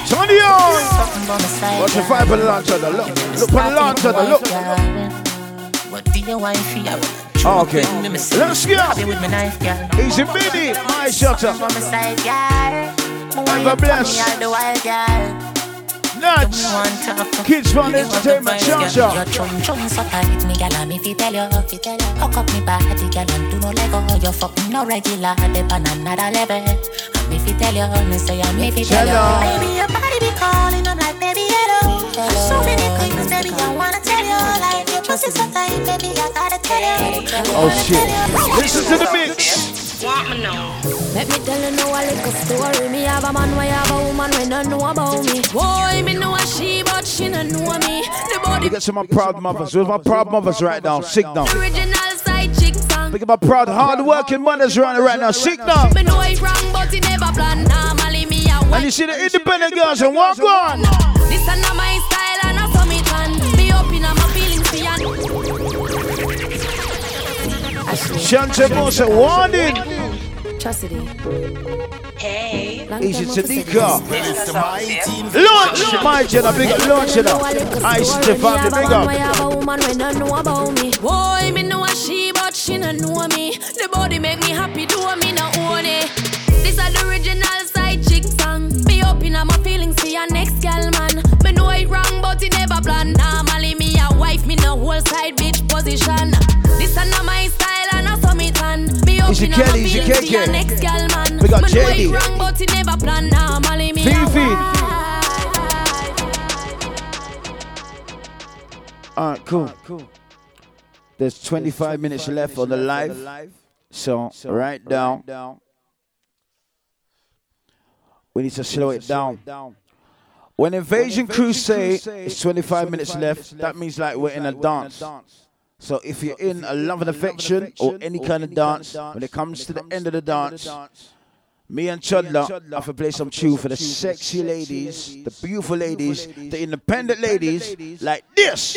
Tony on! For Watch the fire on the line. Look. Look on the line. Look. What do you want for you? Oh, Oh, okay. Let's go. with me knife, girl. Easy Biddy, my shutter. From my side, girl. Have a bless. Me all the while, girl. Nuts. Kids Fun Entertainment. Your chum chum so tight, me gal me fi tell you. Hook up me body, gal and do no lego. You fucking no regular, dip on another level. Me fi tell you, me say me fi tell you. Baby, your body be calling, I'm like baby hello. So many things, baby, I wanna tell you. Like your pussy so tight, baby, I gotta tell you. Oh shit. Listen to the mix. Want me know? Let me tell you now a little story. Me have a man, why have a woman when don't know about me. Boy, me know a she, but she don't know me. The body We got some of my proud mothers. Where's my proud mothers right now? Signal. original side chick song. Look at my proud, hard-working mothers around right now. Signal. Me know it wrong, but it never plan. Normally me a And you see the independent girls and walk on. This is not my style Shante Bosa, warning. Chastity. Hey. Easy Tanika. Well, it's the mighty Launch, my Jenna, big up, launch it up. I Stefan, the big I up. have a woman when I know about me. Boy, me know a she, but she no know me. The body make me happy, do me no own it. This is the original side chick song. Be open up my feelings for your next gal man. Me know it wrong, but it never plan. Normally me a wife, me no whole side bitch position. This is not my tan. Be Easy open up my Kelly, easy feelings for your KK. next gal man. We got JD. it wrong, but it never plan. Normally me a Fifi. All right, cool. There's 25 minutes left on the live. So, right down. We need to slow it down. When Invasion Crew say it's 25 minutes left, that means like we're in a dance. So if you're in a love and affection or any kind of dance, when it comes to the end of the dance, me and Chudla have to play some tune for the sexy ladies, the beautiful ladies, the independent ladies like this.